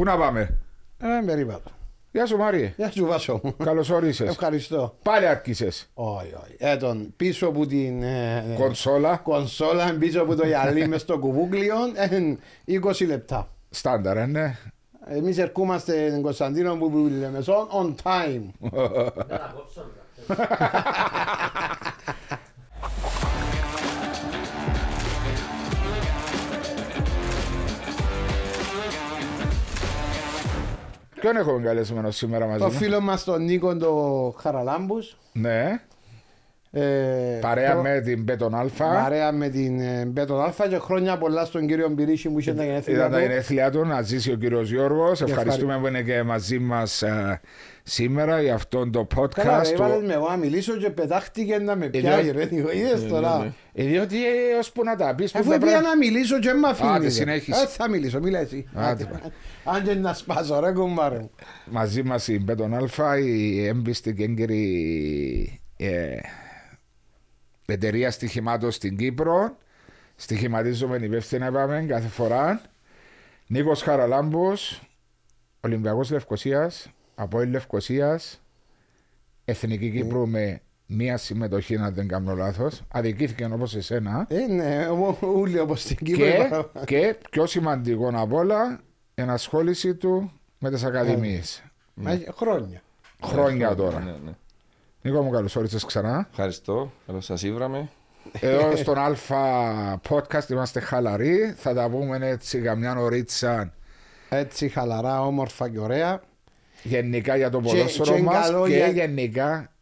Πού να πάμε; Ε, περίπατο. Γεια σου Μάριε. Γεια σου Βάσο μου. Καλώς όρισες. Ευχαριστώ. Πάλι άρχισες. Όχι, όχι. Έτον, πίσω από την ε, ε, Κονσόλα. κονσόλα, πίσω από το γυαλί μες στο κουβούκλιο, ε, 20 λεπτά. Στάνταρ, ε, ναι. Εμείς ερχόμαστε στην Κωνσταντίνο που λέμε on time. Ποιον έχουμε καλεσμένο σήμερα μαζί Το μας; φίλο μας τον Νίκο το Χαραλάμπους. Ναι. Ε, Παρέα το- με την Μπετόν Άλφα. Παρέα με την ε, Μπετόν Άλφα και χρόνια πολλά στον κύριο Μπυρίση που είχε τα γενέθλια Ήταν τα του. γενέθλια του, να ζήσει ο κύριος Γιώργος. Ευχαριστούμε ευχαρι- που είναι και μαζί μας σήμερα για αυτόν το Καλά, podcast. ρε, του- έβαλες με εγώ να μιλήσω και πετάχτηκε να με Ε, πιάει διότι- ρε, Νίκο, είδες τώρα. Ε, διότι ε, ώσπου να τα πεις. Αφού πήγα να μιλήσω και με αφήνει. Άντε, ρε. συνέχισε. Ε, θα μιλήσω, μίλα εσύ. Άντε, Άντε. Αν και να σπάσω ρε κουμπάρε μου. Μαζί μας η Μπέτον Αλφα, η έμπιστη και έγκυρη ε, εταιρεία στοιχημάτων στην Κύπρο. Στοιχηματίζουμε υπεύθυνα, είπαμε κάθε φορά. Νίκος Χαραλάμπος, Ολυμπιακός Λευκοσίας, Απόελ Λευκοσίας, Εθνική Κύπρου με μία συμμετοχή, αν δεν κάνω λάθος. Αδικήθηκε όπως εσένα. Ε, ναι, ο- ούλοι όπως στην Και, Κύπρο. και πιο σημαντικό απ' όλα, ενασχόληση του με τις ακαδημίες. Μα, Χρόνια. Χρόνια τώρα. Ναι, ναι. Νίκο μου, καλώς όρισες ξανά. Ευχαριστώ. Καλώς σας ήβραμε. Εδώ στον Αλφα Podcast είμαστε χαλαροί. Θα τα πούμε έτσι καμιά ωρίτσα Έτσι χαλαρά, όμορφα και ωραία. γενικά για το Και- ποδόσφαιρο και μας καλό και για- γενικά.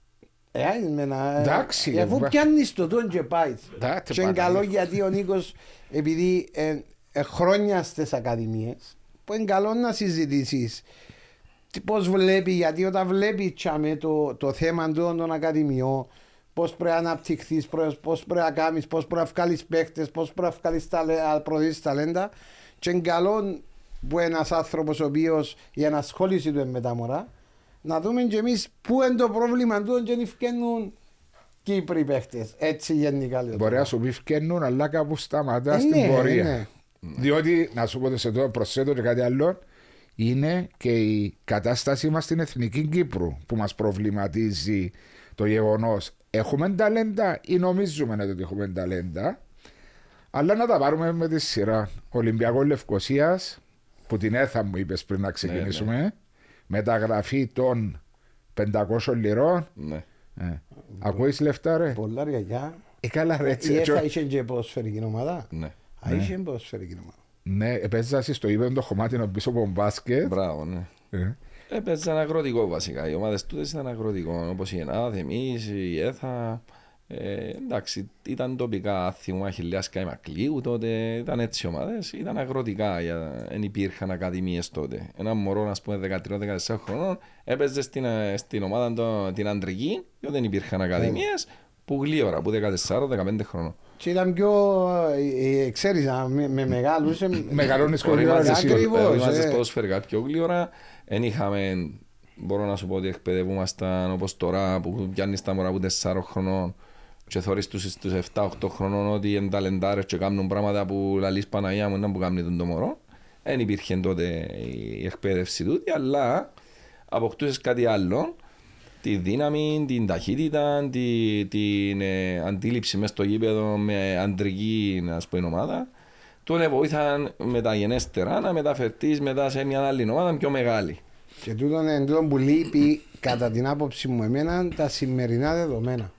Ε, άι, με να- ε, Εντάξει, ε, Αφού ε, πιάνεις το τον και πάεις. Εντάξει, Και είναι Παναγία. καλό γιατί ο Νίκος, επειδή ε, ε, χρόνια στις ακαδημίες, που είναι καλό να συζητήσεις τι- πώς βλέπει, γιατί όταν βλέπει τσάμε το, το θέμα του των ακαδημιών, πώς πρέπει να αναπτυχθείς, πώς πώς πρέπει να κάνεις, πώς πρέπει να βγάλεις παίχτες, πώς πρέπει να βγάλεις ταλε- να προωθήσεις ταλέντα και είναι καλό που ένας άνθρωπος ο οποίος η ανασχόληση του είναι με τα μωρά να δούμε και εμείς πού είναι το πρόβλημα του και δεν φκαίνουν Κύπροι παίχτες. Έτσι γενικά λέω. Μπορεί να σου πει φκαίνουν, αλλά κάπου σταματά Ε, στην ναι, πορεία. ναι. Διότι, να σου πω σε αυτό, προσθέτω και κάτι άλλο, είναι και η κατάστασή μας στην Εθνική Κύπρου που μας προβληματίζει το γεγονός έχουμε ταλέντα ή νομίζουμε ότι έχουμε ταλέντα αλλά να τα πάρουμε με τη σειρά. Ολυμπιακό Λευκοσίας που την έθα μου είπες πριν να ξεκινήσουμε μεταγραφή των 500 λιρών Ναι. ε. Ακούεις λεφτά ρε Πολλά ριακιά. ε, καλά ρε Η έτσι, ΕΦΑ έτσι. είχε και ποδοσφαιρική ομάδα. ναι. Α, είχε ποδοσφαιρική ομάδα. Ναι, έπαιζα στο ύπεδο το χωμάτινο πίσω από μπάσκετ. Μπράβο, ναι. Ε. Έπαιζαν αγροτικό βασικά. Οι ομάδες τούτες ήταν αγροτικό. Όπως η ΕΝΑΔ, εμείς, η ΕΘΑ. Ε, εντάξει, ήταν τοπικά άθιμο, Αχιλέα Καϊμακλείου τότε. Ήταν έτσι ομάδες. Ήταν αγροτικά. Δεν υπήρχαν ακαδημίες τότε. Ένα μωρό, ας πούμε, 13-14 χρονών έπαιζε στην, ε, στην ομάδα το, την αντρική, γιατί δεν υπήρχαν ακαδημίες. Που γλίωρα, που 14-15 χρονών. Και ήταν πιο, ε, ε, ξέρεις, α, με, με μεγάλους... ε, Μεγαλώνεις ε, κορυφαία, ακριβώς, εσύ. ακριβώς, Είμαστε ε. ποδοσφαιρικά πιο γλύωρα. Δεν είχαμε, μπορώ να σου πω ότι εκπαιδευούμασταν όπως τώρα που πιάνεις τα μωρά από 4 χρονών και θωρείς τους στους 7-8 χρονών ότι είναι ταλεντάρες και κάνουν πράγματα που λαλείς Παναγία μου ήταν που κάνει τον το μωρό. Δεν υπήρχε τότε η εκπαίδευση τούτη, αλλά αποκτούσες κάτι άλλο τη δύναμη, την ταχύτητα, τη, την ε, αντίληψη μέσα στο γήπεδο με αντρική ας πούμε, ομάδα. Τότε βοήθαν μεταγενέστερα να μεταφερθείς μετά σε μια άλλη ομάδα πιο μεγάλη. Και τούτο είναι τούτο που λείπει, κατά την άποψη μου εμένα, τα σημερινά δεδομένα.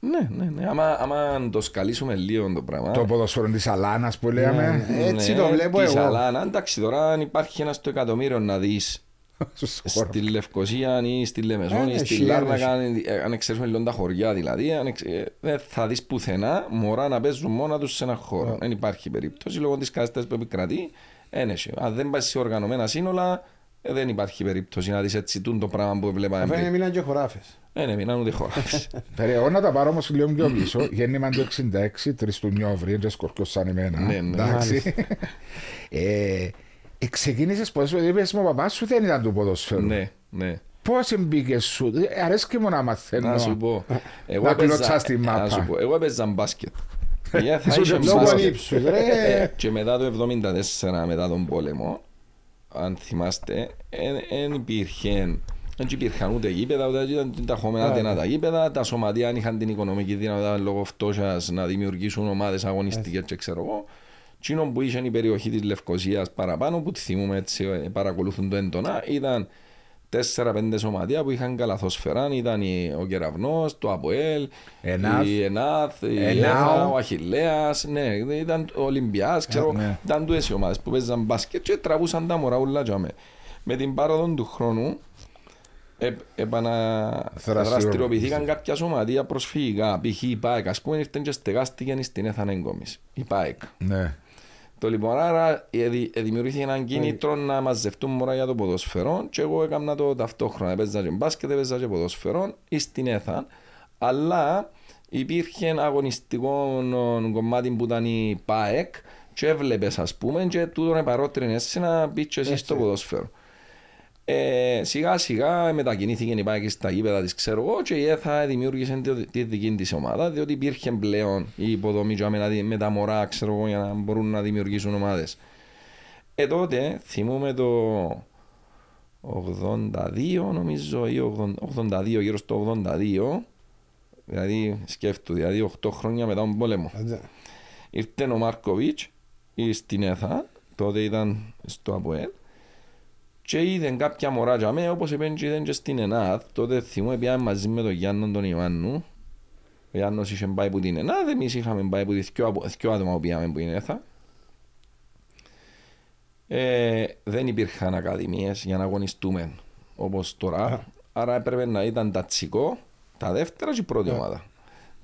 Ναι, ναι, ναι. Άμα, άμα το σκαλίσουμε λίγο το πράγμα. Το ποδοσφαίρο της Αλάνας που λέμε. Ναι, Έτσι το βλέπω της εγώ. Αλλά εντάξει, τώρα αν υπάρχει ένας στο εκατομμύριο να δεις Στους χώρους. στη Λευκοσία ή στη Λεμεσόν Ε, ή στη εσύ, Λάρνακα, ένεση. αν- αν εξαιρέσουμε λίγο τα χωριά δηλαδή, αν εξ- ε, δεν θα δεις πουθενά μωρά να παίζουν μόνα τους σε ένα χώρο. Δεν υπάρχει περίπτωση λόγω της κατάσταση που επικρατεί. ένεση. Αν δεν πάει σε οργανωμένα σύνολα, ε, δεν υπάρχει περίπτωση να δεις έτσι τούν το πράγμα που βλέπαμε Αφού είναι πριν. μείναν και χωράφες. Ε, ναι, μείναν ούτε χώρα. Φέρε, εγώ να τα πάρω όμως λίγο πιο πίσω. Γέννημα το 66, 3 του Νιόβρη, δεν σκορπιός σαν εμένα. Ναι, ναι. Εντάξει. ε, ε, ξεκίνησε ποδόσφαιρο, είπες μου ο παπάς σου δεν ήταν του ποδοσφαίρου. ναι, ναι. Πώς μπήκε σου, ε, αρέσκει μου να μαθαίνω. Να σου πω. Εγώ Να έπαιζα- κλωτσάς τη μάπα. να σου πω, Εγώ έπαιζα μπάσκετ. Παιδιά, θα Ήσουν είχε και Λόγω μπάσκετ. ύψους, ρε. Ε, Και μετά το 1974, μετά τον πόλεμο, αν θυμάστε, δεν υπήρχε δεν υπήρχαν ούτε γήπεδα, ούτε ήταν τα χωμένα τα γήπεδα. Τα σωματεία αν είχαν την οικονομική δύναμη λόγω φτώχειας να δημιουργήσουν ομάδες αγωνιστικές και ξέρω εγώ. Τσίνο που είχε η περιοχή της Λευκοσίας παραπάνω, που τη θυμούμε έτσι, ε, παρακολουθούν το έντονα, ήταν τέσσερα-πέντε σωματεία που είχαν καλαθόσφαιρα. Ήταν ο Κεραυνός, το Αποέλ, η Ενάθ, η Έχα, ο Αχηλέα. Ναι, ήταν ο Ολυμπιάς, ξέρω. Ναι. Ήταν του ομάδες που παίζαν μπάσκετ και τραβούσαν τα μωρά ούλα Με την πάροδο του χρόνου, επαναδραστηριοποιηθήκαν κάποια σωματεία προσφυγικά. Π.χ. η ΠΑΕΚ, ας πούμε, ήρθαν και στεγάστηκαν στην Έθανα Εγκόμης. Η ΠΑΕΚ. Ναι. Το λοιπόν, άρα δημιουργήθηκε έναν κίνητρο να μαζευτούν μωρά για το ποδοσφαιρό και εγώ έκανα το ταυτόχρονα. Έπαιζα και μπάσκετ, έπαιζα και ποδοσφαιρό ή στην ΕΘΑ. Αλλά υπήρχε αγωνιστικό κομμάτι που ήταν η ΠΑΕΚ και έβλεπες ας πούμε και τούτον επαρότρινες να μπεις και εσύ στο ποδοσφαίρο. Ε, σιγά σιγά μετακινήθηκε η Πάκη στα γήπεδα της, ξέρω εγώ, και η ΕΘΑ δημιούργησε τη δική της ομάδα, διότι υπήρχε πλέον η υποδομή με, με τα μωρά, ξέρω εγώ, για να μπορούν να δημιουργήσουν ομάδες. Ε, τότε θυμούμε το 82, νομίζω, ή 82, γύρω στο 82, δηλαδή σκέφτομαι, δηλαδή 8 χρόνια μετά τον πόλεμο. Ήρθε ο Μάρκοβιτς στην ΕΘΑ, τότε ήταν στο ΑΠΟΕΛ, και είδαν κάποια μωρά για μένα, όπως είπαν και είδαν και στην ΕΝΑΔ, τότε θυμούμε πήγαμε μαζί με τον Γιάννον τον Ιωάννου. Ο Γιάννος είχε πάει που την ΕΝΑΔ, εμείς είχαμε πάει που δυο άτομα που πήγαμε που είναι έθα. Ε, δεν υπήρχαν ακαδημίες για να αγωνιστούμε όπως τώρα, άρα έπρεπε να ήταν τα τσικό, τα δεύτερα και η πρώτη yeah. ομάδα.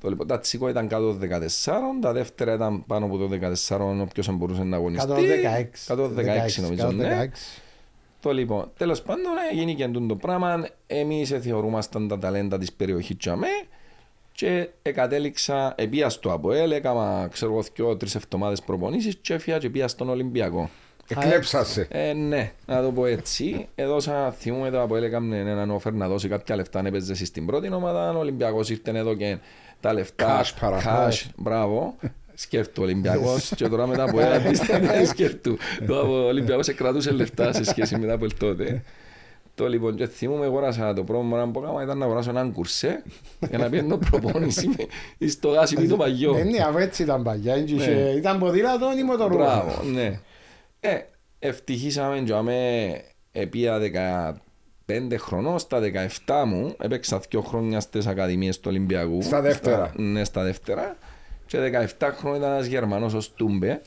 Το λοιπόν, τα τσικό ήταν κάτω το 14, τα δεύτερα ήταν πάνω από το 14, όποιος μπορούσε να αγωνιστεί. Κάτω το 16. Κάτω το 16 νομίζω, ναι. Το λοιπόν, τέλος πάντων έγινε και το πράγμα. Εμείς θεωρούμασταν τα ταλέντα της περιοχής Τσαμέ και κατέληξα, επία στο ΑΠΟΕΛ, έκανα ξέρω εγώ δυο τρεις εβδομάδες προπονήσεις και έφυγα και πήγα στον Ολυμπιακό. Εκλέψασε. Ε, ναι, να το πω έτσι. Έδωσα, θυμούμε το ΑΠΟΕΛ έκαμε έναν όφερ να δώσει κάποια λεφτά αν έπαιζε στην πρώτη ομάδα, ο Ολυμπιακός ήρθε εδώ και τα λεφτά. Κάσ Κάσ, μπράβο σκέφτο Ολυμπιακός και τώρα μετά από ένα δεν σκέφτου. Το Ολυμπιακός κρατούσε λεφτά σε σχέση με τα από τότε. Το λοιπόν και θυμούμαι αγοράσα το πρώτο πράγμα που έκανα ήταν να αγοράσω έναν κουρσέ για να πιένω προπόνηση στο γάσι το παγιό. Ναι, αφού έτσι ήταν παγιά, ήταν ποδήλατο ή μοτορούα. Μπράβο, ναι. Ε, ευτυχήσαμε και αμέ επία 15 χρονών, στα 17 μου, έπαιξα δύο χρόνια στις ακαδημίες του Ολυμπιακού. Στα δεύτερα. Ναι, στα δεύτερα. Και 17 χρόνια ήταν ένας Γερμανός ο Στούμπε,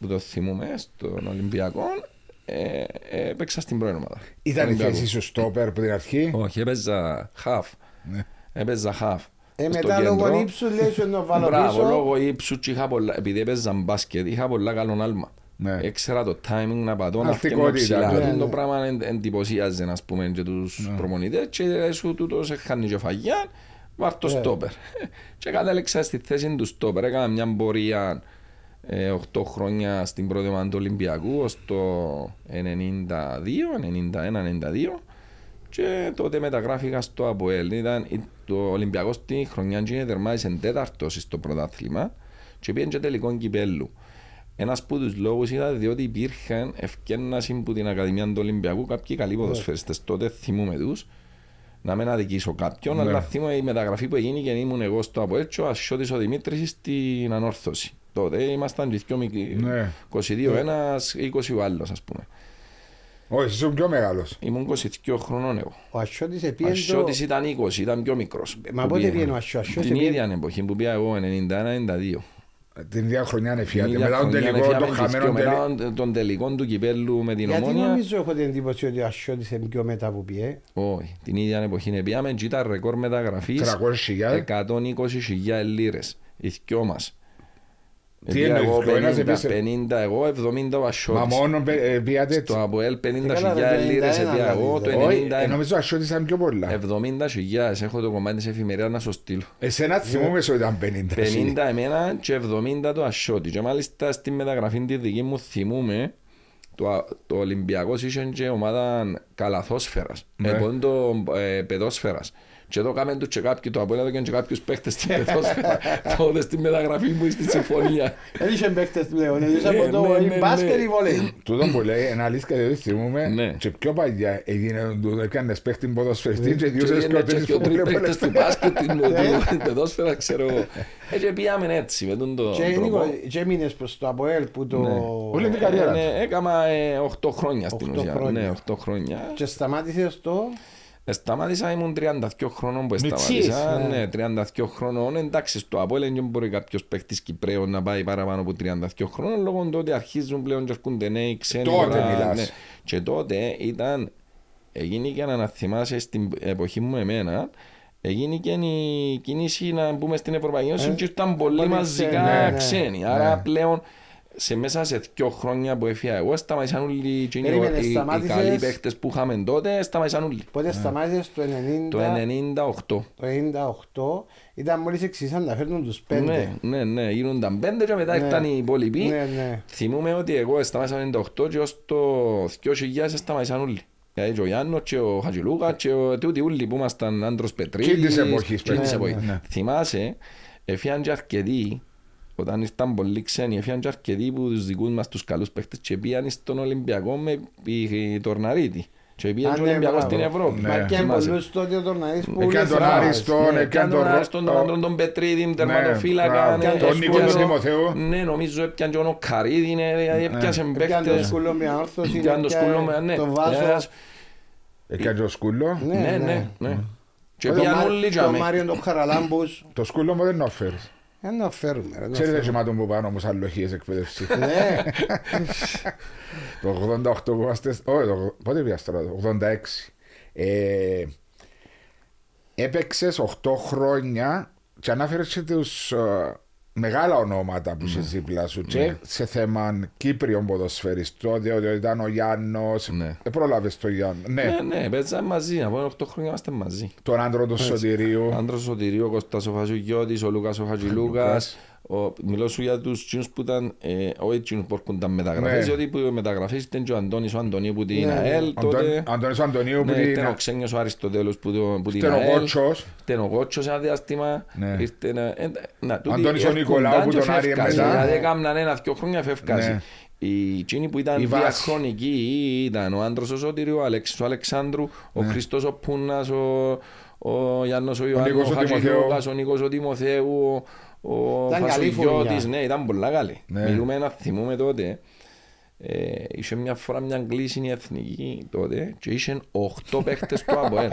που το θυμούμε, στον Ολυμπιακό, ε, ε, έπαιξα στην πρώτη ομάδα. Ήταν η θέση σου στόπερ από την αρχή; Όχι, έπαιζα half. Ναι. Έπαιζα half. Ε, μετά λόγω ύψους λέει σου να βάλω πίσω. Μπράβο, λόγω ύψους και είχα πολλά, επειδή έπαιζα μπάσκετ, είχα πολλά καλό άλμα. Ναι. Έξερα το timing να πατώ, να φτιάξω ψηλά. Ναι, ναι. Το πράγμα εντυπωσίαζε, ας πούμε, και τους ναι. προμονητές και σου τούτος έχανε και φαγιά Βάρ το στόπερ. Και κατέληξα στη θέση του στόπερ. Έκανα μια πορεία 8 ε, χρόνια στην πρώτη ομάδα του Ολυμπιακού ως το 92, 91, 92 και τότε μεταγράφηκα στο ΑΠΟΕΛ. Ήταν το Ολυμπιακός στη χρονιά και τερμάτισε τέταρτος στο πρωτάθλημα και πήγαινε και τελικό κυπέλου. Ένας από τους λόγους ήταν διότι υπήρχαν ευκαιρνασים που την Ακαδημία του Ολυμπιακού κάποιοι καλοί ποδοσφαιριστές. Τότε θυμούμε τους να μην αδικήσω κάποιον, ναι. αλλά θυμώ η μεταγραφή που έγινε και ήμουν εγώ στο από έτσι, ο Ασιώτης ο Δημήτρης στην ανόρθωση. Τότε ήμασταν και πιο μικροί, ναι. 22 ένας, 20 ο άλλος ας πούμε. Όχι, εσύ ήσουν πιο μεγάλος. Ήμουν 22 χρονών εγώ. Ο Ασιώτης Ο Ασιώτης ήταν 20, ήταν πιο μικρός. Μα πότε πήγαινε ο Ασιώτης. Την ίδια εποχή που πήγα εγώ, 91-92. Την ίδια χρονιά είναι φιάτη. Μετά τον τελικό, τον χαμένο Μετά τον τελικό του κυπέλου με την Γιατί ομόνια. Γιατί νομίζω έχω την εντύπωση ότι ο Ασιώτης είναι πιο μετά που πιέ. Όχι, την ίδια εποχή είναι πήγαμε και ήταν ρεκόρ μεταγραφής 120.000 λίρες. Οι δυο μας. Τι είναι εγώ 50 εγώ, 70 ο Ασιώτης. Μα μόνο ε, πήγατε έτσι. Στο ΑΠΟΕΛ 50.000 λίρες επία εγώ, το 90. Νομίζω ο Ασιώτης ήταν πιο πολλά. 70.000, έχω το κομμάτι της εφημερίας να σου στείλω. Εσένα θυμούμε ότι ήταν 50. 50 εμένα και 70 το Ασιώτη. Και μάλιστα στη μεταγραφή τη δική μου θυμούμε το, το Ολυμπιακός είχε και ομάδα καλαθόσφαιρας, ναι. το ε, παιδόσφαιρας. Και εδώ κάμε τους και κάποιοι το Αποέλ έδωκαν και κάποιους παίχτες στην πετόσφαιρα. Τότε στη μεταγραφή μου στη συμφωνία. Δεν είχε παίκτες πλέον, είσαι Ναι, από το ναι, ναι, μπάσκετ ναι. ή βολέι. Τούτο που λέει, ένα αλήθεια γιατί θυμούμε Ναι. και πιο παλιά έγινε τούτο, έκανες παίχτη ποδοσφαιριστή και Και διούσες είναι και σκοτήσεις πιο που τρεις βλέπω παίχτες του μπάσκετ, του του πεδόσφαιρα, ξέρω εγώ. Ε, και πήγαμε έτσι, με τον τον Και τρόπο. Νίκο, και έμεινες προς το Αποέλ που το... Ναι. Όλη την καριέρα Ε, ναι, Έκανα 8 χρόνια στην Οχτώ ουσία. χρόνια. Ναι, 8 χρόνια. Και σταμάτησες το... Ε, Σταμάτησα, ήμουν 32 χρόνων που Μητσής, σταμάτησα. ναι. Ναι, 32 χρόνων. Εντάξει, στο Απόλλεν δεν μπορεί κάποιος παίχτης Κυπρέων να πάει παραπάνω από 32 χρόνων λόγω του ότι αρχίζουν πλέον και έρχονται νέοι ξένοι. Τότε τώρα, μιλάς. ναι. Και τότε ήταν, έγινε και να θυμάσαι στην εποχή μου εμένα, έγινε και η κίνηση να μπούμε στην Ευρωπαϊκή Ένωση Ε, και ήρθαν πολύ πολύ μαζικά ξένοι, ναι, ναι. ξένοι. Άρα πλέον σε μέσα σε δύο χρόνια που έφυγα εγώ σταμάτησαν όλοι εκείνοι Περίμενε, οι, οι σταμάτησες- καλοί παίχτες που είχαμε τότε σταμάτησαν όλοι. Πότε σταμάτησες το 90... Το 98. Το 98 ήταν μόλις εξήσαν να φέρνουν τους Ναι, πέντε. ναι, ναι, γίνονταν πέντε και μετά Ναι. ήρθαν οι υπόλοιποι. Ναι, ναι. Θυμούμαι ότι εγώ σταμάτησα το 98 και ως το 2000 σταμάτησαν όλοι. Δηλαδή και ο Γιάννος και ο Χατζηλούκα και ο τούτοι όλοι που ήμασταν άντρος Πετρίδης. Και της εποχής, και της ναι, εποχής. ναι, ναι. Θυμάσαι, έφυγαν και αρκετοί, όταν ήρθαν πολλοί ξένοι, έφυγαν και αρκετοί που τους δικούς μας τους καλούς παίχτες και πήγαν στον Ολυμπιακό με η Τορναρίτη. Και πήγαν Α, και ο ναι, Ολυμπιακός μπράβο. στην Ευρώπη. Ναι. Μα και Θυμάσαι. πολλούς τότε ο Τορναδής που Έκανε ούλες τον εμάς. Άριστον, Ναι. έκανε Έκανε τον τον Ρο- Άστον, ο- τον Άντρον, τον Πετρίδη, τερματοφύλακα. μπράβο. ναι, Τον έπιασε- Νίκο τον Τιμοθέου. Ναι, νομίζω έπιαν και ο Νοκαρίδη, ναι, δηλαδή έπιασε Έπιαν το παίχτες. σκούλο με όρθωση. Πιάνε το σκούλο με, ναι. Το βάζο. Ένας- Έκανε το σκούλο. Ναι, Ναι, ναι, ναι. Και Το πήγαν Μά- όλοι Το τζάμε. Μάριο τον Χαραλάμπους. Το σκούλο μου δεν το φέρεις. Ε, να φέρουμε. ρε, να Ξέρετε φέρουμε. και μάτων που πάνω όμως αλλοχίες εκπαίδευσης. Ναι. Το 88 που είμαστε... Όχι, το- πότε πήγας τώρα, το 86. Ε, έπαιξες 8 χρόνια και ανάφερες και τους ε, μεγάλα ονόματα που είσαι δίπλα σου. Και σε θέμα Κύπριων ποδοσφαιριστών, διότι ήταν ο Γιάννος, Ναι. δεν πρόλαβες τον Γιάννο, ναι, Ναι, ναι, παίζαμε μαζί, από 8 χρόνια είμαστε μαζί. τον άντρο του Σωτηρίου, Ο Άντρος ο Σωτηρίου, ο Κώστας ο Χατζηγιώτης, ο Λούκας ο Χατζηλούκας. Ο, μιλώ σου για τους τσίνους που ήταν, ε, όχι τσίνους που έρχονταν μεταγραφές, Ναι. διότι που οι μεταγραφές ήταν και ο Αντώνης ο Αντωνίου που την Ναι, ναι. ΑΕΛ τότε. Αντώνης Αντωνίου που Ναι, την ήταν ο Ξένιος ο Αριστοτέλους που, το- που την ήταν ο ΑΕΛ. Κότσος, Ήταν ο Κότσος ένα διάστημα. Ναι. Ήρθε να- ε, να, τούτοι Αντώνης ο έρχονταν Νικολάου που και τον Άρη φεύκασαν. μετά. Δηλαδή έκαναν ένα-δυο χρόνια φεύκαση. Ναι. Οι εκείνοι που ήταν Η βάση. διαχρονικοί ήταν ο Άντρος ο Σωτήριου, ο Αλέξης ο Αλεξάνδρου, ο Χριστός ο Πούνας, ο, ο Γιάννος ο Ιωάννης, Νίκος ο ο Χατζηλούκας, ο Νίκος ο Τιμοθέου, ο, ο Ήταν καλή Φασογιώτης. χρονιά. Ναι, ήταν πολλά καλή. Ναι. Μιλούμε να θυμούμε τότε. Ε, είχε μια φορά μια κλείσινη εθνική τότε και είχε 8 παίχτες του ΑΠΟΕΛ.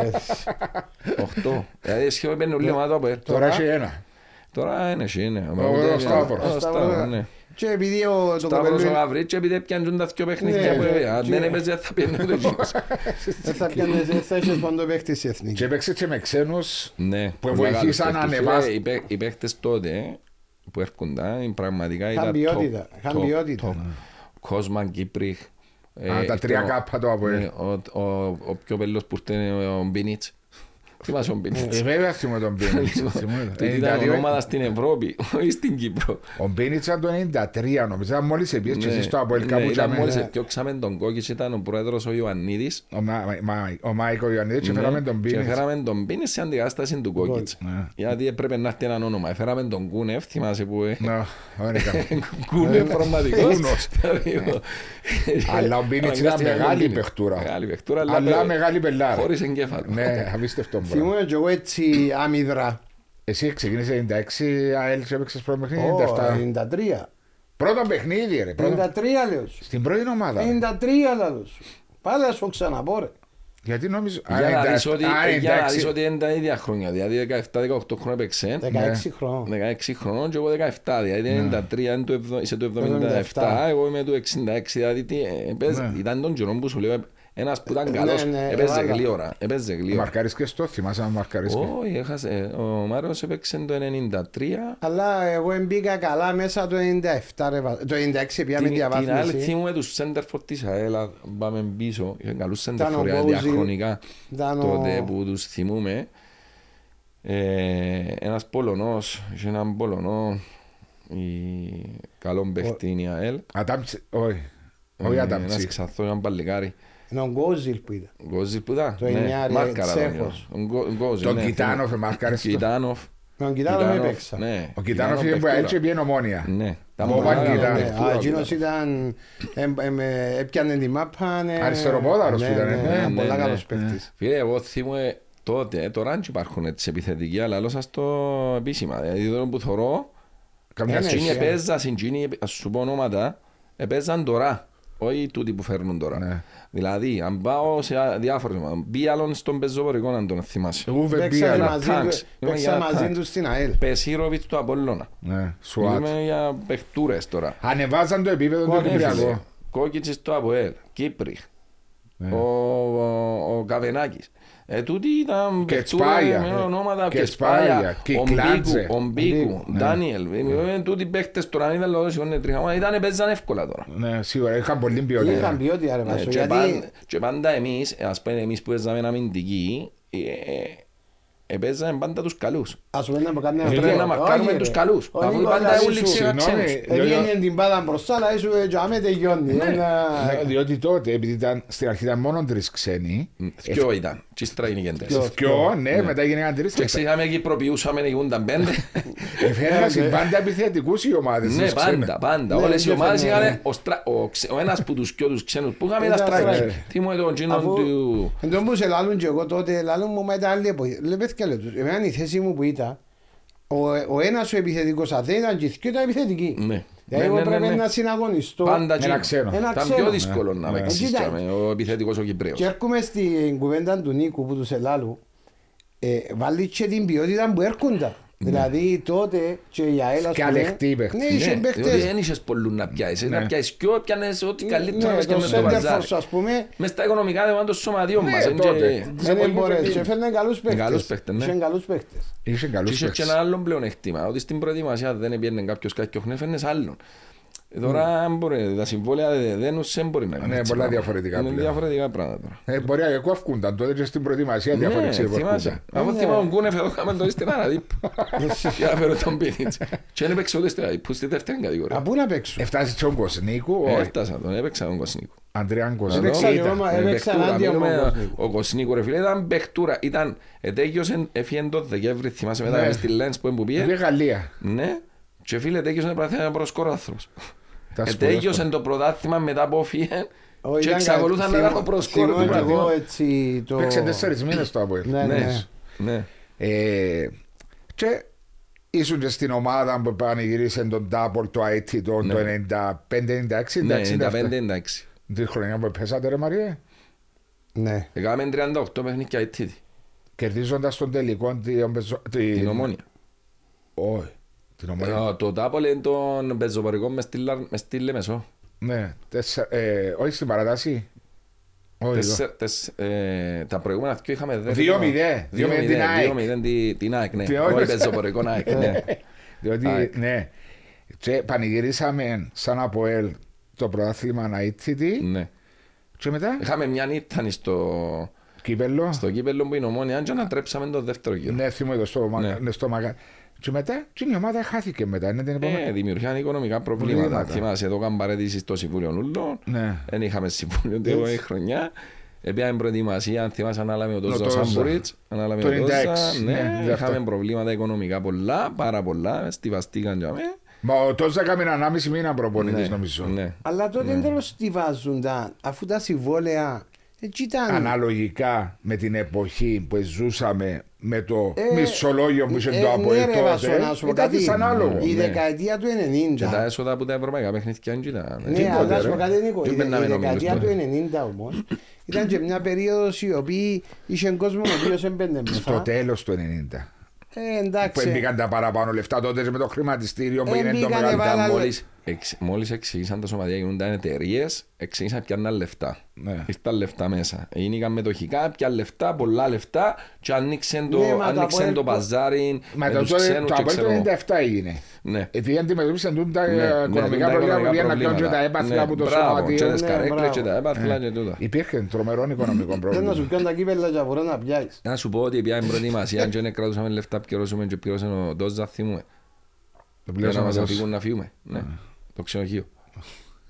8. Δηλαδή σχεδόν παίρνει όλη η ομάδα του ΑΠΟΕΛ. τώρα έχει ένα. Τώρα είναι εσύ, είναι. Ο- ο Σταύρος. Ο Σταύρος, ναι. Και επειδή ο, το Σταύρος ο κοπελούι Γαβρίτς επειδή πιάνουν τα δυο παιχνίδια Ναι, που ναι. έπαιζε. Αν δεν Και- έπαιζε θα πιένει το εκείνος. δεν θα πιάνεις, δεν θα έχεις παντό παίχτη στη εθνική. Και έπαιξε και με ξένους Ναι. Που πολλά βοηθήσαν καλούς να παίχτες. ανεβάσ- Φίλε, οι παί- Οι παίχτες τότε που έρχονταν πραγματικά Είχαν ήταν ποιότητα, top, είχαν top, ποιότητα. top. Κόσμαν Κύπριχ. ε, Α, τα τρία κάπα του ΑΠΟΕΛ. Ναι, ο- ο- Ο πιο πέλος που ήρθε είναι ο Μπίνιτς. Θυμάσαι ο Μπίνιτς. Ε, βέβαια θυμούμαι τον Μπίνιτς. Θυμούμαι. Τούτη ήταν 92. ονόματα στην Ευρώπη, όχι στην Κύπρο. Ο Μπίνιτς ήταν το 93 νομίζω. Ήταν μόλις επίσης και Ναι, εσείς στο ΑΠΟΕΛ ναι, κάπου ήταν τζάμε. μόλις επιώξαμε τον Κόκκιτς, ήταν ο πρόεδρος ο Ιωαννίδης. Ο Μα- Μα- Ο Μάικο Ιωαννίδης και Ναι, φέραμε τον Και Μπίνιτς. φέραμε τον Μπίνιτς σε αντικατάσταση του Κόκκιτς. Ναι. Γιατί έπρεπε να έρθει έναν όνομα. Φέραμε τον Κούνεφ, θυμάσαι που... ε, Ναι, δεν έκαμε. Κούνεφ πραγματικός. Κούνος. Δηλαδή, Αλλά ο Μπίνιτς ήταν αναγκάστηκε να μεγάλη γίνει. παιχτούρα. Μεγάλη παιχτούρα, Αλλά μεγάλη πελάρα. χωρίς εγκέφαλο. Ναι, απίστευτο πράγμα. Θυμούμαι και εγώ έτσι άμυδρα. Εσύ ξεκίνησε 96, ΑΕΛ και έπαιξες πρώτο παιχνίδι, Ω, 97. 93. Πρώτο παιχνίδι ρε. πρώτο- 93 λέω σου. Στην πρώτη ομάδα. ρε. 93 λέω σου. Πάλι να σου ξαναπώ ρε. Γιατί νομίζω... Α, Για να 96, δεις ότι- α, για να 96. δεις ότι είναι τα ίδια χρόνια. Δηλαδή 17-18 χρόνια παίξε. 16 χρόνων. 16 χρονών και εγώ 17, δηλαδή Ναι. 93, είναι το εβδο- είσαι το 77, 77. εγώ είμαι το 66, δηλαδή τι, ε, παίζ- Ναι. ήταν τον καιρό που σου λέω, ένας που ήταν Ναι, καλός, ναι, έπαιζε έβαλα. γλύωρα, έπαιζε γλύωρα. Μαρκάρεις και στο, θυμάσαι να μαρκάρεις και. Όχι, έχασε, ο Μάριος έπαιξε το 93, Αλλά εγώ μπήκα καλά μέσα το 97 ρε. βα- Το 96 πήγαμε την, την άλλη διαβάθμιση. θυμούμε τους σέντερφορ της ΑΕΛ, αν πάμε πίσω, είχαν καλούς Ήταν ο σέντερφορ για Μπόουζιλ, διαχρονικά Ήταν ο- τότε που τους θυμούμε. Ε, ένας Πολωνός, είχε έναν Πολωνό, η καλόν παίχτη είναι η ΑΕΛ. Ατάμψη, όχι. Όχι Ε, Ένας ατάμψη. ξαθός, έναν παλικάρι. Είναι ο Γκόζιλ που ήταν. Γκόζιλ που ήταν. Το ναι. εννιά, ρε, Μάρκαρα τον Τσέχος. Ιω. Ο Γκο- Γκόζιλ, Τον ναι. Κιτάνοφ, μάρκαρες το. Κιτάνοφ. Με τον Κιτάνοφ Κιτάνοφ, έπαιξα. Ναι. Ο Κιτάνοφ είναι που παιχτούρα. έτσι πήγαινε ομόνια. Ναι. Τα Ο πολλά Παγκιτάνοφ. καλά Ναι, παιχτούρα, α, ο Εκείνος Κιτάνοφ. ήταν, εμ- εμ- ε, έπιανε τη μάπα. ναι. Αριστεροπόδαρος Ναι, που ήταν, ναι, ναι, ήταν ναι, Πολλά ναι. καλός παίκτης. Φίλε, εγώ θυμούμαι τότε, ε, τώρα δεν υπάρχουν έτσι επιθετικοί, αλλά λέω σας το επίσημα. Δηλαδή τώρα που θωρώ, Καμιά Ναι, ναι, εκείνοι εσύ, επέζαν, εκείνοι, ας σου πω ονόματα, επέζαν τώρα. Όχι τούτοι που φέρνουν τώρα. Ναι. Δηλαδή, αν πάω σε α- διάφορες ομάδες, μπει άλλον στον πεζοπορικό να τον θυμάσαι. Ούβε Παίξαμε Μπίαλα. μαζί Tanks. του- Είμαι Παίξαμε για μαζί tanks. τους στην ΑΕΛ. Πεσίροβιτς του Απόλλωνα. Ναι, Σουάτ. Μιλούμε για παιχτούρες τώρα. Ανεβάζαν το επίπεδο του Κόκκι, Κυπριακού. Κόκκιτσης στο ΑΠΟΕΛ, Κύπριχ, Ναι. ο, ο, ο Καβενάκης. Ε, τούτοι ήταν Και παιχτούρες Τσπάγια. με ονόματα Και και Τσπάγια, Σπάγια, και ο Κλάτζε. Μπίκου, ο Μπίκου, Μπίκου, Ντάνιελ. Ε, Τούτοι παίχτες τώρα αν ήταν λόγω σιώνε τριχάμα, ήταν παίζαν εύκολα τώρα. Ναι, σίγουρα είχαν πολύ Είχαν ποιότητα. ποιότητα ρε Ε, Βάσο, και, γιατί πάντα, και πάντα εμείς, ας πούμε εμείς που παίζαμε αμυντική, ε, ε, παίζαμε πάντα τους καλούς. ας πούμε να μου κάνει Πρέπει ένα να μαρκάρουμε Όχι, τους ρε. καλούς. Ο Αφού Νίκος πάντα λέει όλοι σου, ξένα Συγγνώμη, ξένους. διότι- Έβγαινε την μπάλα μπροστά, αλλά ήσου τζάμε τελειώνει. Ναι, Ένα- Διότι τότε, επειδή ήταν, στην αρχή ήταν μόνο τρεις ξένοι, Δυο ήταν, και ύστερα γίνηκαν τέσσερις. Δυο, ναι, μετά γίνηκαν τρεις. Και ξέραμε κυπροποιούσαμε, γινούνταν πέντε. Έφεραν πάντα επιθετικούς οι ομάδες. Ναι, πάντα, πάντα. Ναι, Όλες οι ναι, ομάδες ναι, είχαν ναι. ο στρα- ο ξε- ο ένας που τους πιο τους ξένους που είχαμε Ήταν ήταν striker. striker. Θυμούμαι τον τζίνον Αφού- του... Εν τω που σε λάλλουν και εγώ τότε, λάλλουν μου μα ήταν άλλη εποχή. Λέει παιδιά λέω τους, εμένα η θέση μου που ήταν, ο, ο ένας ο επιθετικός αν δεν ήταν και οι δυο ήταν επιθετικοί. Ναι. Δηλαδή Ναι, εγώ ναι, ναι, πρέπει ναι. να συναγωνιστώ. Πάντα Ένα τζίνον. ξένο. Ένα Ήταν ξένο. πιο δύσκολο να Ναι. παίξεις Κοίτα. τζάμε, ο επιθετικός ο Κυπρέος. Και έρχομαι στην κουβέντα του Νίκου που τους ελάλου, ε, βάλει και την ποιότητα που έρχονταν. Δηλαδή τότε και η ΑΕΛ ας Και πούμε, αλεκτοί παίχτες. Ναι, είχε Ναι, διότι παίχτες. δεν είχες πολλούς να πιάσεις. Ναι. Να πιάσεις και έπιανες ό,τι καλύτερο Ναι, και το μες στο βαζάρι. Σέντερφορς ας πούμε, Μες στα οικονομικά δεν το σωματείο Ναι, μας. εν τότε. και- Σε δεν πολύ μπορείς. παιδί. Και φέρνε καλούς παίχτες. Καλούς παίχτες, ναι. Είχε καλούς παίχτες. Είχε Και καλού είχε και ένα άλλο πλεονέκτημα, ότι στην προετοιμασία δεν έπαιρνε κάποιος κάποιο έφερνες άλλον. Ε, Τώρα αν μπορεί, τα συμβόλαια δεν δεν ουσιαν μπορεί να είναι Ναι, έτσι πολλά πράγματα. διαφορετικά Είναι πλέον. διαφορετικά πράγματα τώρα. Ε, μπορεί να κόφκουνταν τότε και στην προετοιμασία Ναι, διαφορετικά. θυμάσαι. Αφού Ναι. θυμάμαι τον Κούνεφ εδώ κάμε το στην αναδίπ. Για να φέρω τον Πίνιτς. Και δεν έπαιξε ούτε στη που στη δεύτερη κατηγορία. Από πού να παίξουν; Έφτασε στον Κοσνίκου, Ε, όχι. Έφτασα τον, έπαιξα τον Κοσνίκο. Αντρέαν Εδώ. Κοσνίκου. Έπαιξα ήταν. εγώ, μα- Ε, έπαιξα παιχτούρα, ενάντια μου μιλούμε, ο Κοσνίκου. Ο Κοσνίκου ρε φίλε ήταν παιχτούρα. Ήταν, ετέγιωσε, έφυγε το Δεκέμβρη, θυμάσαι μετά Ναι. μες στη Λέντς που Πήγε πήγε. Γαλλία. Ναι. Και φίλε, ετέγιωσε το πρωτάθλημα προσκόρο άνθρωπος. Τα σπουδαία Ετέγιωσε το πρωτάθλημα μετά που έφυγε Όχι, και ήταν εξακολούθαν να θυμώ- ήταν προσκόρο του θυμώ και εγώ πρωταθλήματος. έτσι το... Παίξε τέσσερις μήνες το Αποέλ. Ναι, Ναι, ναι. ναι. Ε, Και ήσουν και στην ομάδα που πανηγύρισε τον Double το IT το Ναι. το 95-96. Ναι, εντάξει, 95 εντάξει. Τη χρονιά που πέσατε ρε Μαρία. Ναι. Έκαμε 38 παιχνίδια ετήτη. Κερδίζοντας τον τελικό την Την ομόνια. Όχι. Την ομόνια. Ε, Το τάπολε των πεζοπορικών μες στη Λαρ- μες στη Λεμεσό. Ναι. τέσσερα- ε, Όχι στην παρατάση. Όχι. εδώ. Τέσσερ- τεσ- ε, Τα προηγούμενα δύο είχαμε δε- 2-0, 2-0 την ΑΕΚ. 2-0 τη- την ΑΕΚ, ναι. Τι Όχι όχι. πεζοπορικό ΑΕΚ, ναι. Διότι, ΑΕΚ. ναι. Και πανηγυρίσαμε σαν Αποέλ το πρωτάθλημα Ναΐτσιτη Ναι. και μετά; Είχαμε μια νύχτα στο, κύπελο. στο κύπελλο που είναι ομόνια και ανατρέψαμε το δεύτερο γύρο. Ναι, θυμώ στο, μα- Ναι. ναι, στο μαγα... Και μετά και η ομάδα χάθηκε μετά. Είναι την επόμενη. Ε, δημιουργιάν οικονομικά προβλήματα. Προβλήματα. Θυμάσαι, εδώ κάνουμε παρέτηση στο Συμβούλιο Νουλών. Ναι. Δεν είχαμε συμβούλιο την επόμενη χρονιά. Επιάμε προετοιμασία, αν θυμάσαι, ανάλαμε ο Τόζα Τόζα. Σάμπουριτς. Ανάλαμε Το ο Τόζα. 96, Ναι, ναι, γι' αυτό. είχαμε προβλήματα οικονομικά πολλά, πάρα πολλά. Στιβαστήκαν για μέ. Μα ο Τόζα έκαμε έναν άμιση μήνα προπονητής Ναι, νομίζω. ναι. Αλλά τότε δεν τέλος τι βάζουν τα, αφού τα συμβόλαια έτσι ήταν. Αναλογικά με την εποχή που ζούσαμε με το Ε, μισολόγιο που είχε ε, το ναι, Αποέλ ρε, Βάσο, να τότε σου πω ήταν κάτι. δυσανάλογο. Η Ναι. δεκαετία του Και τα 90. έσοδα από τα ευρωπαϊκά παιχνίδια δεν ήταν. Ναι, Τίποτε, αλλά να σου ρε. πω κάτι Νίκο, Τι η, μπαίναμε η νομίζεις δεκαετία του τώρα. 90 όμως ήταν και μια περίοδος η οποία είχε κόσμο ο οποίος έμπαινε Στο μέσα. τέλος του 90. Ε, Που εντάξει. έμπηκαν τα παραπάνω λεφτά τότε και με το χρηματιστήριο που Ε, είναι το μπήκανε μεγαλύτερο. βάλα- Μόλις, εξ, μόλις εξηγήσαν τα σωματεία γίνονταν εταιρείες, εξηγήσαν πιάνναν λεφτά. Ναι. Ήρθαν λεφτά μέσα. Γίνηκαν μετοχικά, πιαν λεφτά, πολλά λεφτά και άνοιξαν το, Ναι, μα το άνοιξαν Αποέλ το που- παζάρι Μα με το, τους το, ξένους το και Αποέλ το ξέρω. 97 έγινε. Ναι. Επειδή αντιμετωπίσαν τούτα τα Ναι, ναι, οικονομικά τα προβλήματα που οικονομικά πήγαν να κάνουν και τα προβλήματα. έπαθλα Ναι, από το μπράβο, και σωματείο. τις Ναι, καρέκλες μπράβο. και τα έπαθλα και τούτα. Υπήρχε τρομερό οικονομικό Δεν να πρόβλημα. σου πιάνουν τα κύπελα και μπορώ να πιάσεις. Να σου πω ότι πια προετοιμασία και δεν κρατούσαμε λεφτά πληρώσουμε και πληρώσαμε ο Ντόζα θυμούμε. Το Για να πλήρωσαμε μας τόσο. αφήγουν να φύγουμε. Ναι, το ξενοχείο.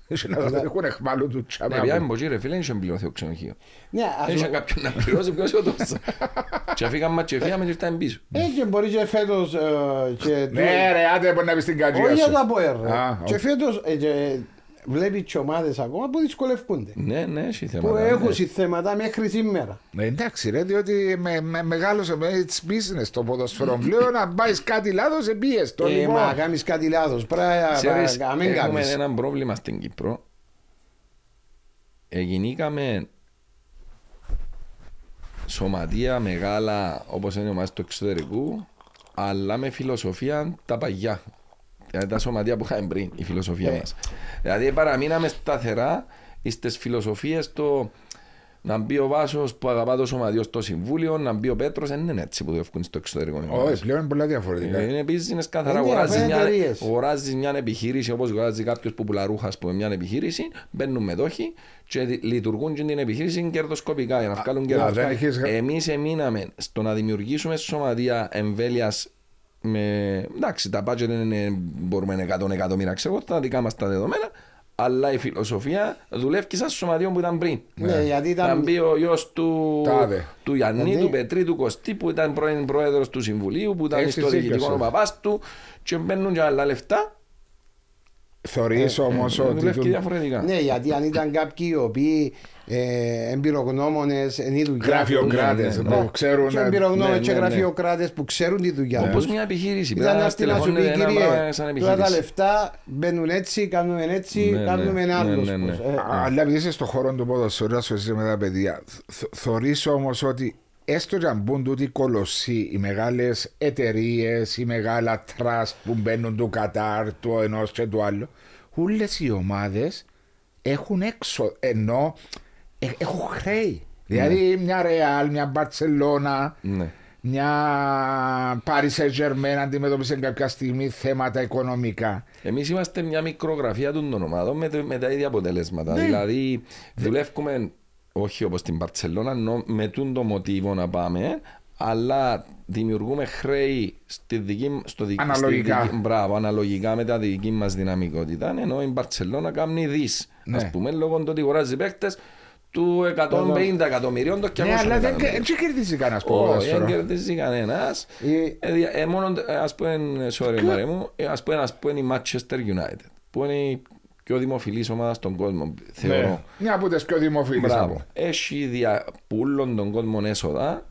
Και να τα έχουν εχμάλου του τσάμε. Ναι, πια από- εμποχή ρε φίλε, δεν είχε πληρωθεί ο ξενοδοχείο. Ναι, ας Δεν είχε πω- κάποιον να πληρώσει, ποιος έδωσε. Και φύγαμε και φύγαμε και ήρθαμε πίσω. Ε, και μπορεί και φέτος ε, και Ναι ρε, άντε μπορεί να μπει στην κατζία Όχι για σου. τα ΠΟΕΡ. Α, Και οκ. φέτος ε, και βλέπεις και ομάδες ακόμα που δυσκολεύκονται. Ναι, ναι, έχει Που θέματα. έχουν ναι. θέματα μέχρι σήμερα. Ε, Εντάξει ρε, διότι με, με, μεγάλωσε με it's business το ποδοσφαιρό πλέον, αν πάει κάτι λάθος, εμπίες το Ε, λοιπόν. Μα κάνεις κάτι λάθος. Πρέπει Ξέρεις, να μην έχουμε κάνεις. ένα πρόβλημα στην Κύπρο. Εγινήκαμε σωματεία μεγάλα όπως είναι οι ομάδες του εξωτερικού αλλά με φιλοσοφία τα παγιά. Δηλαδή τα σωματεία που είχαμε πριν, η φιλοσοφία Ε. μας. Δηλαδή παραμείναμε σταθερά στις φιλοσοφίες το να μπει ο Βάσος που αγαπά το σωματείο στο συμβούλιο, να μπει ο Πέτρος, δεν είναι έτσι που δουλεύουν στο εξωτερικό. οι ομάδες. Όχι, πλέον είναι πολλά διαφορετικά. Ε, Είναι business καθαρά. Είναι Αγοράζεις μια, εταιρείες. αγοράζεις μια επιχείρηση όπως αγοράζει κάποιος που πουλά ρούχα, ας πούμε, μια επιχείρηση, μπαίνουν μετόχοι και δι- λειτουργούν και την επιχείρηση κερδοσκοπικά για να βγάλουν α, κέρδος. δεν έχεις- Εμείς εμείναμε στο να δημιουργήσουμε σωματεία εμβέλειας με... Εντάξει, τα budget είναι, μπορούμε 100 εκατομμύρια, ξέρω εγώ, τα δικά μας τα δεδομένα, αλλά η φιλοσοφία δουλεύει σαν σωματείο που ήταν πριν. Ναι, γιατί Να ήταν... μπει ο γιος του, Τάδε. του Γιάννη, Γιατί- του Πετρή, του Κωστή που ήταν πρώην πρόεδρος του Συμβουλίου, που ήταν Έχεις στο δίκιο διοικητικό σου. ο παπάς του και μπαίνουν και άλλα λεφτά. Θωρείς όμως ε, ότι... Δουλεύει του- διαφορετικά. Ναι, γιατί αν ήταν κάποιοι οι οποίοι ε, εμπειρογνώμονες είναι η δουλειά τους. Γραφειοκράτες Ναι, που ναι. ξέρουν... Και εμπειρογνώμονες ναι, και ναι, ναι. γραφειοκράτες που ξέρουν τη δουλειά Όπως τους. μια επιχείρηση. Ήταν Πρέπει να να έρθει να σου πει στελεχώνεται ένα πράγμα κύριε, σαν τώρα τα επιχείρηση. λεφτά μπαίνουν έτσι, κάνουμε έτσι, Ναι, ναι. κάνουμε ένα Ναι, άλλο. ναι, ναι. πώς. Ε, Α, Αλλά επειδή είσαι στον χώρο του ποδοσφαίρου, να σου ζήσει με τα παιδιά, θ- θωρείς όμως ότι έστω και αν μπουν τούτοι οι κολοσσοί, οι μεγάλες εταιρείες, οι μεγάλα τραστ που μπαίνουν του Κατάρ, του ενός και του άλλου, όλες οι ομάδες έχουν έξω, ενώ ε, έχουν χρέη. Δηλαδή μια Ρεάλ, μια Μπαρτσελώνα, Ναι. μια Paris Saint-Germain αντιμετώπισε κάποια στιγμή θέματα οικονομικά. Εμείς είμαστε μια μικρογραφία των ομάδων με, το- με τα ίδια αποτελέσματα. Ναι. Δηλαδή δουλεύουμε όχι όπως στην Παρτσελώνα νο- με τούν το μοτίβο να πάμε αλλά δημιουργούμε χρέη στη δική, στο δι- Αναλογικά. Στη δική, μπράβο, αναλογικά με τα δική μας δυναμικότητα ενώ η Μπαρτσελώνα κάνει δις Ναι. ας πούμε λόγω του ότι αγοράζει παίκτες του 150 εκατομμυρίων το 200 Ναι, αλλά δεν εκατομμυρίων. δεν κερδίζει κανένας Όχι, δεν ποδόσφαιρο. κερδίζει κανένας. Η- Ε, δια- ε, μόνο, ε, ας πούμε, sorry Μαρέ μου, ε, ας πούμε, ας πούμε η Manchester United, που είναι η πιο δημοφιλής ομάδας στον κόσμο, θεωρώ. Ναι. Μια από τις πιο δημοφιλείς Μπράβο. από. Έχει δια πουλών των κόσμων έσοδα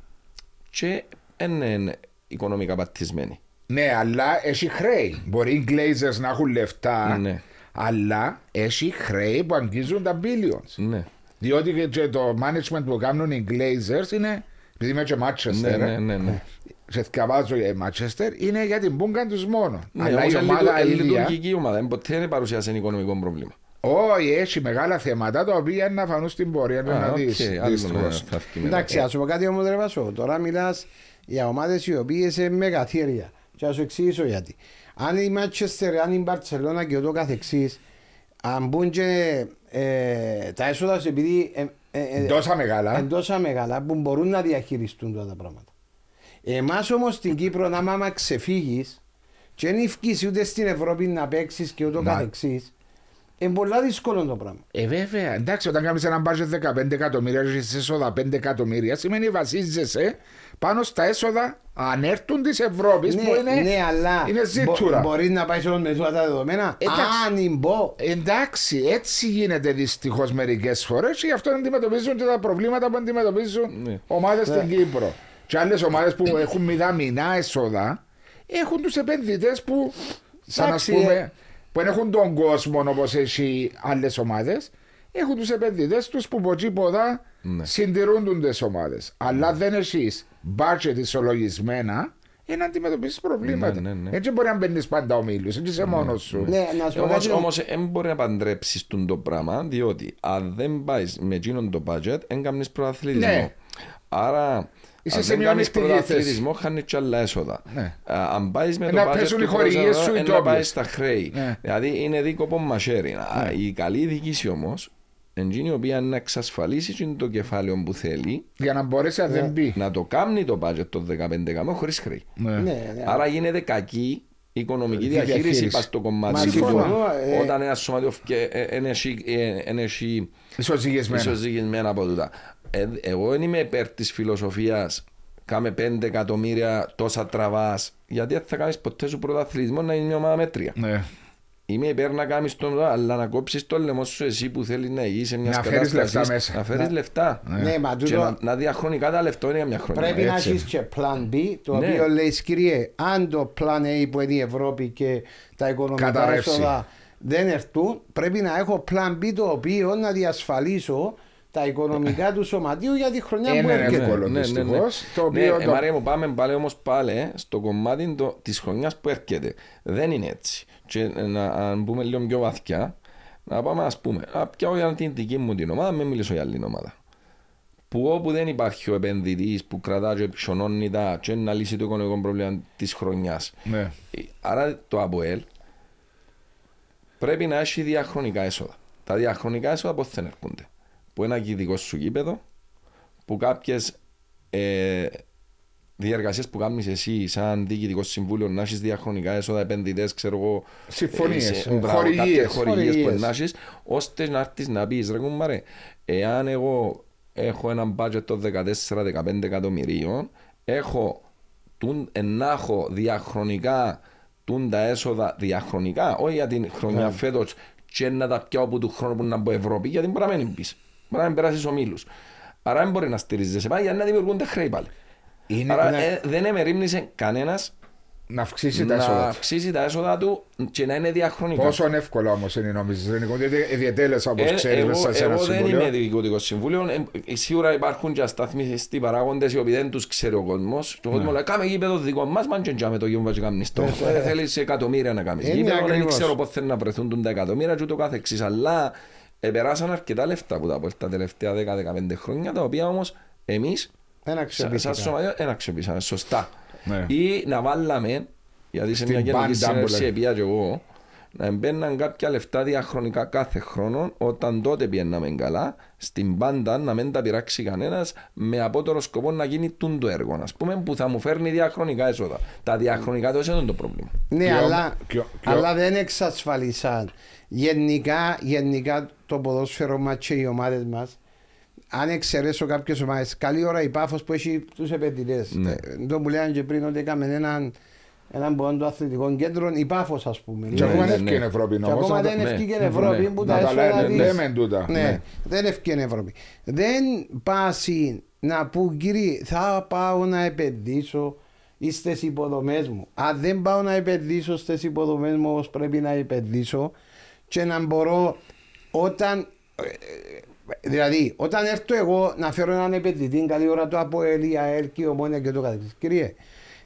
και δεν είναι οικονομικά πατισμένη. Ναι, αλλά έχει χρέη. Μπορεί οι Glazers να έχουν λεφτά, Ναι. αλλά έχει χρέη που αγγίζουν τα billions. Ναι. Διότι και- και το management που κάνουν οι Glazers είναι, επειδή είμαι και Manchester, Ναι, ναι, ε, ναι, ναι. Σε θυκαβάζω για Manchester, είναι για την μπούγκα τους μόνο. Ναι, αλλά όμως η είναι ομάδα λειτου- είναι ίδια, λειτουργική ομάδα, δεν ποτέ δεν παρουσιάσει ένα οικονομικό πρόβλημα. όχι, έχει μεγάλα θέματα τα οποία να φανούν στην πορεία Α, να οκ, δεις. άλλο δυστυχώς. θα βγει μετά. Εντάξει, ας σου πω κάτι όμως ρε Βασό. Τώρα μιλάς για ομάδες οι οποίες είναι μεγαθύρια. Και ας σου εξηγήσω γιατί. Αν η Manchester, αν η Barcelona και ούτω καθεξής, αν μπουν και ε, τα έσοδα σου επειδή ε, ε, ε, Τόσα μεγάλα. εν τόσα μεγάλα που μπορούν να διαχειριστούν αυτά τα πράγματα. Εμάς όμως στην Κύπρο, να άμα ξεφύγεις και δεν ευκείς ούτε στην Ευρώπη να παίξεις και ούτω Μα- καθεξής, είναι πολλά δύσκολο το πράγμα. Ε, βέβαια. Εντάξει, όταν κάνεις ένα budget 15 εκατομμύρια και έχεις έσοδα 5 εκατομμύρια, σημαίνει βασίζεσαι πάνω στα έσοδα αν έρθουν της Ευρώπης που είναι, ναι, αλλά είναι ζήτουρα. μπο, μπορείς να πάεις όλο με όλα τα δεδομένα. Εντάξει. Αν μπω. Εντάξει, έτσι γίνεται δυστυχώς μερικές φορές και γι' αυτό αντιμετωπίζουν και τα προβλήματα που αντιμετωπίζουν Ναι. ομάδες Ναι. στην Κύπρο. Και άλλες ομάδες που έχουν μηδαμινά έσοδα έχουν τους επενδυτές που, σαν να Εντάξει, πούμε, ε. που δεν έχουν τον κόσμο όπως έχει άλλες ομάδες, έχουν τους επενδυτές τους που από εκεί ποδά Ναι. συντηρούν τις ομάδες. Αλλά δεν έχεις budget ισολογισμένα για να αντιμετωπίσεις προβλήματα. Ναι, ναι, ναι. Έτσι μπορεί να μπαίνεις πάντα ο μίλου, έτσι είσαι μόνος σου. Ναι, να σου πω Όμως, κάτι. όμως δεν μπορεί να παντρέψεις τον το πράγμα διότι αν δεν πάεις με εκείνον το budget δεν κάνεις πρωταθλητισμό. Ναι. Άρα Είσαι αν σε δεν κάνεις μειονεκτική θέση. πρωταθλητισμό χάνεις και άλλα έσοδα. Ναι. Α, Αν πάεις με Ε, το να budget πέσουν οι του χορηγίες πρόσωπου, σου οι ε, να ντόπιες. πάεις στα χρέη. Ναι. Δηλαδή είναι δίκοπο μαχαίρι. Α, Η καλή διοίκηση όμως είναι η οποία να εξασφαλίσει εκείνο το κεφάλαιο που θέλει Για να μπορέσει να δεν μπει. να το κάνει το budget των 15 εκατομμύρια χωρίς χρέη. Ναι. Ναι, ναι. Άρα γίνεται κακή οικονομική Τη διαχείριση διαχείριση. πας στο Μα κομμάτι συμφωνώ, του. ε, Όταν ένα σωματείο έχει Ισοζυγισμένα. ισοζυγισμένα από τούτα. Ε, εγώ δεν είμαι υπέρ της φιλοσοφίας κάμε 5 εκατομμύρια τόσα τραβάς, γιατί δεν θα κάνεις ποτέ σου πρωταθλητισμό να είναι μια ομάδα μέτρια. Ναι. Είμαι υπέρ να κάνεις τον αλλά να κόψεις το λαιμό σου εσύ που θέλεις να υγιεί σε μιας Να φέρεις λεφτά μέσα. Να φέρεις λεφτά. Ναι, μα Και τούτο να, να διαχρονικά τα λεφτά είναι για μια χρονιά. πρέπει να έτσι. έχεις και plan B, το Ναι. οποίο λέει κύριε, αν το plan A που είναι η Ευρώπη και τα οικονομικά Καταρρεύσει. έσοδα δεν έρθουν, πρέπει να έχω plan B το οποίο να διασφαλίσω τα οικονομικά του σωματείου για τη χρονιά που Είναι έρχεται. εύκολο. δυστυχώς, το οποίο ναι, το- ε, Μαρία μου, πάμε πάλι όμως πάλι ε, στο κομμάτι το, της χρονιάς που έρχεται. Δεν είναι έτσι. Και ε, να αν μπούμε λίγο πιο βαθιά, να πάμε ας πούμε, να πιάω για την δική μου την ομάδα, μην μιλήσω για άλλη ομάδα. Που όπου δεν υπάρχει ο επενδυτής που κρατά και ψωνώνει τα και να λύσει το οικονομικό πρόβλημα της χρονιάς. Ναι. Ε, Άρα το ΑΠΟΕΛ πρέπει να έχει διαχρονικά έσοδα. Τα διαχρονικά έσοδα πώς δεν έρχονται. Που ένα γηδικό σου γήπεδο, που κάποιες ε, διεργασίες που κάνεις εσύ, σαν διοικητικό συμβούλιο, να έχεις διαχρονικά έσοδα, επενδυτές, ξέρω εγώ. Συμφωνίες, ε, σε- μπράβο, χορηγίες. κάποιες χορηγίες που Χορηγίες. να έχεις, ώστε να έρθεις να πεις, ρε κουμπάρε, εάν εγώ έχω ένα budget των 14-15 εκατομμυρίων, έχω τούν, ε, να έχω διαχρονικά τούν τα έσοδα διαχρονικά, όχι για την χρονιά Ναι. φέτος και να τα πιάω από του χρόνου που να μπω Ευρώπη, γιατί μπορεί να μην πεις. Μπορεί να μην περάσεις ομίλους. Άρα δεν μπορεί να στηρίζεσαι πάλι για να δημιουργούνται χρέη πάλι. Είναι Άρα ναι. ε, δεν εμερίμνησε κανένας να αυξήσει τα να έσοδα. του. αυξήσει τα έσοδα του και να είναι διαχρονικά. Πόσο εύκολο όμως είναι νομίζεις, Ρενικό, διότι ιδιαίτελε όπως Ε, ξέρεις εγώ, μέσα σε ένα εγώ δεν είμαι συμβούλιο. διοικητικός συμβούλιο. Ε, σίγουρα υπάρχουν και ασταθμιστοί παράγοντες οι οποίοι δεν τους ξέρει ο κόσμος. Και ο Ναι. κόσμο λέει: Κάμε γήπεδο δικό μας, μα και τζάμε το γήπεδο και κάνεις το. Ε, Θέλεις εκατομμύρια να κάνεις Είναι γήπεδο. Δεν ακριβώς. ξέρω πώ θέλουν να βρεθούν τούν τα εκατομμύρια και ούτω καθεξής. Αλλά ε, περάσαν αρκετά λεφτά από τα, από τα τελευταία 10-15 χρόνια, τα οποία όμως εμείς Ένα σαν ξεπίστηκα. σωματείο δεν αξιοποιήσαμε σωστά. Ναι. Ή να βάλαμε, γιατί σε Στην μια γενική πάντα που συνεργασία λέμε. πήγα και εγώ, να μπαίναν κάποια λεφτά διαχρονικά κάθε χρόνο, όταν τότε πιέναμε καλά, στην πάντα να μην τα πειράξει κανένας με απότερο σκοπό να γίνει τούν το έργο, α πούμε, που θα μου φέρνει διαχρονικά έσοδα. Τα διαχρονικά τόσο είναι το πρόβλημα. Ναι, Ποιο- αλλά, ποιο- ποιο- αλλά δεν εξασφαλίσαν γενικά, γενικά το ποδόσφαιρο μας και οι ομάδες μας. Αν εξαιρέσω κάποιες ομάδες, καλή ώρα η πάφος που έχει τους επενδυτές. Ναι. Το που λέγανε και πριν ότι έκαμε έναν, έναν πόνο του αθλητικών κέντρων, η πάφος ας πούμε. Και Ναι, ακόμα ναι, δεν ναι. ευκαιρία Ευρώπη Και όμως, ακόμα να το- δεν ναι, ευκήκε η ναι, Ευρώπη ναι. που Να τα τα έσοδα λέμε, της- λέμε τούτα, Ναι, ναι. δεν ευκαιρία η Ευρώπη. Δεν πάσει να πούν κύριε, θα πάω να επενδύσω στις υποδομές μου. Αν δεν πάω να επενδύσω στις υποδομές μου όπως πρέπει να επενδύσω και να μπορώ όταν. ε, ε, Δηλαδή, όταν έρθω εγώ να φέρω έναν επενδυτή, καλή ώρα το από η ΑΕΛ και η Ομόνια και το καθεξής. Κύριε,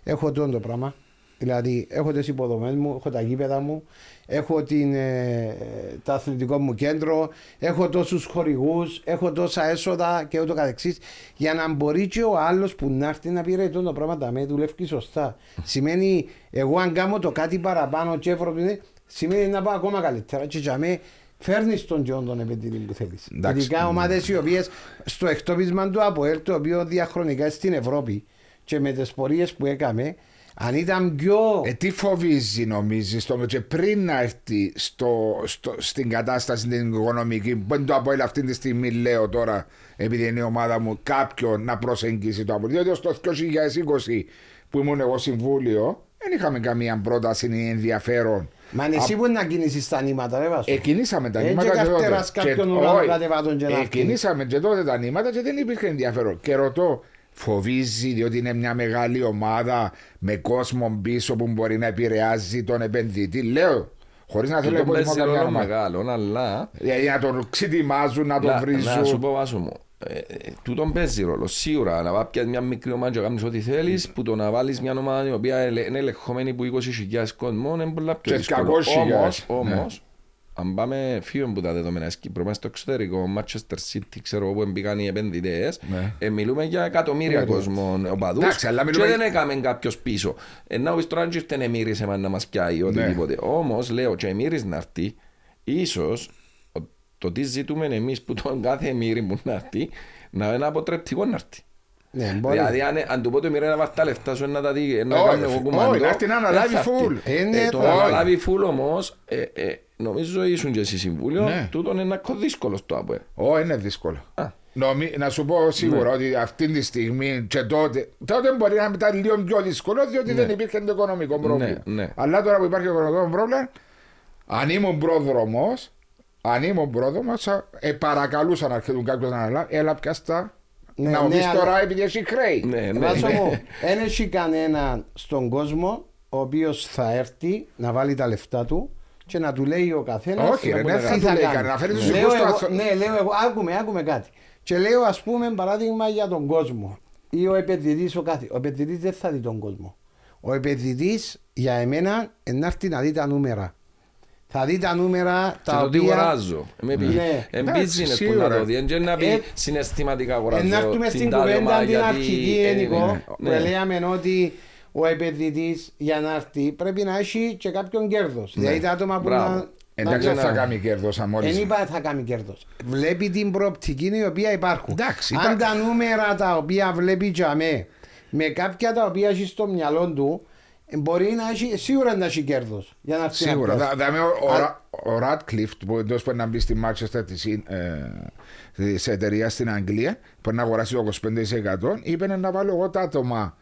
έχω τόν το πράγμα. Δηλαδή, έχω τις υποδομές μου, έχω τα γήπεδα μου, έχω την, ε, το αθλητικό μου κέντρο, έχω τόσους χορηγούς, έχω τόσα έσοδα και ούτω καθεξής για να μπορεί και ο άλλος που να έρθει να πει ρε τόν το πράγμα τα με δουλεύει σωστά. σημαίνει, εγώ αν κάνω το κάτι παραπάνω και εύρο είναι, σημαίνει να πάω ακόμα καλύτερα. Και για μέ φέρνεις τον τζον τον επενδυτή που θέλεις. Εντάξει. Ειδικά ομάδες οι οποίες στο εκτόπισμα του ΑΠΟΕΛ, το οποίο διαχρονικά στην Ευρώπη και με τις πορείες που έκαμε, αν ήταν πιο. Ε, τι φοβίζει νομίζεις το και πριν να έρθει στο, στο, στην κατάσταση την οικονομική που δεν το ΑΠΟΕΛ αυτή τη στιγμή λέω τώρα επειδή είναι η ομάδα μου κάποιον να προσεγγίσει το ΑΠΟΕΛ διότι ως το 2020 που ήμουν εγώ συμβούλιο δεν είχαμε καμία πρόταση ή ενδιαφέρον Μα είναι εσύ που να κινήσεις τα νήματα, ρε Βάσο. Εκκινήσαμε τα Ε, νήματα και και τότε. καρτεράς κάποιον Και- ουρανό όχι. κατεβάτων και να έρθει. Εκκινήσαμε και τότε τα νήματα και δεν υπήρχε ενδιαφέρον. Και ρωτώ, φοβίζει διότι είναι μια μεγάλη ομάδα με κόσμο πίσω που μπορεί να επηρεάζει τον επενδυτή. Λέω, χωρίς να θέλω Τούτο να παίζει υποτιμώ καμιά ρόλο ομάδα. μεγάλο, αλλά Δηλαδή να τον ξετοιμάζουν, να τον να, να σου βρίζουν. πω βάσο μου. Ε, ε, τούτον παίζει ρόλο. Σίγουρα να πάει πια μια μικρή ομάδα και να κάνεις ό,τι θέλεις που το να βάλεις μια ομάδα η οποία ελε- είναι ελεγχόμενη που 20.000 κόσμο είναι πολλά πιο Και δύσκολο. 200.000, Όμως, ναι. όμως, αν πάμε φύγουμε από τα δεδομένα της Κύπρου, μέσα στο εξωτερικό, Manchester City, ξέρω εγώ, που μπήκαν οι επενδυτές, Ναι. ε, μιλούμε για εκατομμύρια κόσμο οπαδούς Εντάξει, αλλά και μιλούμε- δεν έκαμε κάποιος πίσω. Ε, να πεις τώρα αν ήρθε εμμύρης εμάς να μας πιάει Ναι. οτιδήποτε. Όμως, λέω, και εμμύρης να έρθει, ίσως ο- το τι ζητούμε εμείς που τον κάθε εμμύρη που να έρθει, να είναι αποτρεπτικό να έρθει. Ναι, μπορεί. Δηλαδή αν, αν του πω το μοιραία να βάζει τα λεφτά σου να τα δει, να Όχι, κάνω εγώ όχι, κουμαντό. να έρθει να αναλάβει δεν θα full. έρθει. Ε, ναι, Ε, το το- να όχι. αναλάβει full όμως, ε, ε, νομίζω ήσουν και εσύ συμβούλιο, Ναι. τούτον είναι ακόμα δύσκολος στο ΑΠΟΕΛ. Ω, είναι δύσκολο. Α. Νομι... Να σου πω σίγουρα Ναι. ότι αυτή τη στιγμή και τότε, τότε μπορεί να ήταν λίγο πιο δύσκολο διότι δεν υπήρχε το οικονομικό πρόβλημα. ναι. Αλλά τώρα που υπάρχει οικονομικό πρόβλημα, αν ήμουν πρόδρομο, αν ήμουν πρόδρομος, ε, παρακαλούσα να έρχεται κάποιο να αναλάβει. Έλα πιάστα. Ναι, να μου ναι, πει αλλά- τώρα επειδή έχει χρέη. Ναι, ναι, Βάζω ναι. μου, δεν έχει κανένα στον κόσμο ο οποίος θα έρθει να βάλει τα λεφτά του και να του λέει ο καθένας. Όχι, ρε, δεν θα του λέει κανένα, να φέρει τους Λέω δικούς του εγώ- άνθρω- Ναι, λέω εγώ, άκουμε, άκουμε κάτι. Και λέω, ας πούμε, παράδειγμα για τον κόσμο. Ή ο επενδυτής, ο κάθε. Ο επενδυτής δεν θα δει τον κόσμο. Ο επενδυτής για εμένα είναι να έρθει να δει τα νούμερα. Θα δει τα νούμερα Και τα το τι οποία. αγοράζω. Με πει, Ναι. εν Εντάξει, business που σίγουρα. να το δει, εν να πει Ε, συναισθηματικά Ε, Να αγοράζω έρθουμε την στην τάδε κουβέντα ομάδα, την γιατί, αρχική, ε, Ενικό, ναι, που ναι. λέγαμε ότι ο επενδυτής για να έρθει πρέπει να έχει και κάποιον κέρδος. Δηλαδή τα άτομα που Μπράβο. να. Εντάξει, να- δεν θα κάνει κέρδος αν Δεν μόλι. είπα θα κάνει κέρδος. Βλέπει την προοπτική η οποία υπάρχουν. Εντάξει, Αν υπά- τα νούμερα τα οποία βλέπει για με, με κάποια τα οποία έχει στο μυαλό του, ε, μπορεί να έχει, σίγουρα να έχει κέρδος. Για να έρθει να Σίγουρα. πιάσει. Θα, θα είμαι ο, ο, Α- Ρα- ο Radcliffe που εντός που να μπει στη Manchester της, ε, της εταιρείας στην Αγγλία που να αγοράσει το 25% είπε να βάλω εγώ τα άτομα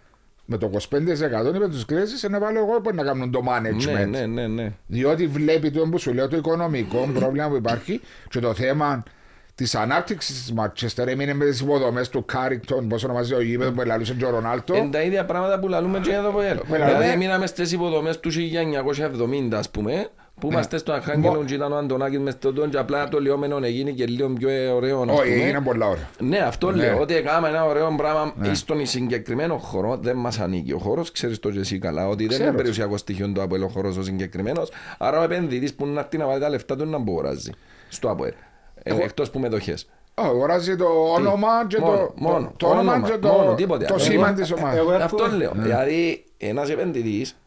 με το 25% είπε τους κρέσεις να βάλω εγώ που να κάνουν το management. Ναι, ναι, ναι, ναι. Διότι βλέπει το που σου λέω το οικονομικό πρόβλημα που υπάρχει και το θέμα της ανάπτυξης της Manchester έμεινε με τις υποδομές του Carrington, πώς ονομάζεται ο γήπεδο που ελαλούσε και ο Ρονάλντο. Είναι τα ίδια πράγματα που λαλούμε και για το ΠΟΕΛ. Που λαλούμε- Δηλαδή μείναμε στις υποδομές του 1970 ας πούμε, που είμαστε στο Αρχάγγελο και ήταν ο Αντωνάκης μες στο τον και απλά το λιόμενο έγινε και λίγο πιο ωραίο. ας Όχι, πούμε. έγινε πολλά ώρα. Ναι, αυτό Ναι. λέω. Ότι έκαμε ένα ωραίο πράγμα στον συγκεκριμένο χώρο δεν μας ανήκει. Ο χώρος ξέρεις το και εσύ καλά. Ότι δεν Ξέρω. είναι περιουσιακό στοιχείο του ΑΠΟΕΛ ο χώρος ο συγκεκριμένος. Άρα ο επενδυτής που να έρθει να βάλει τα λεφτά του να μποράζει στο ΑΠΟΕΛ. Εκτός που μετοχέ. Όχι, αγοράζει το όνομα και Μόνο, το, μόνο. το, το όνομα Όνομα, και το, μόνο, τίποτε το άλλο. σήμα Εγώ- της ομάδας. εγώ- Αυτό έρχομαι- λέω. Δηλαδή, ένας επενδυτής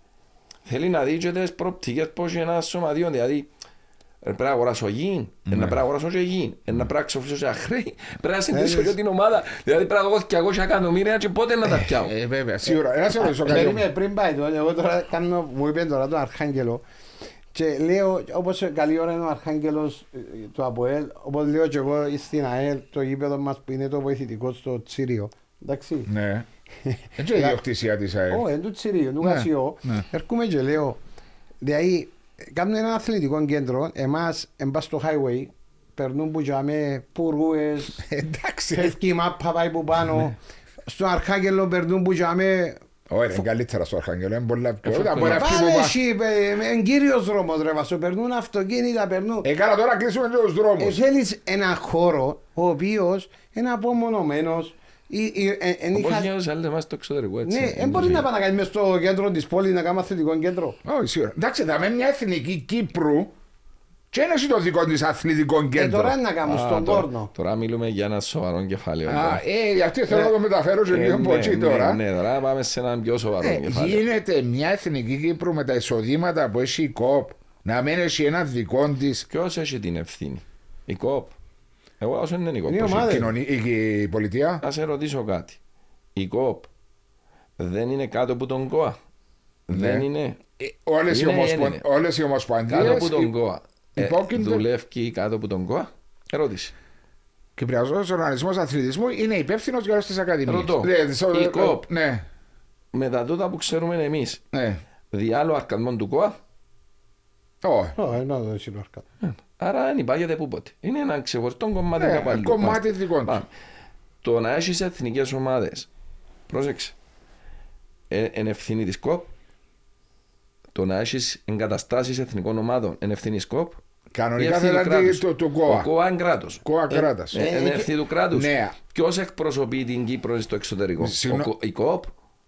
θέλει να δει και τις προοπτικές πώς είναι ένα σωματείο. Δηλαδή, ε, πρέπει να αγοράσω γη, ε, να πρέπει να αγοράσω και γη, ε, να πρέπει να ξοφλήσω σε αχρέη, πρέπει να συντήσω και την ομάδα. Δηλαδή, πρέπει να δω 200 εκατομμύρια και πότε να τα πιάω. Ε, βέβαια, σίγουρα. Ένα σε ρωτήσω κάτι. Περίμενε πριν πάει το, εγώ τώρα κάνω, μου είπε τώρα το Αρχάγγελο και λέω όπως καλή ώρα είναι ο Αρχάγγελος ε, του ΑΠΟΕΛ όπως λέω και εγώ στην ΑΕΛ το γήπεδο μας που είναι το βοηθητικό στο Τσίριο εντάξει Ναι. Έτσι η ιδιοκτησία της ΑΕΛ. Όχι, είναι του Τσιρίου, του Ναι, Γασιό. ναι. Έρχομαι και λέω, δηλαδή, κάνουν ένα αθλητικό κέντρο, εμάς, εμπά στο highway, περνούν που τζάμε πουρούες, Εντάξει. φεύγει η μάπα πάει που πάνω, Ναι. στο Αρχάγγελο περνούν που τζάμε, Όχι, είναι καλύτερα στο Αρχάγγελο. Είναι πολλά πιο. Εφ' Μπορεί να αυτό. φύγει Πάλι που πα- εσύ, ε, εν κύριος δρόμος ρε Βασό, περνούν αυτοκίνητα, περνούν. Ε, καλά, τώρα κλείσουμε τους Ε, δρόμου. θέλεις ένα χώρο, ο οποίος είναι απομονωμένος, ή- ή- ε, εν Όπως είχα- για τους άλλους μας στο εξωτερικό, έτσι. Ναι, δεν μπορείς να πάει να κάνεις μες στο κέντρο της πόλης να κάνεις αθλητικό κέντρο. Όχι, σίγουρα. Εντάξει, θα με μια εθνική Κύπρου και είναι εσύ το δικό της αθλητικό Και κέντρο. τώρα είναι να κάνουν Α, στον τώρα- κόρνο. Τώρα μιλούμε για ένα σοβαρό κεφάλαιο. Α, τώρα. ε, γιατί θέλω να το μεταφέρω και Ε, λίγο από ναι, εκεί ναι, τώρα. Ναι, τώρα πάμε σε ένα πιο σοβαρό Ε, κεφάλαιο. γίνεται μια εθνική Κύπρου με τα εισοδήματα που έχει η ΚΟΠ να μην έχει ένα δικό της Ποιος έχει την ευθύνη, η ΚΟΠ. Εγώ όσο είναι η ΚΟΠ. Είναι η πώς ομάδα. κοινωνία, η, η πολιτεία. Να σε ρωτήσω κάτι. Η ΚΟΠ δεν είναι κάτω από τον ΚΟΑ; Δεν είναι; Όλες οι, Είναι, ομοσπον... είναι. όλες οι ομοσπονδίες κάτω από τον ΚΟΑ. Ε, υπόκεινται- δουλεύει κάτω από τον ΚΟΑ; Ερώτηση. Κυπριακός Οργανισμός Αθλητισμού είναι υπεύθυνος για όλες τις ακαδημίες. Ρωτώ. Ναι, στο- Η ΚΟΠ. Ναι, Με τα τούτα που ξέρουμε εμείς, ναι. διάλογο αρκασμών του ΚΟΑ, Όχι. Όχι, να το συλλογικά. άρα δεν υπάγεται πού ποτέ. Είναι ένα ξεχωριστό κομμάτι Ναι, κάπου αλλού. κομμάτι Μάλιστα. δικό του. Πάμε. Το να έχεις εθνικές ομάδες, πρόσεξε, ε, είναι ευθύνη της ΚΟΠ. Το να έχεις εγκαταστάσεις εθνικών ομάδων είναι ευθύνης τη ΚΟΠ. Κανονικά Η ευθύνη θέλατε κράτους. το- το Ο ΚΟΑ. ΚΟΑ είναι κράτος. ΚΟΑ κράτος. Είναι Ε, ε, ευθύνη του κράτους. ναι. Ποιος εκπροσωπεί την Κύπρο στο εξωτερικό, Συγγνώ- Ο κο- η ΚΟΠ.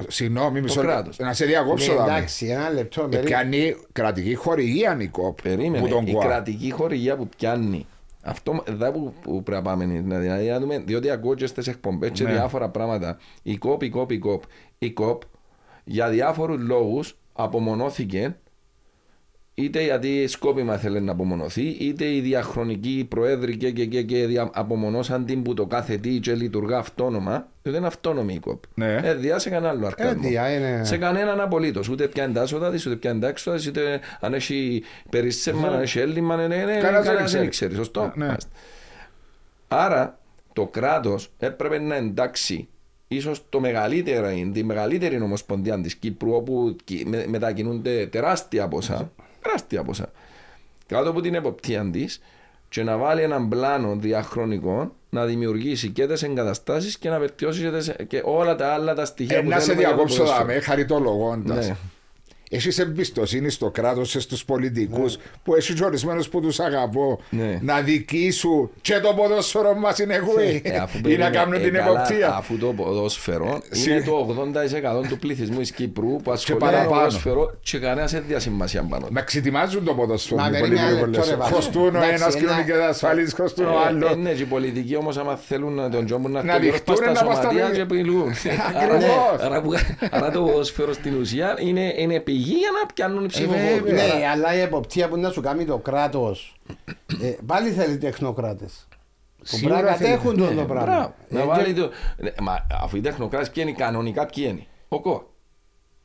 Συγγνώμη, μισό κράτος. Να σε διακόψω Ναι, δάμε. εντάξει, ένα λεπτό. Ε, περί- Πιάνει κρατική χορηγία η ΚΟΠ. Περίμενε. που τον η ΚΟΑ. κρατική χορηγία που πιάνει. Αυτό εδώ που, που πρέπει να πάμε. Δηλαδή, να δούμε, διότι ακούω και στις εκπομπές και Ναι. διάφορα πράγματα. Η ΚΟΠ, η ΚΟΠ, η ΚΟΠ. Η ΚΟΠ για διάφορους λόγους απομονώθηκε είτε γιατί σκόπιμα θέλει να απομονωθεί, είτε οι διαχρονικοί προέδροι και, και, και, και δια- απομονώσαν την που το κάθε τι και λειτουργά αυτόνομα, δεν είναι αυτόνομη η κόπ. Ναι. Ε, διά σε κανένα άλλο αρκασμό. Ε, διά, είναι- Σε κανέναν απολύτως. Ούτε πιάνει τα έσοδα της, ούτε πιάνει τα έξοδα της, ούτε αν έχει περίσσεμα, αν έχει έλλειμμα, ναι, ναι, ναι, Κανένας δεν κανένας δεν ξέρει. ξέρει. Σωστό. Ναι. Μάλιστα. Άρα το κράτος έπρεπε να εντάξει ίσως το μεγαλύτερο, τη μεγαλύτερη ομοσπονδία της Κύπρου, όπου κι- με- μετακινούνται τεράστια ποσά, τεράστια ποσά, κάτω από την εποπτεία της και να βάλει έναν πλάνο διαχρονικό να δημιουργήσει και τι εγκαταστάσεις και να βελτιώσει και, τις- και όλα τα άλλα τα στοιχεία Ε, που να σε θέλουμε για το διακόψω ποδόσφαιρο. δάμε, χαριτολογώντα. Ναι. Έχεις εμπιστοσύνη στο κράτος και στου πολιτικούς που έχεις ορισμένους που τους αγαπώ Ναι. να δικήσουν και το ποδόσφαιρο μας είναι εγώ Ε, αφού ή να περίμενε, κάνουν ε, την καλά, εποπτεία. Αφού το ποδόσφαιρο Συ- είναι το 80% του πληθυσμού της Κύπρου που ασχολείται με το παραπάνω. ποδόσφαιρο και κανένας δεν διά σημασία πάνω. Να ξετοιμάζουν το ποδόσφαιρο. Μα οι περίμενε πολιτικοί ένα λεπτό, πολλές. ρε, Βάσο. Χρωστούν ο Εντάξει, ένας ένα- κοινωνικέ ασφαλίσει, χρωστούν ο Ε, ε, άλλο. ναι, και οι πολιτικοί όμως, άμα θέλουν να τον τζόμπουν να Να έρθουν ληφθούν, πας στα να πας στα σωματεία παιδιά. και πηλούν. Ακριβώς. Άρα, που- άρα το ποδόσφαιρο στην ουσία είναι, είναι πηγή για να πιάνουν οι ψηφοφόροι. βέβαια. Ναι, αλλά η εποπτεία που να σου κάνει το κράτος. πάλι θέλει τεχνοκράτες. Που Σίγουρα πρέπει να θέλει. κατέχουν το Ναι, το μπράβο. πράγμα. Να Ε, βάλει και- το- ναι, Μα αφού οι τεχνοκράτες ποιοι είναι κανονικά, ποιοι είναι. Ο ΚΟ.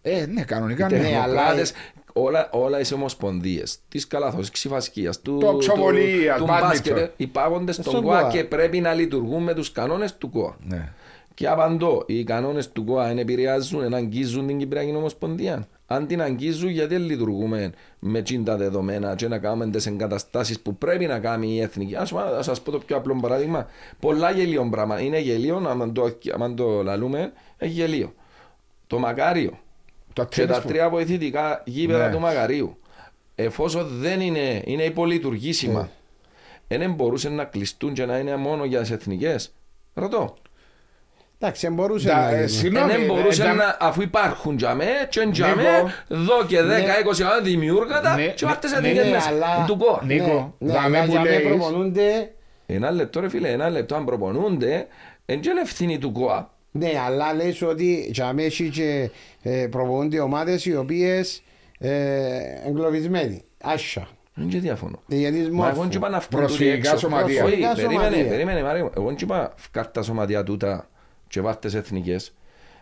Ε, ναι, κανονικά Οι ναι. Ναι, αλλά- τεχνοκράτες, όλα, όλα οι ομοσπονδίες της καλαθό, της ξυφασκία, του, Το ξοβολία, του, του badminton. μπάσκετ, ε, υπάγονται στον Στον ΚΟΑ ΚΟΑ. και πρέπει να λειτουργούν με τους κανόνες του ΚΟΑ. Ναι. Και απαντώ, οι κανόνες του ΚΟΑ δεν επηρεάζουν, δεν αγγίζουν την Κυπριακή Ομοσπονδία. Αν την αγγίζουν, γιατί δεν λειτουργούμε με τσιν τα δεδομένα και να κάνουμε τις εγκαταστάσεις που πρέπει να κάνει η εθνική. Α σας πω το πιο απλό παράδειγμα. Πολλά γελίο πράγμα. Είναι γελίο, αν το, άμα το λαλούμε, έχει γελίο. Το μακάριο Το και τένις τα που- τρία βοηθητικά γήπεδα Ναι. του Μακαρίου, εφόσον δεν είναι, είναι υπολειτουργήσιμα, δεν μπορούσε να κλειστούν και να είναι μόνο για τις εθνικές. Ρωτώ. Εντάξει, δεν μπορούσε Τα- να ε, γίνει. Συγγνώμη, δεν μπορούσε ε, να, αφού υπάρχουν τζαμέ, και Νίκο. τζαμέ, δω και 10-20 Ναι. δημιούργατα, Ναι, και βάρτες ναι, εθνικές ναι, μέσα. αλλά- Του κο. Νίκο, Ναι, δάμε αλλά που για μέ λέεις- προπονούνται. Ένα λεπτό ρε φίλε, ένα λεπτό αν προπονούνται, δεν είναι ευθύνη του ΚΟΑ. Ναι, αλλά λες ότι για μέ έχει και ε, προπονούνται ομάδες οι οποίες ε, εγκλωβισμένοι. Άσια. Δεν και διαφωνώ. Διεθνής Μα εγώ μόρφου. δεν είπα να βγουν Προσφυγικά τούτοι έξω. σωματεία. Όχι, Προσφυγικά περίμενε, σωματεία. περίμενε Μάριο. Εγώ δεν είπα φκάρ τα σωματεία τούτα και βάρτες εθνικές.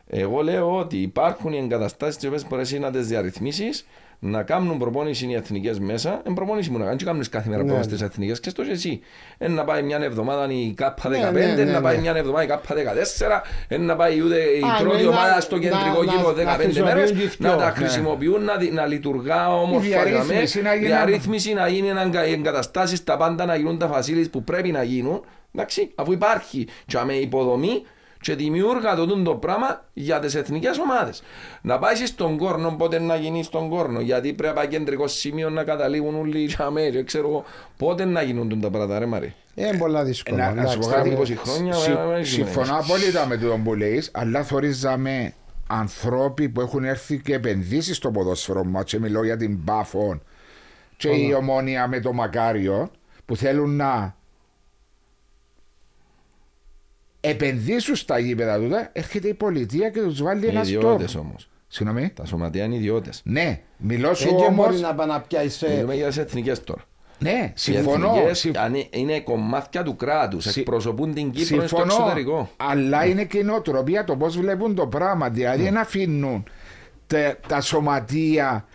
Εγώ λέω ότι υπάρχουν οι εγκαταστάσεις τις οποίες μπορείς να τις διαρρυθμίσεις να κάνουν προπόνηση οι εθνικές μέσα, εν προπόνηση μου να κάνουν και κάνουν κάθε μέρα Ναι. προπόνηση στις εθνικές και στο και εσύ. Εν να πάει μια εβδομάδα η ΚΑΠΑ 15, Ναι, ναι, ναι, να πάει ναι. μια εβδομάδα η ΚΑΠΑ 14, εν να πάει ούτε η Α, πρώτη ναι, να- ομάδα στο να- κεντρικό να- γήπεδο να 15 μέρες, χρησιμοποιούν και να τα δυο. χρησιμοποιούν, να δι- να λειτουργά όμορφα για μέ, διαρρύθμιση να γίνει- διαρρύθμιση να γίνει ένα- οι εγκαταστάσεις, τα πάντα να γίνουν τα facilities που πρέπει να γίνουν. Εντάξει, αφού υπάρχει και με υποδομή και δημιούργα το τούτο πράγμα για τις εθνικές ομάδες. Να πάει στον κόρνο, πότε να γίνει στον κόρνο, γιατί πρέπει από κεντρικό σημείο να καταλήγουν όλοι οι τσαμέ, και ξέρω εγώ, πότε να γίνουν τα πράγματα, ρε Μαρή. Ε, Είναι πολλά δύσκολα. Να, να σου πω εντάξει. κάτι, 20 χρόνια, συ- ε, ε, ε, συμφωνώ ε, απόλυτα με το που λέεις, αλλά θωρίζαμε ανθρώποι που έχουν έρθει και επενδύσει στο ποδόσφαιρο μας και μιλώ για την Μπάφων και η ομόνια με το Μακάριο που θέλουν να επενδύσουν στα γήπεδα του, έρχεται η πολιτεία και τους βάλει Είναι ένα στόχο. ιδιώτες όμως. Συγγνώμη. Τα σωματεία είναι ιδιώτες. Ναι, μιλώ σου Ε, και όμω. μπορεί να πάει να πιάσει. Μιλούμε για τις εθνικές τώρα. Ναι, Οι συμφωνώ. εθνικές συμφ- είναι- είναι κομμάτια του κράτους, Συ- εκπροσωπούν την Κύπρο στο Συμφωνώ, εξωτερικό. αλλά είναι και η νοοτροπία το πώς βλέπουν το πράγμα. Δηλαδή Ναι. να αφήνουν τε- τα σωματεία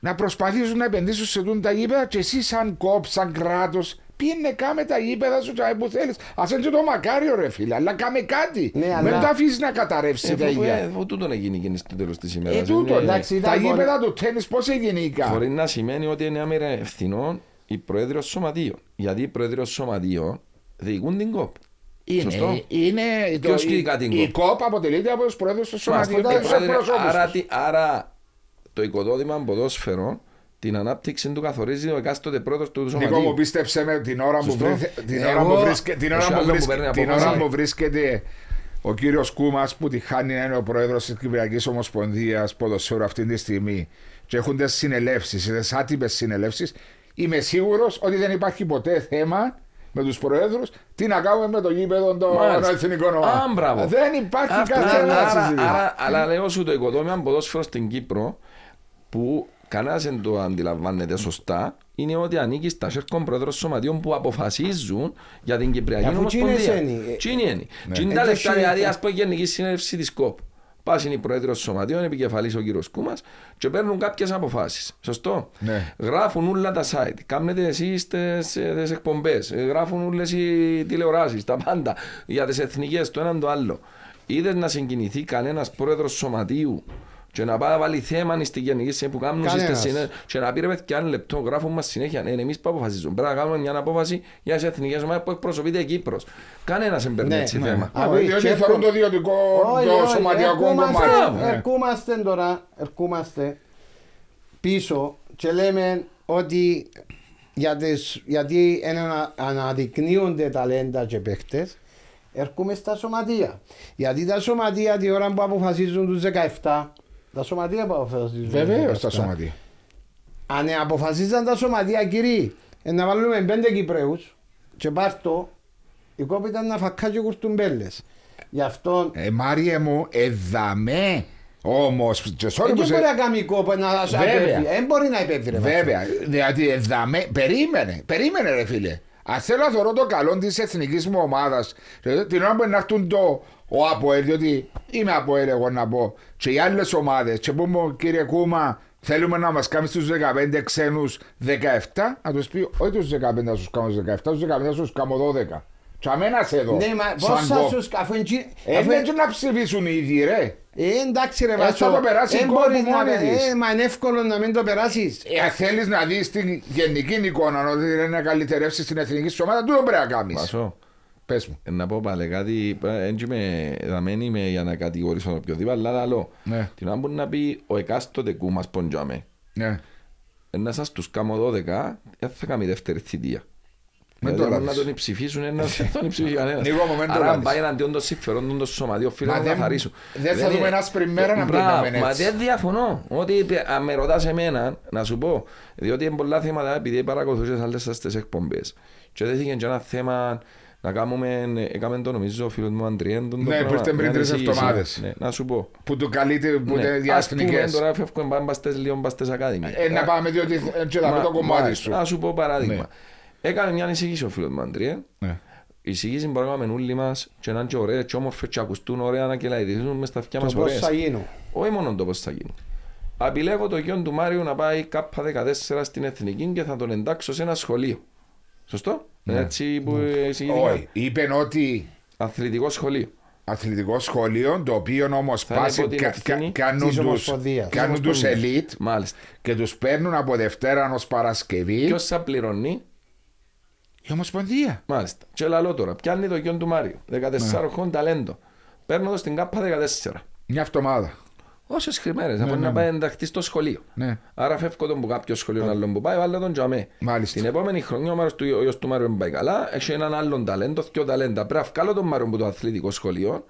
να προσπαθήσουν να επενδύσουν σε τούν τα γήπεδα και εσύ σαν κόπ, σαν κράτος, πήγαινε κάμε τα γήπεδα σου και που θέλεις. Α είναι και το μακάριο ρε φίλε, αλλά κάμε κάτι. Ναι, Μην αλλά- τα αφήσεις να καταρρεύσει Ε, τα αφού- ε, ίδια. αφού τούτο να γίνει και στο τέλος της ημέρας. Ε, τούτο, Είναι- εντάξει, τα ήταν γήπεδα του τέννη πώς έγινε Μπορεί να σημαίνει ότι είναι άμερα ευθυνών οι πρόεδροι σωματείων. Γιατί οι πρόεδροι σωματείων διοικούν την ΚΟΠ. Σωστό. Είναι, είναι το, Ποιος η, κηρύκκα την η ΚΟΠ; ΚΟΠ αποτελείται από τους πρόεδρους του Σωστό. σωματείου Και και τους πρόεδρε, εκπροσώπους άρα, τους. τι- άρα το οικοδόμημα ποδόσφαιρο την ανάπτυξη του καθορίζει ο εκάστοτε πρώτος του Νίκο μου σωματείου. πίστεψε με την ώρα, που, Σωστό. βρέθε- την Εγώ- ώρα, που, βρίσκε, την ώρα, Έχει που, άλλο που βρίσκε- παίρνει την απόφαση. ώρα που βρίσκεται ο κύριος Κούμας που τη χάνει να είναι ο πρόεδρος της Κυπριακής Ομοσπονδίας ποδοσφαίρου αυτή τη στιγμή και έχουν τις συνελεύσεις, τις άτυπες συνελεύσεις είμαι σίγουρος ότι δεν υπάρχει ποτέ θέμα με τους πρόεδρους τι να κάνουμε με το γήπεδο των Μάλιστα. εθνικών Α, ομάδων. μπράβο. Δεν υπάρχει Αυτά- καθένα άρα- συζήτηση. άρα- Αλλά λέω σου το οικοδόμημα ποδόσφαιρο στην Κύπρο που κανένα δεν το αντιλαμβάνεται σωστά, είναι ότι ανήκει στα σέρκων πρόεδρος σωματείων που αποφασίζουν για την Κυπριακή Αφού Ομοσπονδία. τσίνες είναι. Τι είναι. Τι είναι Ε, τα το λεφτά, έχει- δηλαδή, ας πούμε, η Γενική Συνέλευση της ΚΟΠ. Πας είναι η πρόεδρος σωματείων, επικεφαλής ο κύριος Κούμας και παίρνουν κάποιες αποφάσεις. Σωστό. Ναι. Γράφουν όλα τα site. Κάνετε εσείς τις εκπομπές. Γράφουν όλε οι τηλεοράσεις, τα πάντα για τις εθνικές, το έναν το άλλο. Είδες να συγκινηθεί κανένας πρόεδρος σωματείου και να πάει να βάλει θέμα στη γενική συνέλευση που κάνουν Κανένας. στις συνέ- και να πει ρε παιδιά ένα λεπτό, γράφουν μας συνέχεια. Ναι, εμείς που αποφασίζουμε. Πρέπει να κάνουμε μια απόφαση για τις εθνικές ομάδες που εκπροσωπείται η Κύπρος. Κανένας δεν παίρνει Ναι, έτσι ναι. θέμα. Α, Όχι, όχι, διότι και θεωρούν έρχο- το ιδιωτικό, Όχι, το όχι, σωματιακό ερχόμαστε- κομμάτι. Ναι. Ερχόμαστε τώρα, ερχόμαστε πίσω και λέμε ότι για τις, γιατί ενα- αναδεικνύονται ταλέντα και παίχτες έρχομαι στα σωματεία. Γιατί τα σωματεία τη ώρα που αποφασίζουν τους 17 τα σωματεία που αποφασίζουν τους Βεβαίω 17. στα σωματεία. Αν αποφασίζαν τα σωματεία κύριοι ε, να βάλουμε πέντε Κυπρέους και πάρτο η κόπη ήταν να φακά και κουρτουμπέλες. Γι' αυτό Ε, Μάριε μου, εδαμέ όμως. Και sorry δεν που σε- μπορεί να κάνει κόπο να σου Βέβαια. απέφυγει. Δεν μπορεί να υπέφυγει. ρε Βέβαια, δηλαδή εδαμέ. Περίμενε, περίμενε, ρε φίλε. Αν θέλω να θεωρώ το καλό της εθνικής μου ομάδας, την ώρα που να έρθουν το ο Αποέλ, διότι είμαι Αποέλ, εγώ να πω, και οι άλλες ομάδες, και πούμε, κύριε Κούμα, θέλουμε να μας κάνεις στου 15 ξένους 17, να τους πει, όχι τους 15 να τους κάνω 17, τους 15 να τους κάνω 12. Και αμένα σε εδώ. Ναι, μα σαν πώς θα κο- σου αφού είναι- Ε, αφού- δεν και να ψηφίσουν οι ίδιοι, ρε. Ε, εντάξει ρε Ε, Βάσο. θα το περάσει η δεν κόρη μπορείς που να- μόνη της. ε, Μα είναι εύκολο να μην το περάσεις. Ε, θέλεις να δεις την γενική εικόνα ότι είναι να καλυτερεύσεις την εθνική σου ομάδα, του πρέπει να κάνεις. Πασό. Πες μου. Ε, Να πω πάλι κάτι, δεν είμαι, δεν είμαι για να κατηγορήσω τον οποιοδήποτε, αλλά άλλο. Ναι. Την ώρα που να πει ο εκάστοτε κούμας ποντζάμε, Ναι. ε, να σας τους κάνω 12, δεν θα κάνει δεύτερη θητεία. Μην Δηλαδή, το αν να λάβεις. τον ψηφίσουν, ένα δεν τον ψηφίσει κανένας. Νίκο μου, μην το Άρα, αν λάβεις. πάει εναντίον των συμφερόντων των σωματείων, φίλε, Μα να δεν- καθαρίσουν. δεν θα δούμε είναι- ένας σπριν μέρα να Μπράβο, πήγαμε Μα έτσι. δεν διαφωνώ. Ότι αν με ρωτάς εμένα, να σου πω, διότι είναι πολλά θέματα, επειδή παρακολουθούσες άλλες σας τις εκπομπές. Και δεν είχε και ένα θέμα να κάνουμε, έκαμε το νομίζω ο φίλος μου Αντριέν. τον το Ναι, που πράγμα, ήρθε πριν μια τρεις εισήγηση. εβδομάδες. Ναι, Να σου πω. Που του καλείται που Ναι, είναι ας διαστηνικέ. πούμε, τώρα φεύγουμε πάμε παστές λίγο παστές ακάδημοι. Ε, να πάμε διότι έτσι θα πει το κομμάτι σου. Να σου πω παράδειγμα. Ναι. Έκανε μια εισήγηση ο φίλος μου Αντριέ. Ναι. Η εισήγηση μπορεί να κάνουμε όλοι μας και να είναι και ωραίες και όμορφες και ακουστούν ωραία να κελαϊδίζουν μες στα αυτιά Το μας πώς ωραίες. θα γίνω. Όχι μόνο το πώς θα γίνει. Απειλέγω το γιον του Μάριου να πάει κάπα 14 στην Εθνική και θα τον εντάξω σε ένα σχολείο. Σωστό; Ναι. Έτσι που εισηγήθηκα. Όχι. Είπε ότι Αθλητικό σχολείο. αθλητικό σχολείο, το οποίο όμως Θα είναι υπό την ευθύνη κάνουν της του Ομοσπονδίας. κάνουν τους ελίτ Μάλιστα. και τους παίρνουν από Δευτέρα ως Παρασκευή. Ποιος θα πληρώνει; Η Ομοσπονδία. Μάλιστα. Και λαλό τώρα. Πιάνει το γιον του Μάριου. 14 Ναι. χρόνια ταλέντο. Παίρνω το στην ΚΑΠΑ 14. Μια εβδομάδα. Όσες χρημέρες, να μπορεί ναι, να ναι. πάει ενταχθεί στο σχολείο. Ναι. Άρα φεύγω τον που κάποιος σχολείο άλλο που πάει, βάλε τον τζαμέ. Μάλιστα. Την επόμενη χρονιά ο Μάριος του, ο γιος του Μάριου δεν πάει καλά, έχει έναν άλλον ταλέντο, δυο ταλέντα. Πρέπει να βγάλω τον Μάριο από το αθλητικό σχολείο,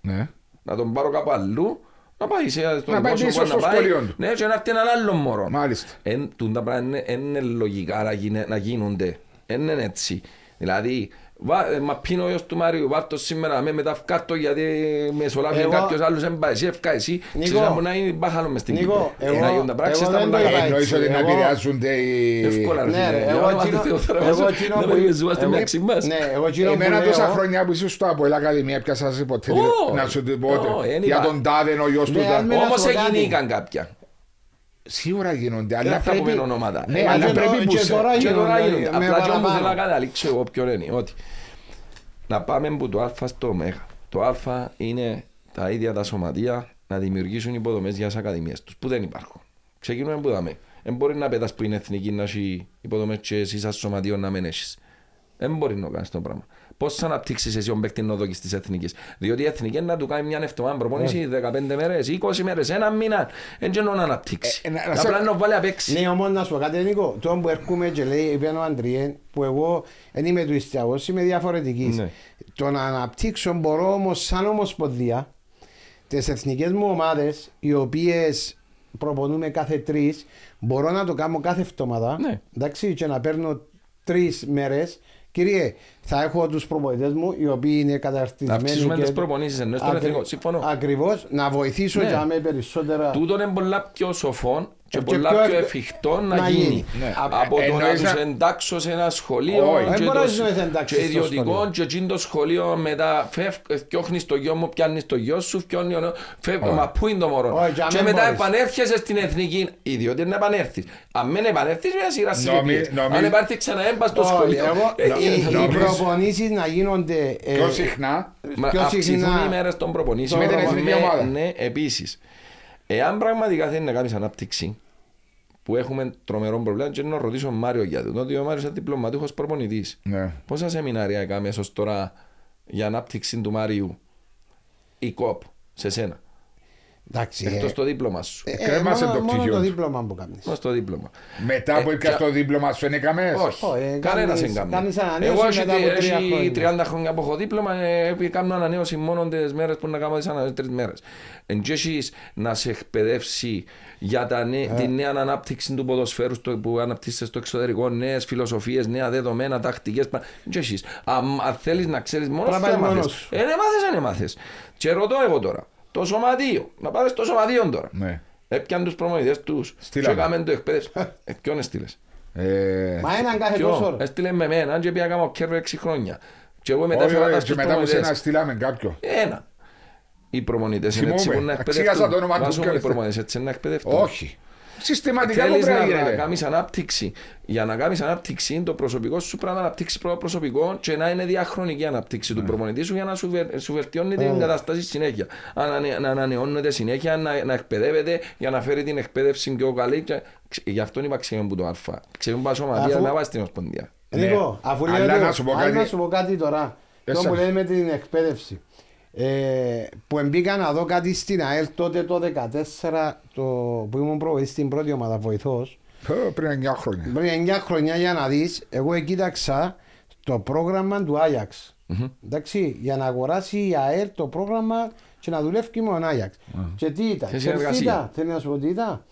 Ναι. να τον πάρω κάπου αλλού, να πάει σε στο Να πάει δημόσιο πίσω που στο να πάει, σχολείο του. Ναι, και να έρθει έναν άλλον μωρό. Μάλιστα. Εν, τούν τα πράγματα είναι, είναι λογικά να, γίνε, να γίνονται. Δεν είναι έτσι. Δηλαδή, βα, ε, μα πίνω ο γιος του Μάριου, βάρ' το σήμερα με μετά φκάτω γιατί με σολάβει Εγώ- κάποιος άλλος δεν πάει. Εσύ ευκά εσύ, Νίκο, ξέρεις να μπορεί να είναι μπάχαλο μες στην Νίκο, Κύπρο. εγώ- Να γίνουν τα πράξεις, εγώ να δεν μπορούν να το είπα κάνουν. Εννοείς ότι να εγώ- επηρεάζονται οι. Εύκολα ρε Ναι, φίλε. ρε, Για εγώ όνομα εκείνο- του Θεού, τώρα εγώ μας- εκείνο να που- μην ζούμε στη εγώ- μέση μας. Ναι, εγώ εκείνο που Εμένα τόσα λέω- χρόνια που ήσουν στο Αποέλ Ακαδημία πιάσα σας υποτίθεται Ω, να σου την πω ω, ότι εν για είπα. τον Τάδε ο γιος του Ναι, τα- αν με- να Όμως σου πω κάτι. εγινήκαν κάποια. Σίγουρα γίνονται, αλλά Δεν θα πρέπει... πούμε ονόματα. Ναι, Ε, αλλά και πρέπει το- που και σε... τώρα Και τώρα γίνονται, γίνονται. με Απλά και όμως παραπάνω. θέλω να καταλήξω εγώ ποιο είναι. Ότι να πάμε από το Α στο Ω. Το Α είναι τα ίδια τα σωματεία να δημιουργήσουν υποδομές για τις ακαδημίες τους που δεν υπάρχουν. Ξεκινούμε που δάμε. Δεν μπορεί να πετάς που είναι εθνική να έχει υποδομές και εσύ σαν σωματείο να μην έχεις. Δεν μπορεί να κάνεις το πράγμα. Πώς θα αναπτύξεις εσύ τον παίκτη νοδόκης στις εθνικές. Διότι η εθνική είναι να του κάνει μια εβδομάδα προπόνηση 15 μέρες, 20 μέρες, ένα μήνα. Δεν ξέρω να αναπτύξει. Ε, ε, να- να σε- Απλά να βάλει απ' έξι. Ναι, όμως να σου πω κάτι Νίκο, το που έρχομαι και λέει, είπε ο Αντριέν, που εγώ δεν είμαι του ιστιαγός, είμαι διαφορετικής. Ναι. Το να αναπτύξω μπορώ όμως σαν ομοσπονδία τις εθνικές μου ομάδες, οι οποίες προπονούμε κάθε τρεις, μπορώ να το κάνω κάθε εβδομάδα, Ναι. εντάξει, και να παίρνω τρεις μέρες. Κύριε, θα έχω τους προπονητές μου, οι οποίοι είναι καταρτισμένοι. Να αυξήσουμε και- τις προπονήσεις ενώ στον Ακρι- εθνικό. Συμφωνώ. Ακριβώς, να βοηθήσω Ναι. για με περισσότερα. Τούτο είναι πολλά πιο σοφό και Και πολλά πιο πιο ευ- εφικτό να να γίνει. γίνει. Ναι. Από το να Εννοείς τους να- εντάξω σε ένα σχολείο Όχι. και Δεν μπορείς το- να τους εντάξεις και στο ιδιωτικό σχολείο. και εκείνο το σχολείο μετά φεύγει, πιώχνεις το γιο μου, πιάνεις το γιο σου, πιώνει ο- φεύγει, μα πού είναι το μωρό; Όχι, για Και μεν μετά μπορείς. επανέρχεσαι στην εθνική, ιδιότι να επανέρθεις. Αν μην επανέρθεις, μια σειρά Νομι- συνεπίες. νομι- Αν επάρθει ξανά έμπα στο Όχι, σχολείο. εγώ- ε, οι- γίνεται. Οι νομίζω- προπονήσεις να γίνονται ε, Πιο συχνά. Μα πιο αυξηθούν συχνά. οι μέρες των προπονήσεων. Με την εθνική ομάδα. Ναι, επίσης. Εάν πραγματικά θέλει να κάνεις ανάπτυξη, που έχουμε τρομερό πρόβλημα, και να ρωτήσω τον Μάριο για το. Ότι ο Μάριος είναι διπλωματούχος προπονητής. Ναι. Πόσα σεμινάρια έκαμες έσως τώρα για ανάπτυξη του Μάριου η ΚΟΠ σε σένα; Εντάξει, ε, Εκτός το δίπλωμα σου. ε, κρέμασε μόνο- το μόνο πτυχίο το του. δίπλωμα που κάνεις. Μας το δίπλωμα. Μετά που Ε, ήρθα και- στο δίπλωμα σου, είναι καμές; Όχι, Όχι, ε, κανένας κάνεις- δεν κάνει. κάνεις ανανέωση Εγώ έχει μετά από τρία έχει χρόνια. 30 χρόνια που έχω δίπλωμα, ε, κάνω ανανέωση μόνο τις μέρες που να κάνω τις ανανέωσεις τρεις μέρες. Εν και έχεις να σε εκπαιδεύσει για τα νέ, Ε. τη νέα ανάπτυξη του ποδοσφαίρου στο, που αναπτύσσεται στο εξωτερικό, νέες φιλοσοφίες, νέα δεδομένα, τακτικές. πα- εν και έχεις. Αν, αν θέλεις να ξέρεις μόνος Πρέπει σου, να δεν πας μάθες. μόνος σου. Ε, δεν μάθες, δεν μάθες. Και ρωτώ εγώ τώρα, το σωματείο, να πάρεις το σωματείο τώρα. Ναι. Έπιαν τους προμονητές τους και Στείλαμε. έκαμε το εκπαίδευση. Ε, ποιον έστειλες; Ε, Μα έναν κάθε Ποιο, τόσο. ρε. έστειλε με μένα και πήγα κάνω κέρβο 6 χρόνια. Και εγώ όχι, μετέφερα τα όχι, στους και μετά που σε να προμονητές. στείλαμε κάποιο. Ένα. Οι προμονητές είναι έτσι Θυμούμαι. που να Εξήγασα το εκπαιδευτούν. όνομα τους Βάζω και- οι προμονητές έτσι να εκπαιδευτούν. Όχι. Συστηματικά που Θέλεις πρέπει να, να να γίνεται. κάνεις ανάπτυξη. Για να κάνεις ανάπτυξη, το προσωπικό σου πρέπει να αναπτύξεις πρώτο προσωπικό και να είναι διαχρονική η ανάπτυξη Ναι. του προμονητή σου για να σου, βε- σου βελτιώνει την κατάσταση συνέχεια. Ανανε- Να ανανεώνεται συνέχεια, να, να εκπαιδεύεται για να φέρει την εκπαίδευση πιο καλή. Και... ξε- Γι' αυτό είπα ξέρουμε που το Α. Ξέρουμε πα σωματεία Αφού- να πάει στην Ομοσπονδία. Ναι. Νίκο, αφού Αλλά λέτε, να σου πω αν κάτι. να σου πω κάτι τώρα. Εσάς. Το που λέμε με την εκπαίδευση. Ε, που μπήκα να δω κάτι στην ΑΕΛ τότε το 2014 το, που ήμουν προβοητής στην πρώτη ομάδα βοηθός. Πω, Πριν 9 χρόνια. πριν 9 χρονιά για να δεις εγώ κοίταξα το πρόγραμμα του Άγιαξ. Εντάξει για να αγοράσει η ΑΕΛ το πρόγραμμα και να δουλεύει με τον Άγιαξ. Και τι ήταν, Σε ξέρεις τι συνεργασία. ήταν, θέλει να σου πω τι ήταν.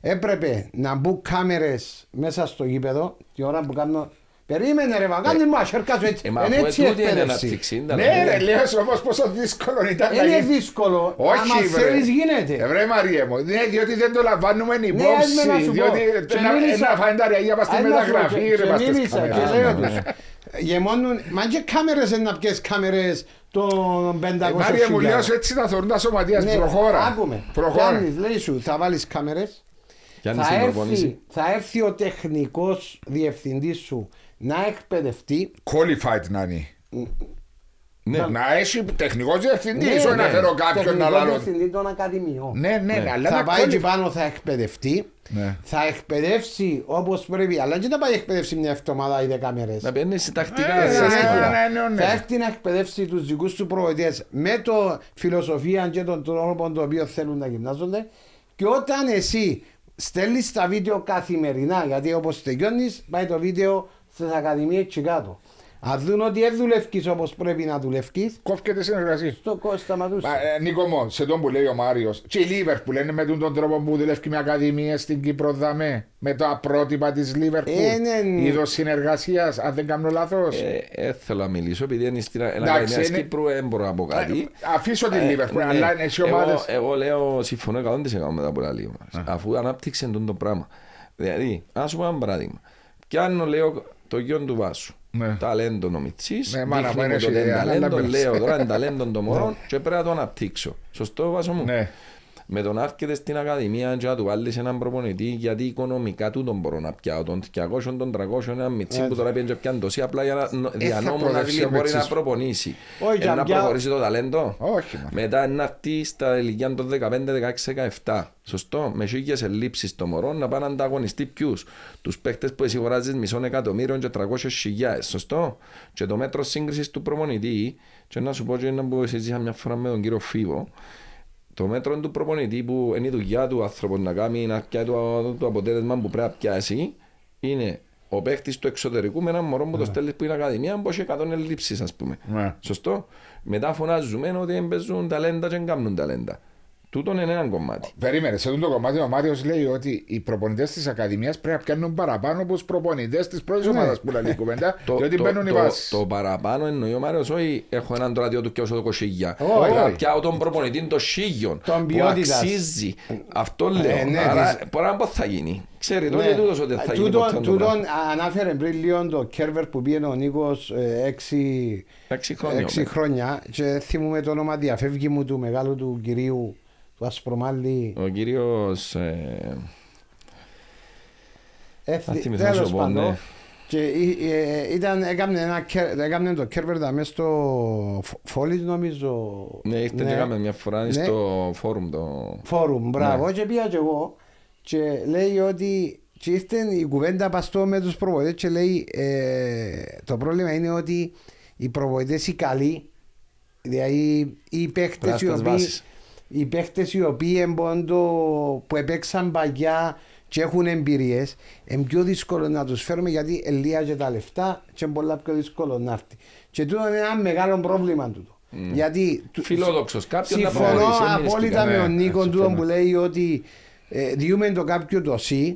Έπρεπε να μπουν κάμερες μέσα στο γήπεδο τη ώρα που κάνω Περίμενε ρε, μα κάντε μου ασέρκα σου έτσι. Ε, μα Είναι αφού έτσι η ετούτη είναι εκπαίδευση. ανάπτυξη. ήταν, Ναι, ε. ρε, λέω σου όμως πόσο δύσκολο ήταν να Είναι γίνει. δύσκολο. Όχι, Άμα βρε. θέλεις γίνεται. Ε, βρε Μαρία μου, ναι, διότι δεν το λαμβάνουμε Ναι, υπόψη. άσμε να σου πω. διότι Και να- μίλησα- να φάνε τα ρεγιά μας στη Ας να σου πω, μεταγραφή, και- ρε, και μας στις μίλησα και κάμερες. λέω Ναι, τους. ναι. Γεμώνουν, μα και κάμερες είναι να πιες κάμερες των 500 Ε, Μάρια μου, λέω σου έτσι να θωρούν τα σωματείας, Ναι, προχώρα. Άκουμε. Προχώρα. Πιάνεις, λέει σου, θα βάλεις κάμερες; Γιάννης Θα στην έρθει, προπόνηση. θα έρθει ο τεχνικός διευθυντής σου να εκπαιδευτεί. Qualified να είναι. Ναι. Να έχει τεχνικός διευθυντής, Ναι, όχι να ναι. φέρω κάποιον να Τεχνικός λαλώ. διευθυντή των ακαδημιών. Ναι, ναι, ναι, αλλά θα να πάει και qualified. πάνω, θα εκπαιδευτεί. Ναι. Θα εκπαιδεύσει όπως πρέπει. Αλλά και να πάει εκπαιδεύσει μια εβδομάδα ή δέκα μέρες. Να παίρνει τακτικά. Ε, σε ναι, αστικά. ναι, ναι, ναι, ναι. Θα έρθει να εκπαιδεύσει τους δικούς του προβοητέ με το φιλοσοφία και τον τρόπο τον οποίο θέλουν να γυμνάζονται. Και όταν εσύ στέλνεις τα βίντεο καθημερινά, γιατί όπως τελειώνεις, πάει το βίντεο στις ακαδημίες και κάτω. Αν δουν ότι δεν δουλεύεις όπως πρέπει να δουλεύεις, Κόφκεται συνεργασία. το κόσμο σταματούσε. Μα, ε, Νίκο μου, σε τον που λέει ο Μάριος, και η Λίβερπουλ είναι με τον τον τρόπο που δουλεύει με ακαδημίε στην Κύπρο δαμέ, με τα πρότυπα της Λίβερπουλ. Ε, ναι, ναι. Είδος συνεργασίας, αν δεν κάνω λάθος. Ε, ε, θέλω να μιλήσω επειδή είναι στην Εντάξει, Ακαδημία είναι- Κύπρου δεν μπορώ να πω κάτι. Αφήσω την Ε, Λίβερπουλ, ναι. αλλά είναι σε Εγώ- ομάδε. Εγώ λέω συμφωνώ 100% με τα πολλά λίγο. Αφού ανάπτυξε τον το πράγμα. Δηλαδή, ας σου πω ένα παράδειγμα. Πιάνω, λέω, το γιο του Βάσου. Ναι. Ταλέντο ο Μιτσής, Ναι, μάνα μου, δείχνει είναι μου το ιδέα, ότι είναι αλλά ταλέντο, μπες. λέω τώρα είναι ταλέντο το μωρό και πρέπει να το αναπτύξω. Σωστό Βάσο μου; Ναι. Με τον άρκεται στην Ακαδημία και να του βάλεις έναν προπονητή γιατί οικονομικά του τον μπορώ να πιάω τον 200, τον 300, έναν μιτσί που τώρα πιάνε και πιάνε τόση απλά για να νο- Ε, θα δια νόμου να προοδεύσει δει ο μπορεί Μιτσής. να προπονήσει. Όχι, Ε, για να πια- προχωρήσει το ταλέντο. Όχι, μα. Μετά να έρθει στα ηλικία των 15, 16, 17. Σωστό. Με χίλιες ελλείψεις το μωρό να πάει να ανταγωνιστεί ποιους; Τους παίκτες που εσύ αγοράζεις μισόν εκατομμύριο και 300 χιλιάδες. Σωστό. Και το μέτρο σύγκρισης του προπονητή και να σου πω και ένα που συζήτησα μια φορά με τον κύριο Φίβο το μέτρο του προπονητή που είναι η δουλειά του άνθρωπος να κάνει να πιάσει το, το αποτέλεσμα που πρέπει να πιάσει είναι ο παίχτης του εξωτερικού με έναν μωρό που το στέλνεις που είναι ακαδημία που έχει 100 ελλείψεις ας πούμε. Ναι. Σωστό. Μετά φωνάζουμε ότι δεν παίζουν ταλέντα και δεν κάνουν ταλέντα. Τούτον είναι ένα κομμάτι. Περίμενε, σε αυτό το κομμάτι ο Μάριος λέει ότι οι προπονητές της Ακαδημίας πρέπει να πιάνουν παραπάνω από τους προπονητές της πρώτης ομάδας που λέει η κουβέντα, διότι μπαίνουν οι το, βάσεις. το παραπάνω εννοεί ο Μάριος, όχι έχω έναν τώρα διότι του το κοσίγια. Όχι. Όχι, πιάω τον προπονητή το σίγιον Τον που ποιότητας. αξίζει. Αυτό λέω. Ε, ναι, Άρα της- μπορεί να πω θα γίνει. Ξέρει Ναι. τότε τούτος ότι θα γίνει Τούτον- ποτέ το τούτον πράγμα. ανάφερε πριν λίγο το κέρβερ που πήγαινε ο Νίκος ε, έξι, Έξι χρόνια. έξι χρόνια και θυμούμε το όνομα διαφεύγει μου του μεγάλου του κυρίου του Ασπρομάλη. Ο κύριος... ε, Ε, θα θυ- θυμηθώ να τέλος σου πω, πάντων. ναι. Και ε, ε, ήταν, έκαμνε, ένα, κέρ- έκαμνε το κέρβερ δαμέ στο Φ- Φόλις νομίζω. Ναι, ήρθε και έκαμε μια φορά Ναι. στο φόρουμ το... Φόρουμ, μπράβο. Ναι. Και πήγα και εγώ και λέει ότι και ήρθε η κουβέντα παστό με τους προβοητές και λέει ε, το πρόβλημα είναι ότι οι προβοητές οι καλοί δηλαδή οι παίχτες οι Πράσινες οποίοι βάσεις. Οι παίχτες οι οποίοι εμπόντο που επέξαν παγιά και έχουν εμπειρίες, είναι πιο δύσκολο να τους φέρουμε γιατί ελίαζε τα λεφτά και είναι πολλά πιο δύσκολο να έρθει. Και τούτο είναι ένα μεγάλο πρόβλημα τούτο. Γιατί του- Φιλόδοξος. Κάποιον να Συμφωνώ προχωρήσει, έμεινες απόλυτα και με καλά. τον Ναι, Νίκο συμφωνώ. τούτο που λέει ότι ε, διούμε το κάποιο το C,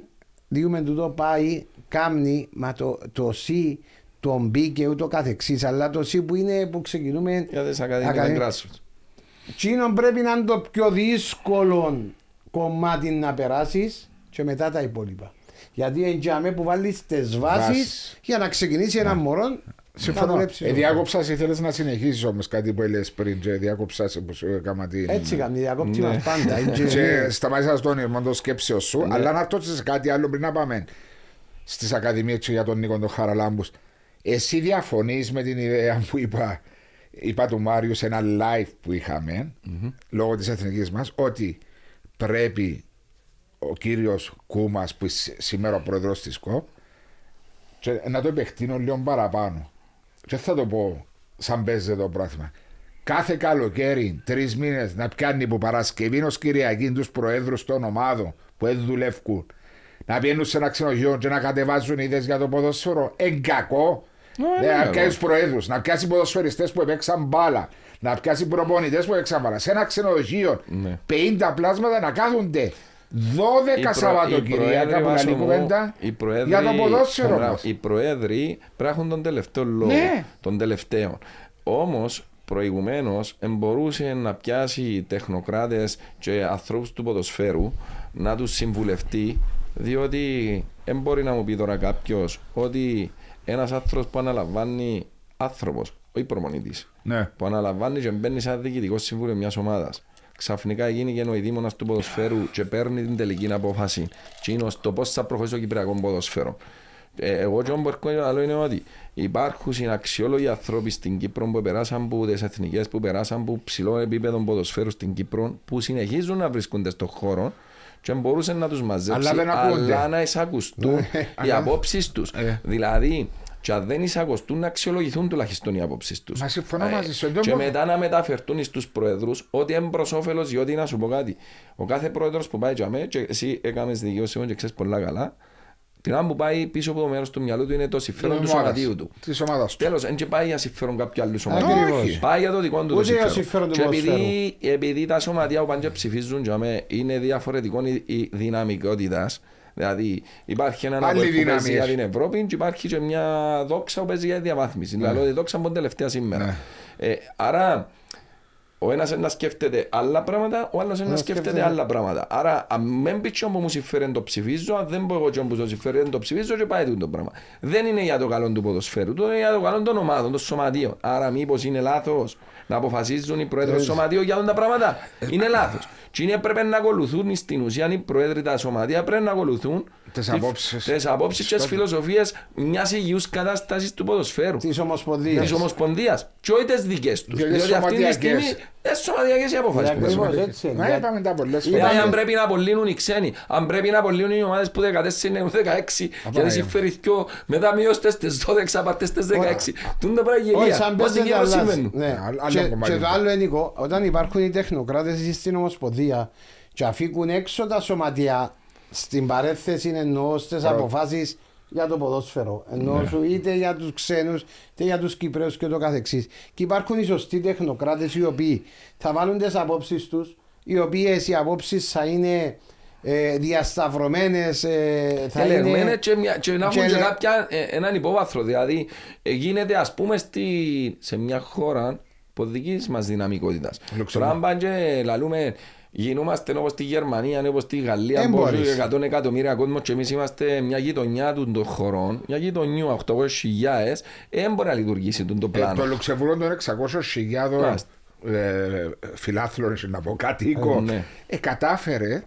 διούμε τούτο πάει, κάμνει, μα το, το C, τον B και ούτω καθεξής, αλλά το C που είναι που ξεκινούμε Για τις ακαδημίες ακαδημίες. grassroots. Τσίνο πρέπει να είναι το πιο δύσκολο κομμάτι να περάσεις και μετά τα υπόλοιπα. Γιατί εντιαμέ που βάλεις τις βάσεις Βάσεις. για να ξεκινήσει ένα μωρό να Συμφωνώ. δουλέψει. Ε, διάκοψας σε ήθελες να συνεχίσεις όμως κάτι που έλεγες πριν. Και διάκοψας σε που σου έκανα την. Έτσι κάνει, διακόπτη Ναι. μας πάντα. είναι και- Και σταμάτησα τον ήρμα το σκέψιο σου. Αλλά να ρωτήσω σε κάτι άλλο πριν να πάμε στις Ακαδημίες για τον Νίκο τον Χαραλάμπους. Εσύ διαφωνείς με την ιδέα που είπα, είπα του Μάριου σε ένα live που ειχαμε λόγω της εθνικής μας ότι πρέπει ο κύριος Κούμας που είναι σήμερα ο πρόεδρος της ΚΟΠ και να το επεκτείνω λίγο παραπάνω. Και θα το πω σαν παίζεται το πρόθυμα. Κάθε καλοκαίρι, τρεις μήνες να πιάνει που Παρασκευή ως Κυριακή τους προέδρους των ομάδων που δεν δουλεύουν να πηγαίνουν σε ένα ξενοδοχείο και να κατεβάζουν ιδέε για το ποδόσφαιρο. Εν κακό. Ναι, Ε, ναι, να πιάσει προέδρους, να πιάσει ποδοσφαιριστές που έπαιξαν μπάλα, να πιάσει προπονητές που έπαιξαν μπάλα. Σε ένα ξενοδοχείο, Ναι. 50 πλάσματα να κάθονται 12 Οι προ- οι Σαββατοκυριακά προέδροι, που Βάσο καλή μου, κουβέντα οι προέδροι- για το ποδόσφαιρο μπράβο, μας. Οι προέδροι πρέπει να έχουν τον τελευταίο λόγο. Ναι. Τον τελευταίο. Όμως, προηγουμένως, μπορούσε να πιάσει τεχνοκράτες και ανθρώπους του ποδοσφαίρου να τους συμβουλευτεί, διότι δεν μπορεί να μου πει τώρα κάποιος ότι ένας άνθρωπος που αναλαμβάνει άνθρωπος, όχι προπονητή, Ναι. που αναλαμβάνει και μπαίνει σε ένα διοικητικό συμβούλιο μιας ομάδας. Ξαφνικά γίνει και ο ειδήμονα του ποδοσφαίρου και παίρνει την τελική απόφαση. Και είναι στο πώς θα προχωρήσει το κυπριακό ποδοσφαίρο. Ε, εγώ και όμως που άλλο είναι ότι υπάρχουν αξιόλογοι άνθρωποι στην Κύπρο που περάσαν από τις εθνικές, που περάσαν από ψηλό επίπεδο ποδοσφαίρου στην Κύπρο, που συνεχίζουν να βρίσκονται στον χώρο και μπορούσε να τους μαζέψει, Αλλά δεν ακούνται. αλλά να εισακουστούν οι Αλλά- απόψεις τους. Ε. Δηλαδή, και αν δεν εισακουστούν, να αξιολογηθούν τουλάχιστον οι απόψεις τους. Μα συμφωνώ μαζί σου. Δεν Και μπορώ- μετά να μεταφερθούν στους προέδρους ότι είναι προς όφελος, διότι να σου πω κάτι. Ο κάθε πρόεδρος που πάει για μέ, και εσύ έκαμες δικαιοσύνη και ξέρεις πολλά καλά, την ώρα που πάει πίσω από το μέρος του μυαλού του είναι το συμφέρον του σωματείου του. Της ομάδας του. Τέλος, δεν και πάει για συμφέρον κάποιου άλλου Ακριβώς. σωματείου. Πάει για το δικό του το Ούτε για συμφέρον. συμφέρον του Και επειδή, επειδή τα σωματεία που πάνε και ψηφίζουν για μέ, είναι διαφορετικών η- η δυναμικότητας. Δηλαδή υπάρχει ένα Άλλη αγώνα που δύναμη παίζει για έχει. την Ευρώπη και υπάρχει και μια δόξα που παίζει για τη διαβάθμιση. Δηλαδή η δόξα από την τελευταία σήμερα. Ναι. Ε, άρα ο ένας να σκέφτεται άλλα πράγματα, ο άλλος να σκέφτεται σκέφτεται- άλλα πράγματα. Άρα, αν δεν πει τσιόμπο μου συμφέρει το ψηφίζω, αν δεν πω εγώ τσιόμπο μου συμφέρει το ψηφίζω, και πάει τούτο το πράγμα. Δεν είναι για το καλό του ποδοσφαίρου, το είναι για το καλό των ομάδων, των σωματείων. Άρα, μήπως είναι λάθος να αποφασίζουν οι πρόεδροι των σωματείων για αυτά τα πράγματα; Είναι λάθος. Και είναι πρέπει να ακολουθούν στην ουσία οι πρόεδροι τα σωματεία πρέπει να ακολουθούν Τις απόψεις. τις απόψεις και τις φιλοσοφίες μιας υγιούς κατάστασης του ποδοσφαίρου Της Ομοσπονδίας. της Ομοσπονδίας. Και όχι τις δικές τους. Διότι Διότι αυτή τη σωματιακές. στιγμή είναι σωματιακές οι αποφάσεις που Ακριβώς, παίρνουν. έτσι είναι. Μα είπαμε τα πολλέ Δηλαδή, φορέ. αν πρέπει να απολύνουν οι ξένοι, αν πρέπει να απολύνουν οι ομάδες που 14 είναι 16 και δεν Παναγία. συμφέρει πιο, μετά μειώστες στι 12, πάρτε στι 16. Τούν τα πράγματα Όχι, γελία. σαν Πώς παίζεται δεν αλλάζεις. συμβαίνουν. Ναι. Άλλο Και- κομμάτι. Και το άλλο είναι Νικό, όταν υπάρχουν οι τεχνοκράτες στην Ομοσπονδία και αφήκουν έξω τα σωματεία στην παρέθεση εννοώς στι αποφάσεις για το ποδόσφαιρο. Ενώ Ναι. σου είτε για τους ξένους είτε για τους Κυπρέους και το καθεξής. Και υπάρχουν οι σωστοί τεχνοκράτες οι οποίοι θα βάλουν τις απόψεις τους, οι οποίες οι απόψεις θα είναι ε, διασταυρωμένες. Ε, θα Ελεγμένες είναι... και, μια, και να έχουν και και ελε- κάποια, ε, έναν υπόβαθρο. Δηλαδή, ε, γίνεται ας πούμε στη, σε μια χώρα που δική μας δυναμικότητας. Λουξεμβούργο. Τώρα αν πάνε και λαλούμε, γινόμαστε όπως στη Γερμανία, όπως στη Γαλλία, Εν που μπορείς. έχει 100 εκατομμύρια κόσμος και εμείς είμαστε μια γειτονιά του των χωρών, μια γειτονιά 800.000, δεν μπορεί να λειτουργήσει τον το Ε, πλάνο. το Λουξεμβούργο των 600.000 Μάλιστα. ε, φιλάθλων, να πω κατοίκο, Ε, ναι. ε, κατάφερε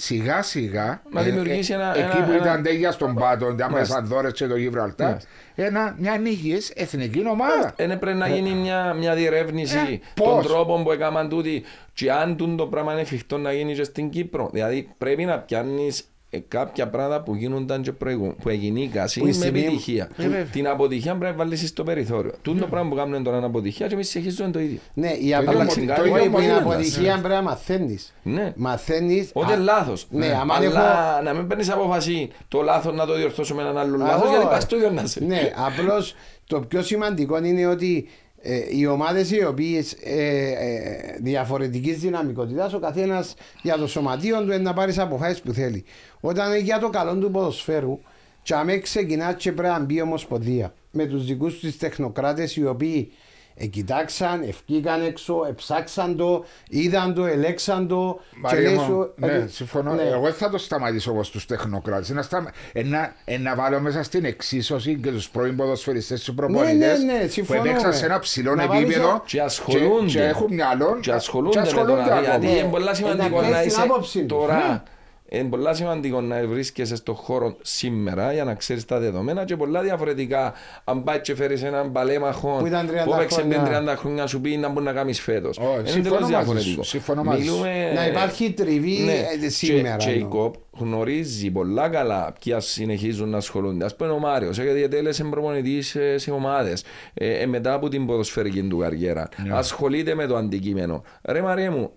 σιγά σιγά Να δημιουργήσει ένα- εκεί ένα- που ένα- ήταν τέγια στον Πάτο, άμα Μάλιστα. σαν δώρες και το Γιβραλτάρ, Μάλιστα. ένα, μια νύχιες εθνική ομάδα. Είναι πρέπει να γίνει μια, μια διερεύνηση Ε, των πώς; τρόπων που έκαναν τούτοι και αν τούτο το πράγμα είναι εφικτό να γίνει και στην Κύπρο. Δηλαδή πρέπει να πιάνεις ε, κάποια πράγματα που γίνονταν και προηγου... που εγινήκασαν Που η με στιγμή- επιτυχία. Ε, βέβαια. Την αποτυχία πρέπει να βάλεις στο περιθώριο. Τούτο το πράγμα που κάνουν τώρα είναι αποτυχία και εμείς συνεχίζουμε το ίδιο. Ναι, η ίδιο αποτυχία, μο- το το ίδιο ίδιο μοντέλο την μας. αποτυχία πρέπει να μαθαίνεις. Ναι. Μαθαίνεις. Ότι α- είναι λάθος. Ναι, άμα Αλλά έχω... να μην παίρνεις απόφαση το λάθος να το διορθώσουμε με έναν άλλο Α, λάθος όχι. γιατί πας στο ίδιο να είσαι. Ναι, απλώς το πιο σημαντικό είναι ότι ε, οι ομάδες οι οποίες ε, ε, διαφορετικής δυναμικότητας, ο καθένας για το σωματείο του είναι να πάρεις αποφάσεις που θέλει. Όταν είναι για το καλό του ποδοσφαίρου, και αμέ ξεκινά και πρέπει να μπει ομοσπονδία με τους δικούς του τεχνοκράτες οι οποίοι ε, κοιτάξαν, ευκήκαν έξω, εψάξαν το, είδαν το, ελέξαν το. Μαρία λέει μου, σου, ναι, ε, συμφωνώ. ναι. Εγώ δεν θα το σταματήσω όπως τους τεχνοκράτες. Να, σταμα... ε, να, ε, να βάλω μέσα στην εξίσωση και τους πρώην ποδοσφαιριστές τους προπονητές ναι, ναι, που συμφωνώ, έπαιξαν ναι. σε ένα ψηλό Να βάλεις επίπεδο ένα- Και ασχολούνται. και, έχουν μυαλό Και ασχολούνται, με το ασχολούνται να δει, ακόμα. γιατί Ναι. είναι πολλά σημαντικό Ε, να να πιάσεις είσαι την άποψη τους. τώρα. Είναι πολλά σημαντικό να βρίσκεσαι στον χώρο σήμερα για να ξέρεις τα δεδομένα και πολλά διαφορετικά. Αν πάει και φέρεις έναν παλέμαχο Που ήταν 30 που έπαιξε πριν χρόνια. 30 χρόνια σου πει να μπορεί να κάνεις φέτος. Όχι, Είναι συμφωνώ τελείω μαζί διαφορετικό. σου, συμφωνώ μαζί σου. Μιλούμε- Να υπάρχει τριβή ε, Και- σήμερα, Και η εννοώ. ΚΟΠ γνωρίζει πολλά καλά ποιοι συνεχίζουν να ασχολούνται. Α πούμε ο Μάριος, διατέλεσε προπονητής σε, σε ομάδες ε, ε, μετά από την ποδοσφαιρική του καριέρα. Ασχολείται με το αντικείμενο. Ρε Μαρία μου,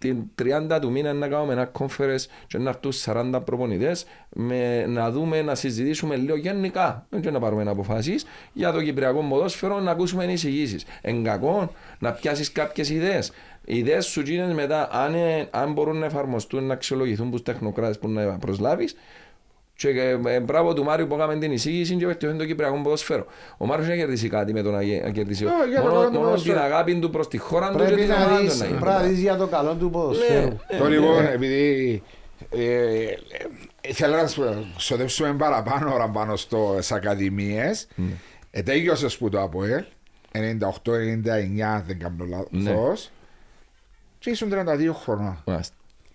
την 30 του μήνα να κάνουμε ένα conference και να έρθουν 40 προπονητές με, να δούμε, να συζητήσουμε λίγο γενικά δεν και να πάρουμε αποφάσεις για το κυπριακό ποδόσφαιρο να ακούσουμε εισηγήσεις. Εν κακό να πιάσεις κάποιες ιδέες. Οι ιδέες σου γίνονται μετά αν, ε, αν μπορούν να εφαρμοστούν, να αξιολογηθούν τους τεχνοκράτες που να προσλάβεις και ε, ε, μπράβο του Μάριου που έκαμε την εισήγηση και βελτιώνει το κυπριακό ποδόσφαιρο. Ο Μάριος δεν κερδίσει κάτι με το να γε- να κερδίσει. Ε, για το μόνο καλό του μόνο την ποδόσφαιρο. αγάπη του προς τη χώρα του και Πρέπει την να ομάδα του δεις, να γίνει. πρέπει να δεις για το καλό του ποδοσφαίρου. Ναι. Το λοιπόν, επειδή ε, ε, ε, θέλω να σου- ξοδέψουμε παραπάνω ώρα πάνω στις ακαδημίες. Ναι. Ε, τέλειωσε που το ΑΠΟΕΛ 98-99, δεν κάνω Ναι. λάθος. Και ήσουν 32 χρονών.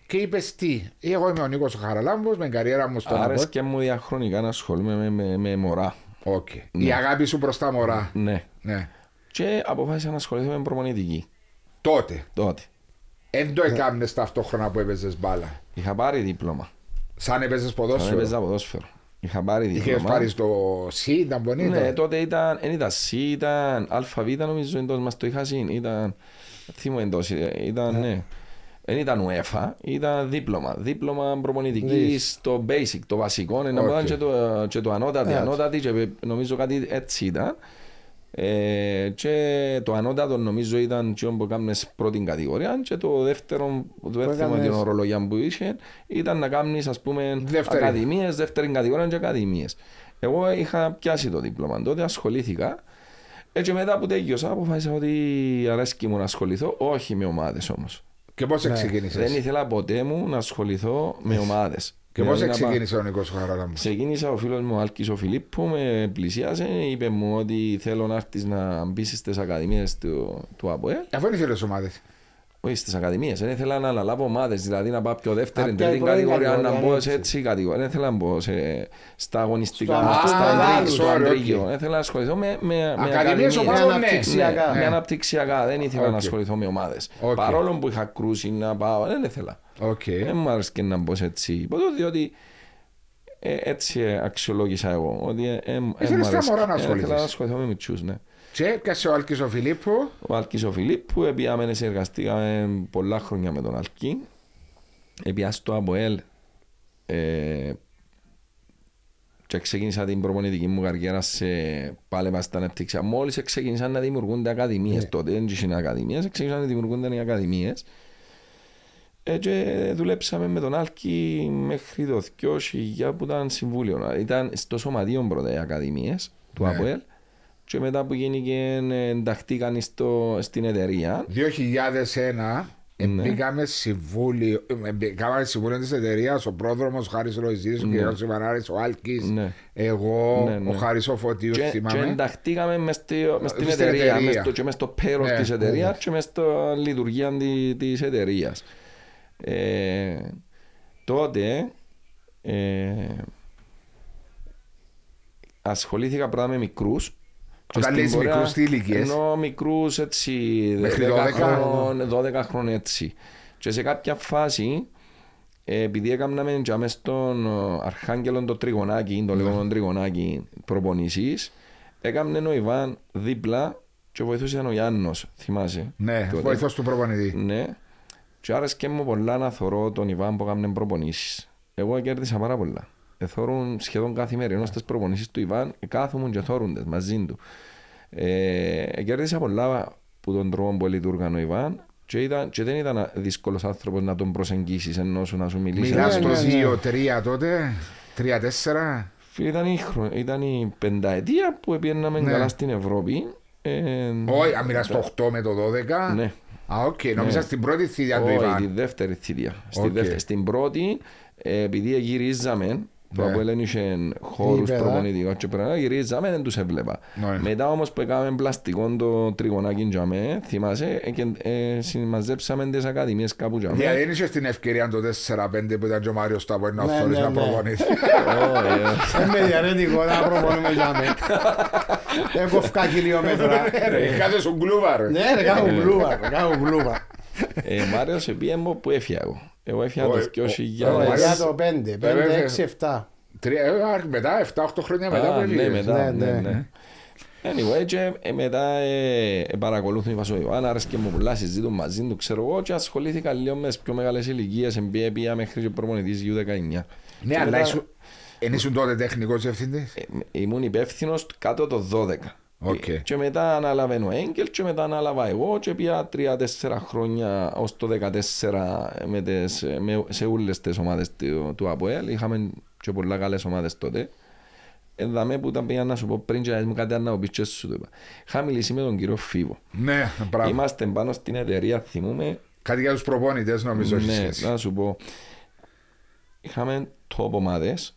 Μάλιστα. Και είπες τι, εγώ είμαι ο Νίκος Χαραλάμπος με καριέρα μου στον Άρεσε ΑΠΟΕΛ. και μου διαχρονικά να ασχολούμαι με, με, με μωρά. Οκ. Η αγάπη σου προς τα μωρά. Ναι. Ναι. Και αποφάσισα να ασχοληθώ με προπονητική. Τότε. Τότε. Δεν Ναι. το έκαμνες ταυτόχρονα που έπαιζες μπάλα. Είχα πάρει δίπλωμα. Σαν έπαιζες Όταν ποδόσφαιρο. έπαιζα ποδόσφαιρο. Είχα πάρει Είχες δίπλωμα. πάρει το C, ήταν bonito. Ναι, τότε ήταν, δεν ήταν C, ήταν ΑΒ νομίζω εντός μας το είχα συν. Ήταν, θυμώ εντός, ήταν, ναι. Δεν ήταν UEFA, ήταν δίπλωμα. Δίπλωμα προπονητική στο basic, το βασικό. Να Οκ. okay. και, το, και το ανώτατη, Έτσι. ανώτατη και νομίζω κάτι έτσι ήταν. Ε, και το ανώτατο νομίζω ήταν και που κάνεις πρώτη κατηγορία και το δεύτερο, το δεν θυμάμαι την έκαμνες- ορολογία που είχε, ήταν να κάνεις ας πούμε Δεύτερη. ακαδημίες, δεύτερη κατηγορία και ακαδημίες. Εγώ είχα πιάσει το δίπλωμα τότε, ασχολήθηκα έτσι μετά που τέλειωσα αποφάσισα ότι αρέσκει μου να ασχοληθώ, όχι με ομάδες όμως. Και πώς Ναι. ξεκίνησες; Δεν ήθελα ποτέ μου να ασχοληθώ με ομάδες. Και πώς Δηλαδή να πάω- ξεκίνησε ο Νίκος Χαραλάμπο. Ξεκίνησα ο φίλος μου ο Άλκης ο Φιλίππου, με πλησίασε, είπε μου ότι θέλω να έρθεις να μπεις στις ακαδημίες του, του ΑΠΟΕ. Αφού είναι φίλες ομάδες. Όχι στις ακαδημίες, δεν ήθελα να αναλάβω ομάδες, δηλαδή να πάω πιο δεύτερη, Απ' ποια τρίτη πρώτη κατηγορία, να κατηγορία, μπω έτσι. σε έτσι κατηγορία. Δεν ήθελα να μπω σε, στα αγωνιστικά, Στο- στα Α, αντρίγιο, sorry, στο αντρίγιο. οκ. Δεν ήθελα να ασχοληθώ με, με, με Ακαδημίες ακαδημίες. ομάδων, ναι. αναπτυξιακά. Ναι, με αναπτυξιακά. Δεν ήθελα να Οκ. ασχοληθώ με ομάδες. Οκ. Παρόλο που είχα κρούσει να πάω, δεν ήθελα. Οκ. Δεν μου άρεσε και να μπω σε έτσι. Ποτέ, διότι ε, έτσι αξιολόγησα εγώ. Ότι ε, ε, ε, Ήθελες μ' τα άρεσε. μωρά να Ε, ασχοληθείς. Ήθελα να ασχοληθώ με μητσούς, ναι. Και έπιασε ο Άλκης ο Φιλίππου. Ο Αλκής ο Φιλίππου, πήγαμε συνεργαστήκαμε πολλά χρόνια με τον Αλκή. Επία στο ΑΠΟΕΛ ε, και ξεκίνησα την προπονητική μου καριέρα σε πάλεμα στα ανεπτύξια. Μόλις ξεκίνησαν να δημιουργούνται ακαδημίες τότε, δεν είχαν ακαδημίες, ξεκίνησαν να δημιουργούνται οι ακαδημίες. Ε, και δουλέψαμε με τον Άλκη μέχρι το 2000 που ήταν συμβούλιο. Ήταν στο σωματείο πρώτα οι ακαδημίες του Ναι. ΑΠΟΕΛ και μετά που γίνηκε ε, ενταχτήκαν στο, στην εταιρεία. 2001 ε, Ναι. μπήκαμε συμβούλιο, ε, μπήκαμε συμβούλιο της εταιρείας, ο πρόδρομος Χάρης Ροϊζή, ο Ναι. κ. Σιμανάρης, ο Άλκης, Ναι. εγώ, Ναι, ναι. ο Χάρης ο Φωτίου, Και, και θυμάμαι. ενταχτήκαμε μες, στη, μες στην Στην εταιρεία, εταιρεία. μες στο, και μες στο payroll Ναι, της ναι, εταιρείας ναι. και μες στο λειτουργία τη, της εταιρείας. Ε, τότε ε, ασχολήθηκα πρώτα με μικρούς και Όταν στην λες πορεία- μικρούς, τι ηλικίες; Ενώ μικρούς έτσι Μέχρι 10 12? χρόνων, 12 χρόνων έτσι. Και σε κάποια φάση ε, επειδή έκαναμε και μες στον ε, Αρχάγγελο το τριγωνάκι, Ναι. το λεγόμενο τριγωνάκι προπονήσεις, έκαμε ο Ιβάν δίπλα και βοηθούσε ο Γιάννος, θυμάσαι; Ναι, τότε. βοηθός του προπονητή. Ναι. Και άρεσκε μου πολλά να θωρώ τον Ιβάν που έκαμε προπονήσεις. Εγώ κέρδισα πάρα πολλά. Εθώρουν σχεδόν καθημερινώς τις προπονήσεις του Ιβάν, κάθομουν και θώρουν τις μαζί του. Ε, κέρδισα πολλά που τον τρόπο που λειτουργάν ο Ιβάν και, ήταν, και δεν ήταν δύσκολος άνθρωπος να τον προσεγγίσεις ενώ σου να σου μιλήσεις. Μιλάς Ναι, στο ναι, ναι. 2-3 τότε, 3-4. Φίλε, Ήταν η, χρο... ήταν η πενταετία που πήγαμε Ναι. καλά στην Ευρώπη. Ε, Όχι, αν μιλάς το 8 με το 12. Ναι. Α, οκ, νόμιζα Ναι. στην πρώτη θητεία του Όχι, τη Ιβάν. δεύτερη θητεία. Στη Οκ. δεύτερη- Στην πρώτη, ε, επειδή γυρίζαμε, το Ναι. Αποέλ είχε χώρους Γήπεδα. προπονητικούς και πράγματα, γυρίζαμε, δεν τους έβλεπα. Ναι. Μετά όμως που έκαμε πλαστικό το τριγωνάκι τζαμέ, θυμάσαι, ε, και, ε, συμμαζέψαμε τις ακαδημίες κάπου τζαμέ. Δηλαδή δεν είχες την ευκαιρία το 4-5 που ήταν και ο Μάριος Σταπό να Ναι, φθορείς ναι, να ναι. προπονηθεί. Όχι, ε. Δεν με διαρρέτικο να προπονούμε για με. Έχω φκά χιλιόμετρα. Ρε, Κάθε σου κλούβα ρε. Ναι ρε, κάνω γλούβα, ρε, κάνω γλούβα. Ε, Μάριος επίε μου που έφυγα εγώ. Εγώ έφυγα το Όχι, 2000. ο- ο- Για το 5, 5, βέβαια. 6, 7. Τρία- ε, α, Μετά, 7-8 χρόνια μετά που Α, ναι, έφυγες. μετά, Ναι, ναι, ναι. ναι. Anyway, και ε, μετά ε, ε, παρακολούθουν οι Βασό Ιωάννα, άρεσκε μου πολλά, συζήτουν μαζί του, ξέρω εγώ, και ασχολήθηκα λίγο με τις πιο μεγάλες ηλικίες, εμπία πήγα μέχρι και προπονητής U19. Ναι, Και αλλά μετά, ήσουν- εν ήσουν τότε τεχνικός διευθυντής; ε, ήμουν υπεύθυνος κάτω το 12. Οκ. Ε, Και μετά ανάλαβε ο Έγκελ και μετά ανάλαβα εγώ και πήγα τρία-τέσσερα χρόνια ως το 14 με τις, με, σε όλες τις ομάδες του, του ΑΠΟΕΛ. Είχαμε και πολλά καλές ομάδες τότε. Εδαμε που ήταν πήγα να σου πω πριν και να μου κάτι να μου πεις και σου το είπα. Είχα μιλήσει με τον κύριο Φίβο. Ναι, μπράβο. Είμαστε πάνω στην εταιρεία, θυμούμε. Κάτι για τους προπονητές νομίζω. έχεις Ναι, σχέση. να σου πω. Είχαμε top ομάδες.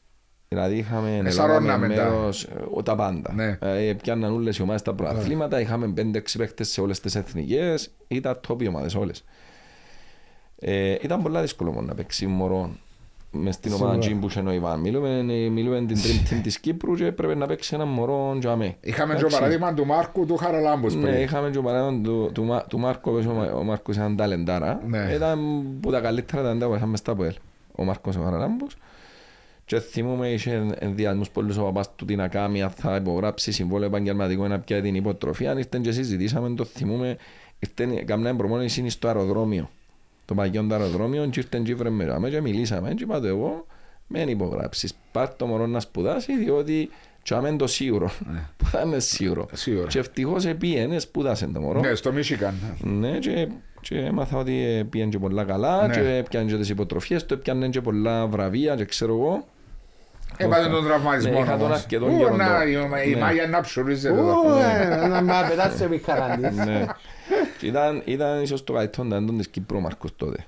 Δηλαδή είχαμε Εσαρώναμε ελάβαμε τα- μέρος, ε, τα πάντα. Ναι. Ε, πιάνναν όλες οι ομάδες τα προαθλήματα, είχαμε 5-6 παίχτες σε όλες τις εθνικές, ήταν top οι ομάδες όλες. Ε, ήταν πολλά δύσκολο μόνο να παίξει μωρό μες στην ομάδα Σίγουρα. Τζιν που είχε ο Ιβάν. Μιλούμε, ε, μιλούμε την Dream Team της Κύπρου και έπρεπε να παίξει ένα μωρό τζαμέ. Είχαμε και το Εντάξει. παράδειγμα του Μάρκου του Χαραλάμπους Ναι, πριν. είχαμε και ο παράδειγμα του, του, Μα- του Μάρκο, ο, Μα- ο Μάρκος ήταν ταλεντάρα. Ναι. Ήταν που τα καλύτερα ταλεντά που είχαμε στα ΠΟΕΛ. Ο Μάρκος ο Χαραλάμπος. Και θυμούμε είχε ενδιασμούς πολλούς ο παπάς του τι να κάνει, αν θα υπογράψει συμβόλαιο επαγγελματικό να πιάει την υποτροφή. Αν ήρθαν και συζητήσαμε, το θυμούμε, ήρθαν, καμιά προμόνηση στο αεροδρόμιο. Το παγιό το αεροδρόμιο και ήρθαν και βρε με ράμε και μιλήσαμε και είπα του εγώ μην υπογράψεις, πάρ' το μωρό να σπουδάσει διότι και άμα είναι το σίγουρο, που θα είναι σίγουρο. Σίγουρα. Και ευτυχώς επίενε, σπούδασε το μωρό. Ναι, στο Μίσικαν. Ναι, και, και έμαθα ότι πήγαινε και πολλά καλά Ναι. και πιάνε και τις υποτροφίες του, πιάνε και πολλά βραβεία και ξέρω εγώ. Έπατε τον τραυματισμό Ναι, είχα τον όμως. αρκετόν Ού, καιρό να, το- η- Η Ναι. Μάγια να ψουρίζεται Ου, εδώ. ε, Να με πετάς σε μηχαράν της. ναι. Και ήταν, ήταν ίσως το καλύτερο ταλέντο της Κύπρου ο Μάρκος τότε.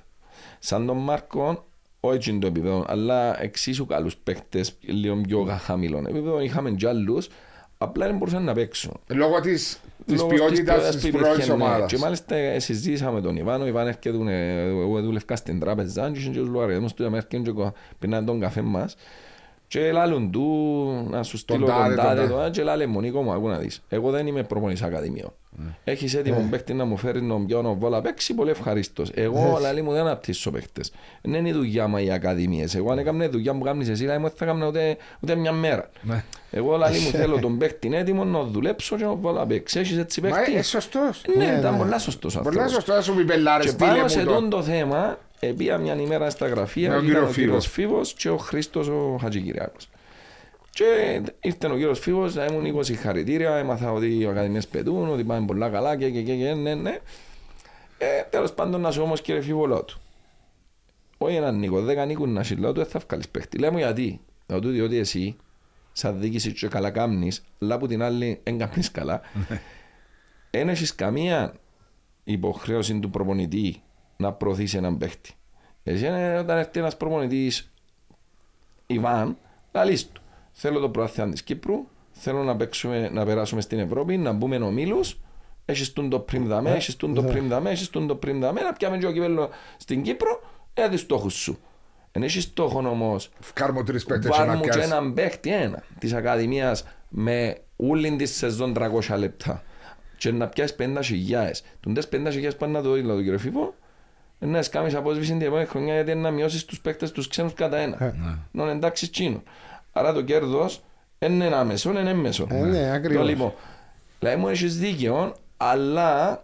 Σαν τον Μάρκο, όχι είναι το επίπεδο, αλλά εξίσου καλούς παίκτες, λίγο πιο χαμηλών επίπεδο. Είχαμε και άλλους, απλά δεν μπορούσαν να παίξουν. Λόγω της, της Λόγω ποιότητας ποιότητας της που υπήρχε, πρώτης ναι. ομάδας. Και μάλιστα ε, συζήτησα με τον Ιβάν, ο Ιβάν έρχεται, ε, εγώ δούλευκα στην τράπεζα και είχε και τους λογαριασμούς του, έρχεται και κο- πίναν τον καφέ μας και λάλλον του να σου στείλω τάδε, τον τον τάδε τάδε. το και λάλε μου Νίκο μου, ακού να δεις. Εγώ δεν είμαι προπονητής ακαδημιών. Ναι. Έχεις έτοιμο παίκτη να μου φέρεις τον πιό να βόλα παίξει, πολύ ευχαρίστως. Εγώ λαλή μου δεν αναπτύσσω παίκτες. Δεν είναι η δουλειά μου οι ακαδημίες. Εγώ αν έκανα δουλειά που κάνεις εσύ, λαλή μου δεν θα έκανα ούτε, ούτε μια μέρα. Ναι. Εγώ λαλή μου θέλω τον παίκτη έτοιμο να δουλέψω και να βόλα παίξει. Έχεις έτσι Μα παίκτη. είναι σωστός. Ναι, ήταν πολλά σωστός Πολλά άνθρωπος. σωστός, θα σου πει πελάρες, Και στείλε πάνω μου σε το. τόν το θέμα, πήγα μια ημέρα στα γραφεία, Με τον ήταν κύριο ο κύριος Φίβος και ο Χρήστος ο Χατζικυριάκος. Και ήρθε ο κύριος Φίβος, να ήμουν 20 χαρητήρια, έμαθα ότι οι ακαδημίες πετούν, ότι πάνε πολλά καλά και και και και ναι ναι. Ε, τέλος πάντων να σου όμως κύριε Φίβολό του. όχι έναν Νίκο, δέκα Νίκουν να συλλάω του, δεν θα βγάλεις παίχτη. Λέω μου γιατί. Λέω του διότι εσύ, σαν διοίκηση και καλά κάμνεις, αλλά που την άλλη δεν κάμνεις καλά. Δεν έχεις καμία υποχρέωση του προπονητή να προωθήσει έναν παίχτη. Εσύ ε, όταν έρθει ένας προπονητής Ιβάν, λαλείς του. Θέλω το πρωτάθλημα της Κύπρου, θέλω να, παίξουμε, να περάσουμε στην Ευρώπη, να μπούμε ομίλους, έχεις τον το πριν δαμέ, Ναι. έχεις τον το πριν δαμέ, έχεις τον το πριν δαμέ, να πιάμε και ο κυπέλλο στην Κύπρο, ε, τις στόχους σου. Εν έχεις στόχο όμως Φκάρμο τρεις παίκτες και Βάλ να μου και πιάσεις. έναν παίχτη ένα της Ακαδημίας με όλη της σεζόν 300 λεπτά και να πιάσεις 50 χιλιάες. Τον τες 50 χιλιάες πάνε να το δεις, δηλαδή, κύριε Φίβο, να σκάμεις απόσβηση την επόμενη χρονιά γιατί είναι να μειώσεις τους παίκτες τους ξένους κατά Ε, ένα. Να είναι εντάξει τσίνο. Άρα το κέρδος είναι ένα άμεσο, είναι έμμεσο. Ε, ναι, ακριβώς. Το λοιπόν, δηλαδή μου έχεις δίκαιο, αλλά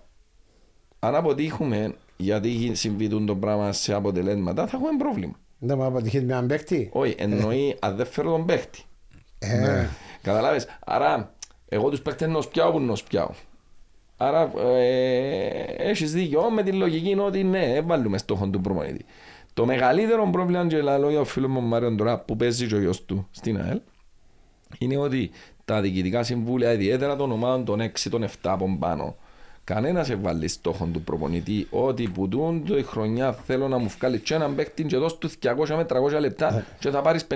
αν αποτύχουμε γιατί συμβεί το πράγμα σε αποτελέσματα θα έχουμε πρόβλημα. Δεν μου αποτυχείς με έναν παίκτη. Όχι, εννοεί αν δεν φέρω τον παίχτη. Ε, Καταλάβες. Άρα, εγώ τους παίχτες να σπιάω που να σπιάω. Άρα, ε, έχεις δίκιο με τη λογική είναι ότι ναι, έβαλουμε στόχο του προπονητή. Το μεγαλύτερο πρόβλημα και λέω για ο φίλος μου Μάριον τώρα που παίζει και ο γιος του στην ΑΕΛ είναι ότι τα διοικητικά συμβούλια, ιδιαίτερα των ομάδων των 6, των 7 από πάνω, κανένας σε βάλει στόχο του προπονητή ότι που τούν τη χρονιά θέλω να μου βγάλει και έναν παίκτη και δώσ' του 200 με 300 λεπτά και θα πάρεις 50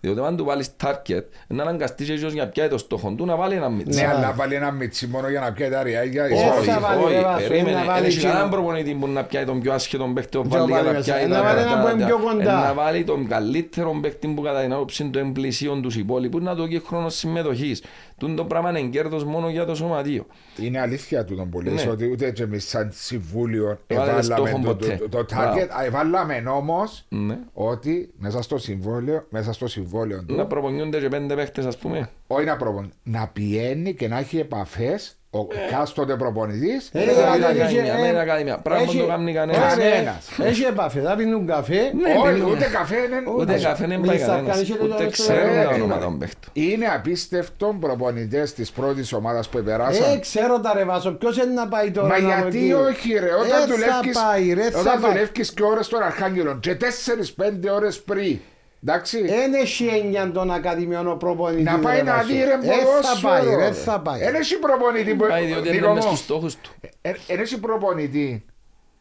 διότι αν του βάλεις target να αναγκαστείς ίσως για πιάει το στόχο του να βάλει ένα μίτσι. Ναι, αλλά βάλει ένα μίτσι μόνο για να πιάει τα ριάγια. Όχι, Ίσως- θα βάλει, όχι, ρε Βάσο, περίμενε. είναι να βάλει Δεν έχει εκείνο. κανέναν προπονητή που να πιάει τον πιο άσχετο παίκτη, ο Και βάλει για βάλει να μέσα. πιάει Να τα- βάλει τα- έναν που είναι τα- πιο τα- κοντά. Να βάλει τον καλύτερο παίκτη που κατά την άποψη του εμπλησίων τους υπόλοιπους να του έχει χρόνος συμμετοχής. Τούν το πράγμα είναι κέρδος μόνο για το σωματείο. Είναι αλήθεια του τον πολύ, Ναι. ότι ούτε και εμείς σαν συμβούλιο Βάλετε εβάλαμε στόχο το, ποτέ. το, το, Μπράβο. target, α, εβάλαμε όμως Ναι. ότι μέσα στο συμβόλαιο, μέσα στο συμβόλαιο του, Να προπονιούνται και πέντε παίχτες ας πούμε. όχι να, προπον, να πηγαίνει και να έχει επαφές ο κάστοτε προπονητής Ε, με δεν την θα δηλαδή, κάνει ακαδημία. ακαδημία, έχει- με ε, ακαδημία. Πράγμα έχει- το κάνει κανένας. Ωραία, Κανένας. Έχει επαφή, θα πίνουν καφέ. Όχι, πίνουμε. ούτε καφέ είναι. Ούτε καφέ δεν πάει Μιλείς στα κανένας. αφγανίσια και Ούτε το- ξέρουν Ε, τα ε, ονόματα ε, των παίχτων. Είναι απίστευτο προπονητές της πρώτης ομάδας που περάσαν. Ε, ξέρω τα ρε Βάσο, ποιος είναι να πάει τώρα Μα να γιατί δοκεί. όχι, ρε, όταν Ε, δουλεύεις, θα πάει, ρε, θα όταν πάει. δουλεύεις και ώρες των Αρχάγγελων και 4-5 ώρες πριν, εντάξει, Εν έχει έννοια των ακαδημιών ο προπονητής. να πάει ρε, να Βάσο. δει ρε Ε, ποδόσφαιρο. θα πάει, ρε, ρε. θα πάει. Εν έχει προπονητή που... Πάει διότι Νίκο είναι μες μου, στους στόχους του. ε, εν έχει προπονητή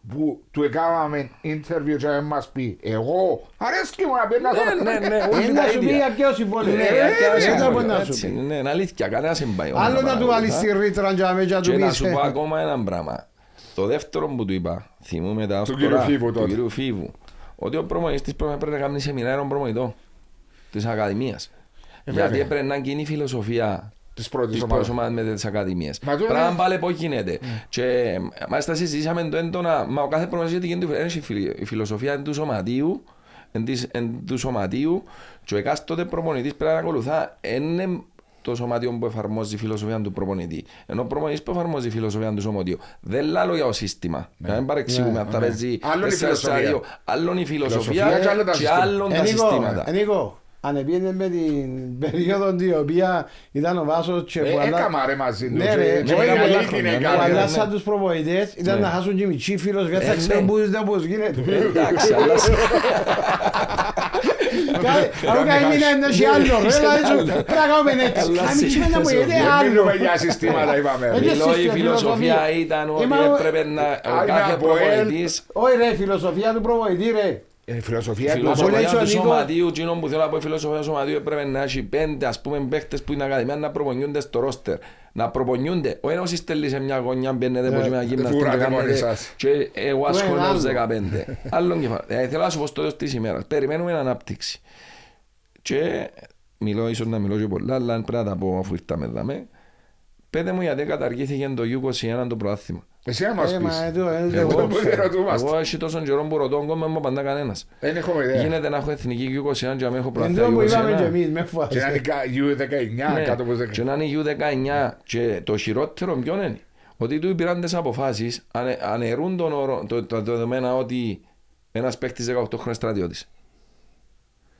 που του έκαναμε interview και να μας πει εγώ αρέσκει μου να πει να Ναι, ναι, ναι, Ε, όλοι να τα σου πει ίδια. για ποιο συμβόλαιο. Ναι, Ε, για ποιο ε, συμβόλαιο, έτσι μπορεί να έτσι σου πει. είναι, Ναι, είναι αλήθεια, κανένας δεν πάει. Άλλο να του βάλεις παρακολουθά. τη ρήτρα για να Και του να πεις. σου πω ε, ακόμα ένα πράγμα. Το δεύτερο που του είπα, θυμούμαι τα ως Του τώρα, κύριου Φίβου του τότε. κύριου Φίβου, ότι ο προμονητής πρέπει να κάνει σεμινάριο προμονητό της Ακαδημίας. Γιατί Ε, βέβαια. έπρεπε να γίνει η φιλοσοφία της πρώτης της ομάδας. πρώτης ομάδας με τις ακαδημίες. Μα τώρα Πράγμα είναι- πάλι πώς γίνεται. Και ε, μάλιστα συζητήσαμε το έντονα, μα ο κάθε προμονητής γιατί γίνεται είναι η φιλ- η φιλοσοφία του σωματείου, εν της- εν του σωματείου και ο εκάστοτε προπονητής πρέπει να ακολουθά είναι το σωματείο που εφαρμόζει η φιλοσοφία του προπονητή. Ενώ ο προπονητής που εφαρμόζει η φιλοσοφία του σωματείου. Δεν λάλλω για το σύστημα. Να μην παρεξηγούμε. Αν τα παίζει Άλλον η 4-4-2, φιλοσοφία. Άλλον η φιλοσοφία Φιλοσοφία και άλλο τα και συστήματα. άλλον Ε, τα Νίκο, συστήματα. ε, Νίκο, αν πήγαινε με την περίοδο την οποία ήταν ο Βάσος και Ε, που αλλα- έκαμα ρε μαζί του Ναι και- ρε, και όχι, μια ρε, πολύ πολλά την χρόνια, που έκανε, ναι, ρε. αλλάσαν ναι. τους προπονητές ήταν Ναι. να χάσουν και μητσί φίλος, δεν θα Ε, ξέρουν ναι. πώς δεν πώς γίνεται. Εντάξει, αλλά Κάτι- Αν κάνει μήνα είναι και άλλο, ρε, δηλαδή σου, πρέπει να κάνουμε έτσι. Αλλά Κάμε και μετά μου σε- γίνεται Δεν άλλο. μιλούμε για συστήματα είπαμε. Ε, Μιλώ, η σύστημα, φιλοσοφία φιλοσοφία. ήταν Ε, ότι μα ο- έπρεπε να ο Άρα, κάθε από ελ- προπονητής Όχι ρε, φιλοσοφία του προπονητή ρε. Ε, φιλοσοφία του λέει φιλοσοφία ο του Νίκος- σωματείου, εκείνο που θέλω να πω η φιλοσοφία του σωματείου έπρεπε να έχει πέντε ας πούμε παίχτες που είναι ακαδημία να προπονιούνται στο ρόστερ. Να προπονιούνται. Ο ένας στέλνει σε μια γωνιά, μπαίνετε από μια γυμναστή φουράτε και μόνοι κάνετε σας. και εγώ Το ασχολούμαι είναι ως άλλο. 15. Άλλον κεφάλαιο. Ε, Θέλω να σου πω στο τέλος της ημέρας. Περιμένουμε ανάπτυξη. Και μιλώ ίσως να μιλώ και πολλά, αλλά πρέπει να τα πω αφού ήρθαμε δάμε. Πέτε μου γιατί καταργήθηκε το U21 το πρωτάθλημα. Εσύ να μας Ε, μα πεις. εδώ, ε, Εγώ- εγώ- Που δεν ρωτούμαστε. Εγώ έχει τόσο καιρό που ρωτώ ακόμα μου απαντά κανένας. Δεν έχουμε ιδέα. Γίνεται να έχω εθνική U21 και να μην έχω Εν πρωτάθλημα τω που είπαμε και U21. εμείς, με Και να φοβάσαι. είναι κα- U19 Ναι, κάτω από και 10. να είναι U19 και το χειρότερο ποιο είναι; Ότι του πήραν τις αποφάσεις ανε- αναιρούν τον όρο, το, το, το δεδομένα ότι ένας παίχτης 18 χρόνια στρατιώτης.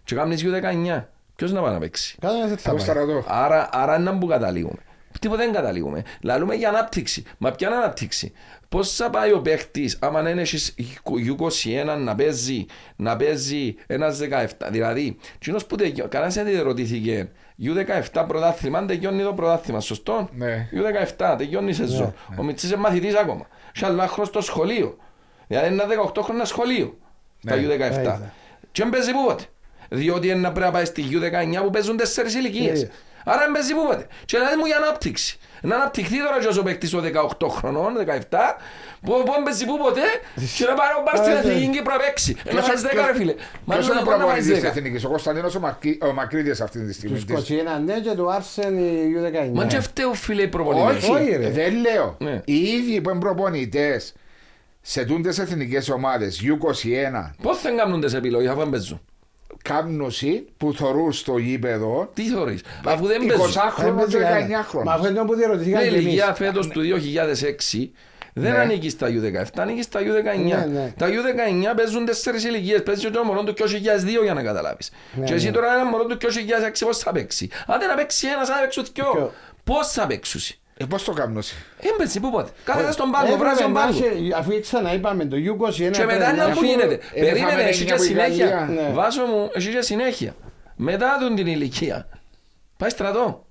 Και κάνεις U19. Ποιος να πάει να παίξει; Κανένας δεν θα Θα πάει. σταρατώ. Άρα, άρα είναι να που καταλήγουμε. Τίποτε δεν καταλήγουμε. Λαλούμε για ανάπτυξη. Μα ποια είναι ανάπτυξη; Πώς θα πάει ο παίχτης, άμα δεν έχει U21 να παίζει, να παίζει ένας 17. Δηλαδή, κοινό που τελειώνει, κανένας δεν ρωτήθηκε. U17 πρωτάθλημα, αν τελειώνει το πρωτάθλημα, σωστό; Ναι. U17, τελειώνει η σεζόν. Ναι, Ο Μιτσής είναι μαθητής ακόμα. Σε άλλο ένα χρόνο στο σχολείο. Δηλαδή είναι ένα 18 χρόνια σχολείο. Τα Ναι. U17. Ναι. Και δεν παίζει πούποτε. Διότι είναι να πρέπει να πάει στη U19 που παίζουν τέσσερις ηλικίες. Ναι. Άρα δεν παίζει πούποτε. Και λέει μου για ανάπτυξη. Να αναπτυχθεί τώρα και ο παίκτης των 18 χρονών, 17, που που δεν παίζει πούποτε και να πάρει ο Μπάρ στην Ναι, ναι. Εθνική Κύπρο να παίξει. Να φάεις 10 ρε φίλε. Μα Ποιος να είναι ο μπορεί να φάεις προπονητής της 10. Εθνικής, ο Κωνσταντίνος ο Μακρύ- ο Μακρύτης αυτή τη στιγμή. Τους 21 ναι και του Άρσεν η U19. Μα και φταίω φίλε οι προπονητές. Όχι, Όχι, ρε. δεν λέω. Ναι. Οι ίδιοι που είναι προπονητές σε τούντες εθνικές ομάδες, U21, Πώς δεν κάνουν τις επιλογές αφού δεν παίζουν; Κάμνουσι που θωρούν στο γήπεδο Τι θεωρείς. Αφού δεν παίζουν. 20 χρόνο και 19 Μα χρόνο. αυτό είναι που διερωτηθήκαμε Ναι, η και εμείς. ηλικία φέτος του 2006 δεν Ναι. ανήκει στα U17, ανήκει στα U19. Ναι, ναι. Τα U19 παίζουν τέσσερις ηλικίες, παίζει και το μωρός του 2002 για να καταλάβεις. Ναι, και εσύ ναι. τώρα ένα μωρό του 2006 πώς θα παίξει; Άντε να παίξει ένας, να παίξουν δυο. Δυο. Πώς θα παίξουν. Ε, πώς το κάμνουσι. Δεν παίζει πού πότε; Κάθεται στον πάγκο, Έπρεπε βράζει τον να πάγκο. έχει- Αφού ξαναείπαμε το U21 Και μετά πρέπει να είναι που έχει- γίνεται. ε, Περίμενε, φάμε έχει εννιά και από η συνέχεια. Γαλλία. Ναι. Βάσο μου, έχει και συνέχεια. Μετά του την ηλικία. Πάει στρατό.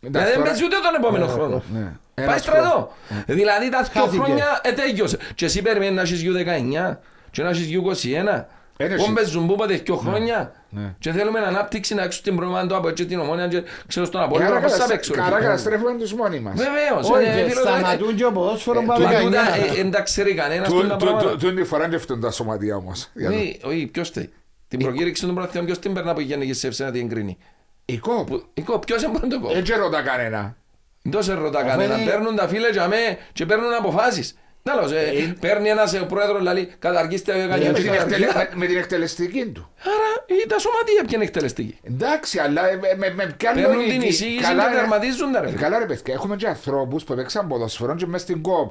Δηλαδή δεν τώρα- παίζει ούτε τον επόμενο χρόνο. ναι. Πάει Ένας στρατό. Δηλαδή τα δύο Χάθηκε. χρόνια ετέγιωσε. Και εσύ περιμένεις να έχεις U19 και να έχεις U21. Ένα Πώς εσύ. παίζουν πού πάτε δύο χρόνια. ναι. Και θέλουμε ανάπτυξη να έξω την πρόβλημα του από έτσι την ομόνια και ξέρω στον Ε, Απόλλωνα άρα πώς θα καταστρέ- παίξω. ρε Άρα φίλε. καταστρέφουμε τους μόνοι μας. Βεβαίως. Όχι, ε, και φίλε, σταματούν και ο ποδόσφαιρο Ε, πάμε Μα τούτα, 19. ε, εν τα ξέρει κανένας Του- τούτα του- πράγματα. του- Τούν τη φορά και φτούν τα σωματεία όμως. Για το- Όχι, όχι, ποιος θέλει. Την προκήρυξη των πρωταθλητών ποιος την περνά που γεννήκε σε ευσένα την εγκρίνει. Η κόπ. Που- η κο- Ποιος είναι το κο. Δεν ξέρω τα κανένα. Δεν σε ρωτά Αφού κανένα. είναι- Παίρνουν τα φίλε για μέ και παίρνουν αποφάσεις. Τέλος, ε, παίρνει ένας ε, πρόεδρος δηλαδή καταργήστε Με κανένα την στην εκτελε- αρχαία. με- Με την εκτελεστική του. Άρα ή τα σωματεία ποια είναι εκτελεστική. Εντάξει, αλλά ε, με- με ποια Παίρνουν λογική. την εισήγηση Καλά, και ρε. τερματίζουν τα ρε. φίλε. Καλά ρε παιδιά, έχουμε και ανθρώπους που έπαιξαν ποδοσφαιρό και μες στην κόπ.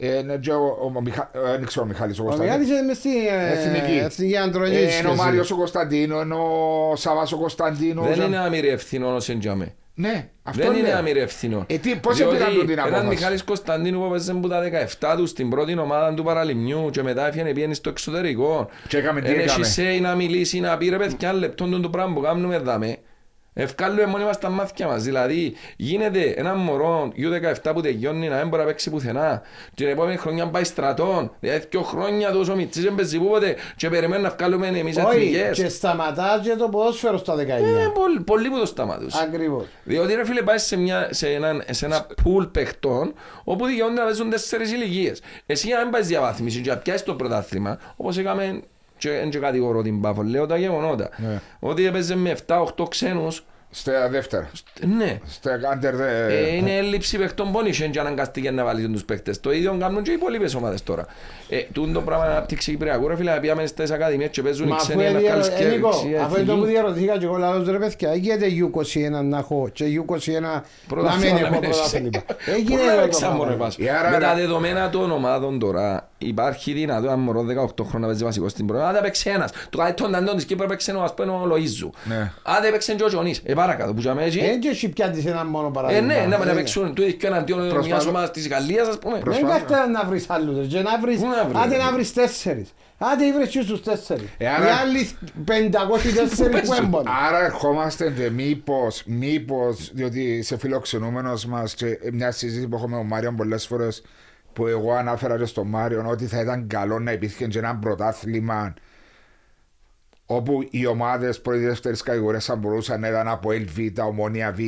Ε, ναι, και ο- ο- ο Μιχα- ε, Δεν ξέρω ο Μιχάλης ο Ο Κωνσταντίνος. Μιχάλης είναι μες στην ε, Εθνική. Εθνική Ε, Αντρονίσης. Είναι ο Μάριος ο Κωνσταντίνος, είναι ο Σαββάς ο Κωνσταντίνος. Δεν είναι άμυρη ευθυνών ως εντιαμέ. Ναι, αυτό Δεν είναι λέω. άμυρη ευθυνών. Ε, τι, πώς Διότι έπαιρναν την Ένας απόφαση; Μιχάλης Κωνσταντίνου που έπαιζε που τα 17 τους στην πρώτη ομάδα του παραλιμιού και μετά έφυγε πήγαινε στο εξωτερικό. Και έκαμε τι Εν έκαμε. έχει say να μιλήσει, να πει ρε παιδιά λεπτόν το πράγμα που κάνουμε εδώ. Ευκάλλουμε μόνοι μας τα μάτια μας. Δηλαδή γίνεται ένα μωρό U17 που τελειώνει να δεν μπορεί να παίξει πουθενά. Και την επόμενη χρονιά πάει στρατών. Δηλαδή δύο χρόνια τόσο μητσής δεν παίζει πούποτε και περιμένουν να βγάλουμε εμείς Όχι, εθνικές. και σταματάς και το ποδόσφαιρο στα 19. Ε, πολλ- Πολλοί που το σταματούσαν. Ακριβώς. Διότι ρε φίλε πάεις σε, μια, σε, ένα, σε ένα πουλ παιχτών όπου δικαιούνται να παίζουν τέσσερις ηλικίες. Εσύ αν πάει διαβάθμιση και να πιάσεις το πρωτάθλημα όπως έκαμε και δεν και κατηγορώ την Πάφο, λέω τα γεγονότα. Ναι. Ότι έπαιζε με 7-8 ξένους, Στα δεύτερα. ναι. Στα under the... Ε, είναι έλλειψη παιχτών πόνοι και αναγκαστήκε να βάλει τους παίχτες. Το ίδιο κάνουν και οι υπόλοιπες ομάδες τώρα. Ε, τούτο το πράγμα να αναπτύξει Κυπριακού ρε φίλε, να πήγαμε στις ακαδημίες και παίζουν οι Μα αφού ξένοι να βγάλουν είναι Νίκο, σκέψη. αφού είναι το που διαρωτήθηκα και εγώ λαλός ρε παιδιά, έγινε U21 να έχω και U21 να Πρωτάθλημα μην να έχω μην έχεις. πρωτάθλημα. Πού Έγινε να εδώ το παίξαμε, πράγμα. ρε, Βάσο. Ε, άρα, Με τα ρε. δεδομένα των ομάδων τώρα υπάρχει δυνατό ένα μωρό 18 χρόνια να παίζει βασικό στην πρώτη. Αν δεν παίξει ένας, το καλύτερο αντών της Κύπρου παίξει ένας που είναι ο Λοΐζου. Ναι. Αν δεν παίξει και ο Τζονής, ε παρακάτω που τζάμε έτσι. Δεν και εσύ πιάτης ένα μόνο Ε, παράδειγμα. ναι, να Ε, να παίξουν του ίδιου εναντίον μιας Προσπαθώ- ομάδας της Γαλλίας ας πούμε. Δεν Προσπάθω. κάθεται να βρεις άλλους, ρε, και να βρεις, Πού να βρεις, άντε ρε. να βρεις τέσσερις. Άντε βρεις και στους τέσσερις. Ε, άρα- Οι άλλοι 504 που έμπονε. Άρα ερχόμαστε και μήπως, μήπως, διότι σε φιλοξενούμενος μας και μια συζήτηση που έχουμε με τον Μάριο πολλές φορές που εγώ ανάφερα και στον Μάριο ότι θα ήταν καλό να υπήρχε και ένα πρωτάθλημα όπου οι ομάδες πρώτης δεύτερης κατηγορίας θα μπορούσαν να ήταν από ΕΛΒ, Ομόνια Β,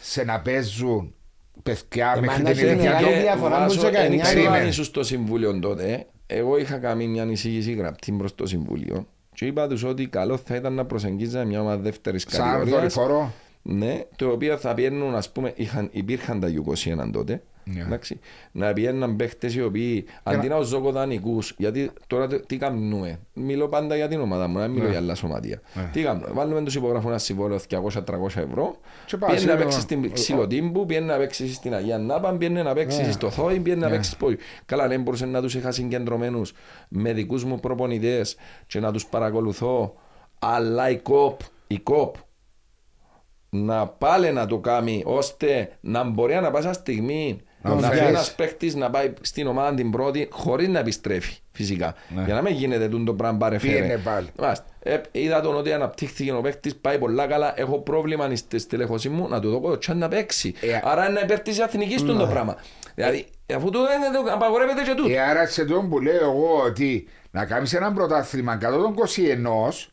σε να παίζουν παιδιά Ε, μέχρι μα την να ηλικία γίνει του. μεγάλη διαφορά Βάσο, μου σε δεν κανένας. ξέρω αν Περίμενε. ήσουν στο συμβούλιο τότε. Εγώ είχα κάνει μια εισήγηση γραπτή προς το συμβούλιο και είπα τους ότι καλό θα ήταν να προσεγγίζαμε μια ομάδα δεύτερης Σαν κατηγορίας δορυφορό. Ναι, το οποίο θα πιένουν, ας πούμε, είχαν, υπήρχαν τα U21 τότε. Ναι. Εντάξει, να πιέναν παίχτες οι οποίοι αντί να ως δοκοδανικούς, γιατί τώρα τι- τι κάνουμε. Μιλώ πάντα για την ομάδα μου, δεν μιλώ Ναι. για άλλα σωματεία. Ναι. Τι κάνουμε, βάλουμε τους υπογράφουν ένα συμβόλαιο 200-300 ευρώ, Και πάει πιένει να σε- παίξεις στην Ξυλοτύμπου, πιένει να παίξεις στην Αγία Νάπα, πιένει να παίξεις Ναι. στο Θόη, πιένει να Ναι. παίξεις πόη. Καλά, δεν μπορούσε να τους είχα συγκεντρωμένους με δικούς μου προπονητές και να τους παρακολουθώ, αλλά η ΚΟΠ, η ΚΟΠ να πάλι να το κάνει ώστε να μπορεί να πάσα στιγμή Να να τον φέρει φέρεις. ένας παίχτης να πάει στην ομάδα την πρώτη χωρίς να επιστρέφει φυσικά. Ναι. Για να μην γίνεται τούτο πράγμα πάρε Πήγαινε φέρε. πάλι. Μάλιστα. Ε, είδα τον ότι αναπτύχθηκε ο παίχτης, πάει πολλά καλά, έχω πρόβλημα στη στελεχωσή μου να του δω το τσάν να παίξει. Ε, Άρα είναι υπέρ της εθνικής του το πράγμα. Δηλαδή, αφού το δεν το απαγορεύεται και τούτο. Ε, άρα σε τον που λέω εγώ ότι να κάνεις ένα πρωτάθλημα κάτω των 21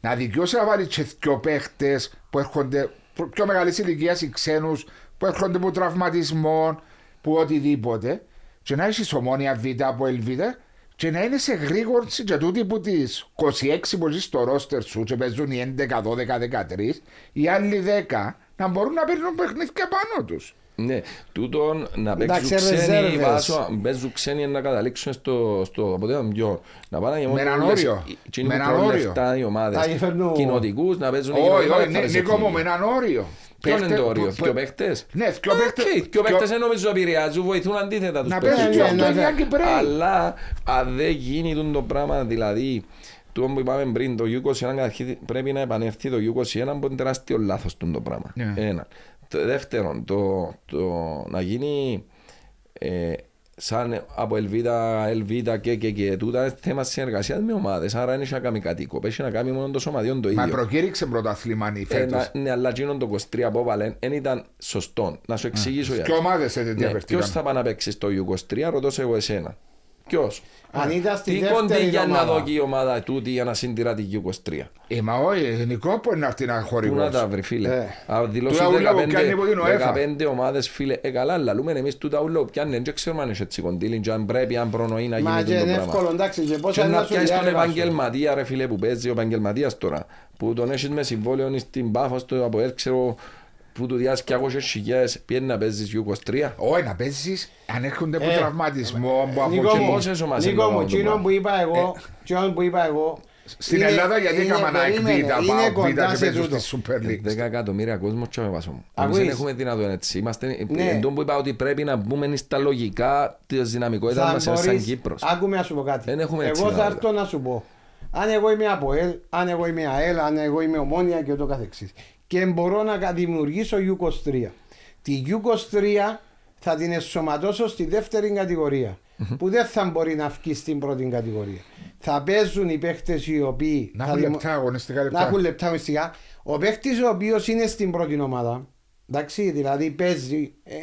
να δικαιώσει να βάλεις και δυο παίχτες που έρχονται προ- πιο μεγάλης ηλικίας ή ξένους που έρχονται από τραυματισμό που οτιδήποτε και να έχεις ομόνια Β από Ελβίδα και να είναι σε γρήγορση και τούτοι που τις 26 που ζεις στο ρόστερ σου και παίζουν οι 11, 12, 13 οι άλλοι 10 να μπορούν να παίρνουν παιχνίδια πάνω τους. Ναι, τούτον να παίξουν Εντάξει, ξένοι ρεζέρβες. βάσο, παίζουν ξένοι να καταλήξουν στο, στο αποτέλεσμα πιο. Να πάνε για Με έναν όριο. Με έναν με όριο. λεφτά οι ομάδες, Τα φέρνουν- κοινοτικούς, να παίζουν οι Όχι, κοινοτικούς, όχι, δεν θα Νί- πες Νίκο μου, εθνική. με έναν όριο. Ποιο είναι Παίχτε- το όριο, που- δυο που- παίχτες; Ναι, δυο παίχτες. Οκ, Δυο δυο- παίχτες δεν νομίζω επηρεάζουν, βοηθούν αντίθετα τους Να παίχτες. παίζουν Ναι, και ναι, αυτό ναι. Γιάννη Μπρέι. Αλλά αν δεν γίνει τούτο το πράγμα, δηλαδή το που είπαμε πριν, το U21 καταρχήν πρέπει να επανέλθει το U21 που είναι τεράστιο λάθος τούτο το πράγμα. Ναι. Ένα. Το δεύτερον, το, το να γίνει ε, σαν από Ελβίδα, Ελβίδα και, και, και τούτα είναι θέμα συνεργασίας με ομάδες. Άρα δεν έχει να κάνει κάτι κόπο. Έχει να κάνει μόνο το σωματιόν το Μα ίδιο. προκήρυξε πρωταθλήμα η Ε, φέτος. να- ναι, αλλά εκείνον το 23 που έβαλε δεν ήταν σωστό. Να σου εξηγήσω γιατί. Και ομάδες έτσι Ναι, διαφερθήκαν. ποιος θα πάει να παίξει στο U23, ρωτώ σε εγώ εσένα. Ποιος; Αν ήταν στη Τι δεύτερη κοντίγια να ομάδα. δω και η ομάδα τούτη για να συντηρά την U23. Ε, μα όχι, Νικό που είναι αυτή να Πού να χορηγός. τα βρει φίλε; Ε. Α, Δηλώσεις Τούτα ούλα που πιάνει από την 15, UEFA. 15 ομάδες φίλε. Ε καλά, λαλούμε εμείς τούτα ούλα που πιάνει. Δεν ξέρουμε αν έχει έτσι κοντήλιν και αν πρέπει, αν προνοεί να Μα γίνει και τούτο είναι πράγμα. εύκολο, εντάξει, και πώς Και αν να να σου πιάσεις τον διάβασω. επαγγελματία ρε φίλε που παίζει ο επαγγελματίας τώρα που τον έχεις με συμβόλαιο στην Πάφο στο από ελ, ξέρω που του διάσεις και 200 χιλιάδες πιένει να παίζεις U23 Όχι, να παίζεις αν έρχονται από Ε, τραυματισμό, που από Νίκο εκεί. μου, πόσες ομάδες Νίκο είναι μου, το εκείνο πράγμα. που είπα εγώ, εκείνο που είπα εγώ, Στην είναι- Ελλάδα γιατί είναι- έκαμε να περίμενε, εκβίτα, είναι πάω κοντά βίτα και σε παίζουν τούτο. στη Super League. 10 εκατομμύρια κόσμος και με βάσο μου. Εμείς Ακούεις. δεν έχουμε δυνατόν έτσι. Είμαστε, Ναι. εν τω που είπα ότι πρέπει να μπούμε στα λογικά της δυναμικότητας Θα μας σαν μπορείς- Κύπρος. Άκουμε να σου πω κάτι. Δεν έχουμε έτσι Εγώ θα δυνατότητα. έρθω να σου πω. Αν εγώ είμαι από ΕΛ, αν εγώ είμαι ΑΕΛ, αν εγώ είμαι ομόνια και ούτω καθεξής. Και μπορώ να κα- δημιουργήσω U23. Τη U23 θα την εσωματώσω στη δεύτερη κατηγορία. Που δεν θα μπορεί να βγει στην πρώτη κατηγορία. Θα παίζουν οι παίχτες οι οποίοι. Να θα έχουν δημο- λεπτά αγωνιστικά να λεπτά. έχουν λεπτά αγωνιστικά. Ο παίχτης ο οποίος είναι στην πρώτη ομάδα. Εντάξει, δηλαδή παίζει ε,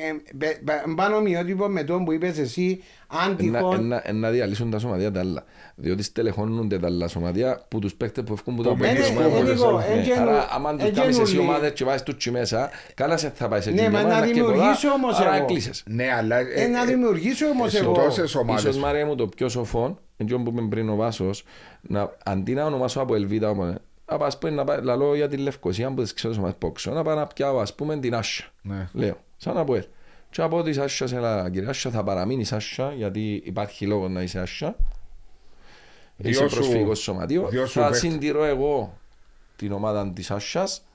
ε, ε, πάνω ομοιότυπο με τον που είπες εσύ, αν Εν να- τυχόν. εν να- εν να διαλύσουν τα σωματεία τα άλλα. Διότι στελεχώνονται τα άλλα σωματεία που τους παίχτες που ευκούν που τα Που παίχτες μένεις που κόμμα, έχουν. ε, Νίκο, Ναι, εν γένου- Άρα άμα τους εν κάνεις εσύ γένου ομάδες και βάζεις τους τσι μέσα, καλάς σε θα πάει σε Ναι, εκείνη μα ομάδα να και πολλά, δημιουργήσω όμως άρα εγώ. κλείσες. Ναι, αλλά... ε, Ε, να ε, δημιουργήσω όμως σε εγώ. τόσες ομάδες. Ίσως Μαρία μου το πιο σοφό, εντός που είπε πριν ο Βάσος, να, αντί να ονομάσω από Ελβίτα, όμως, να πάω, ας πούμε, να πάω, λαλώ για τη Λευκοσία που τις ξέρω τις ομάδες πόξω, να πάω να πιάω ας πούμε την Άσια, Ναι. λέω, σαν από ελ. Και από τη Άσια σε ένα κύριε Άσια θα παραμείνει Άσια γιατί υπάρχει λόγος να είσαι Άσια. Δυο Είσαι σου- προσφυγικό σωματείο. δυο σου Θα παίχτες. συντηρώ εγώ την ομάδα της Άσιας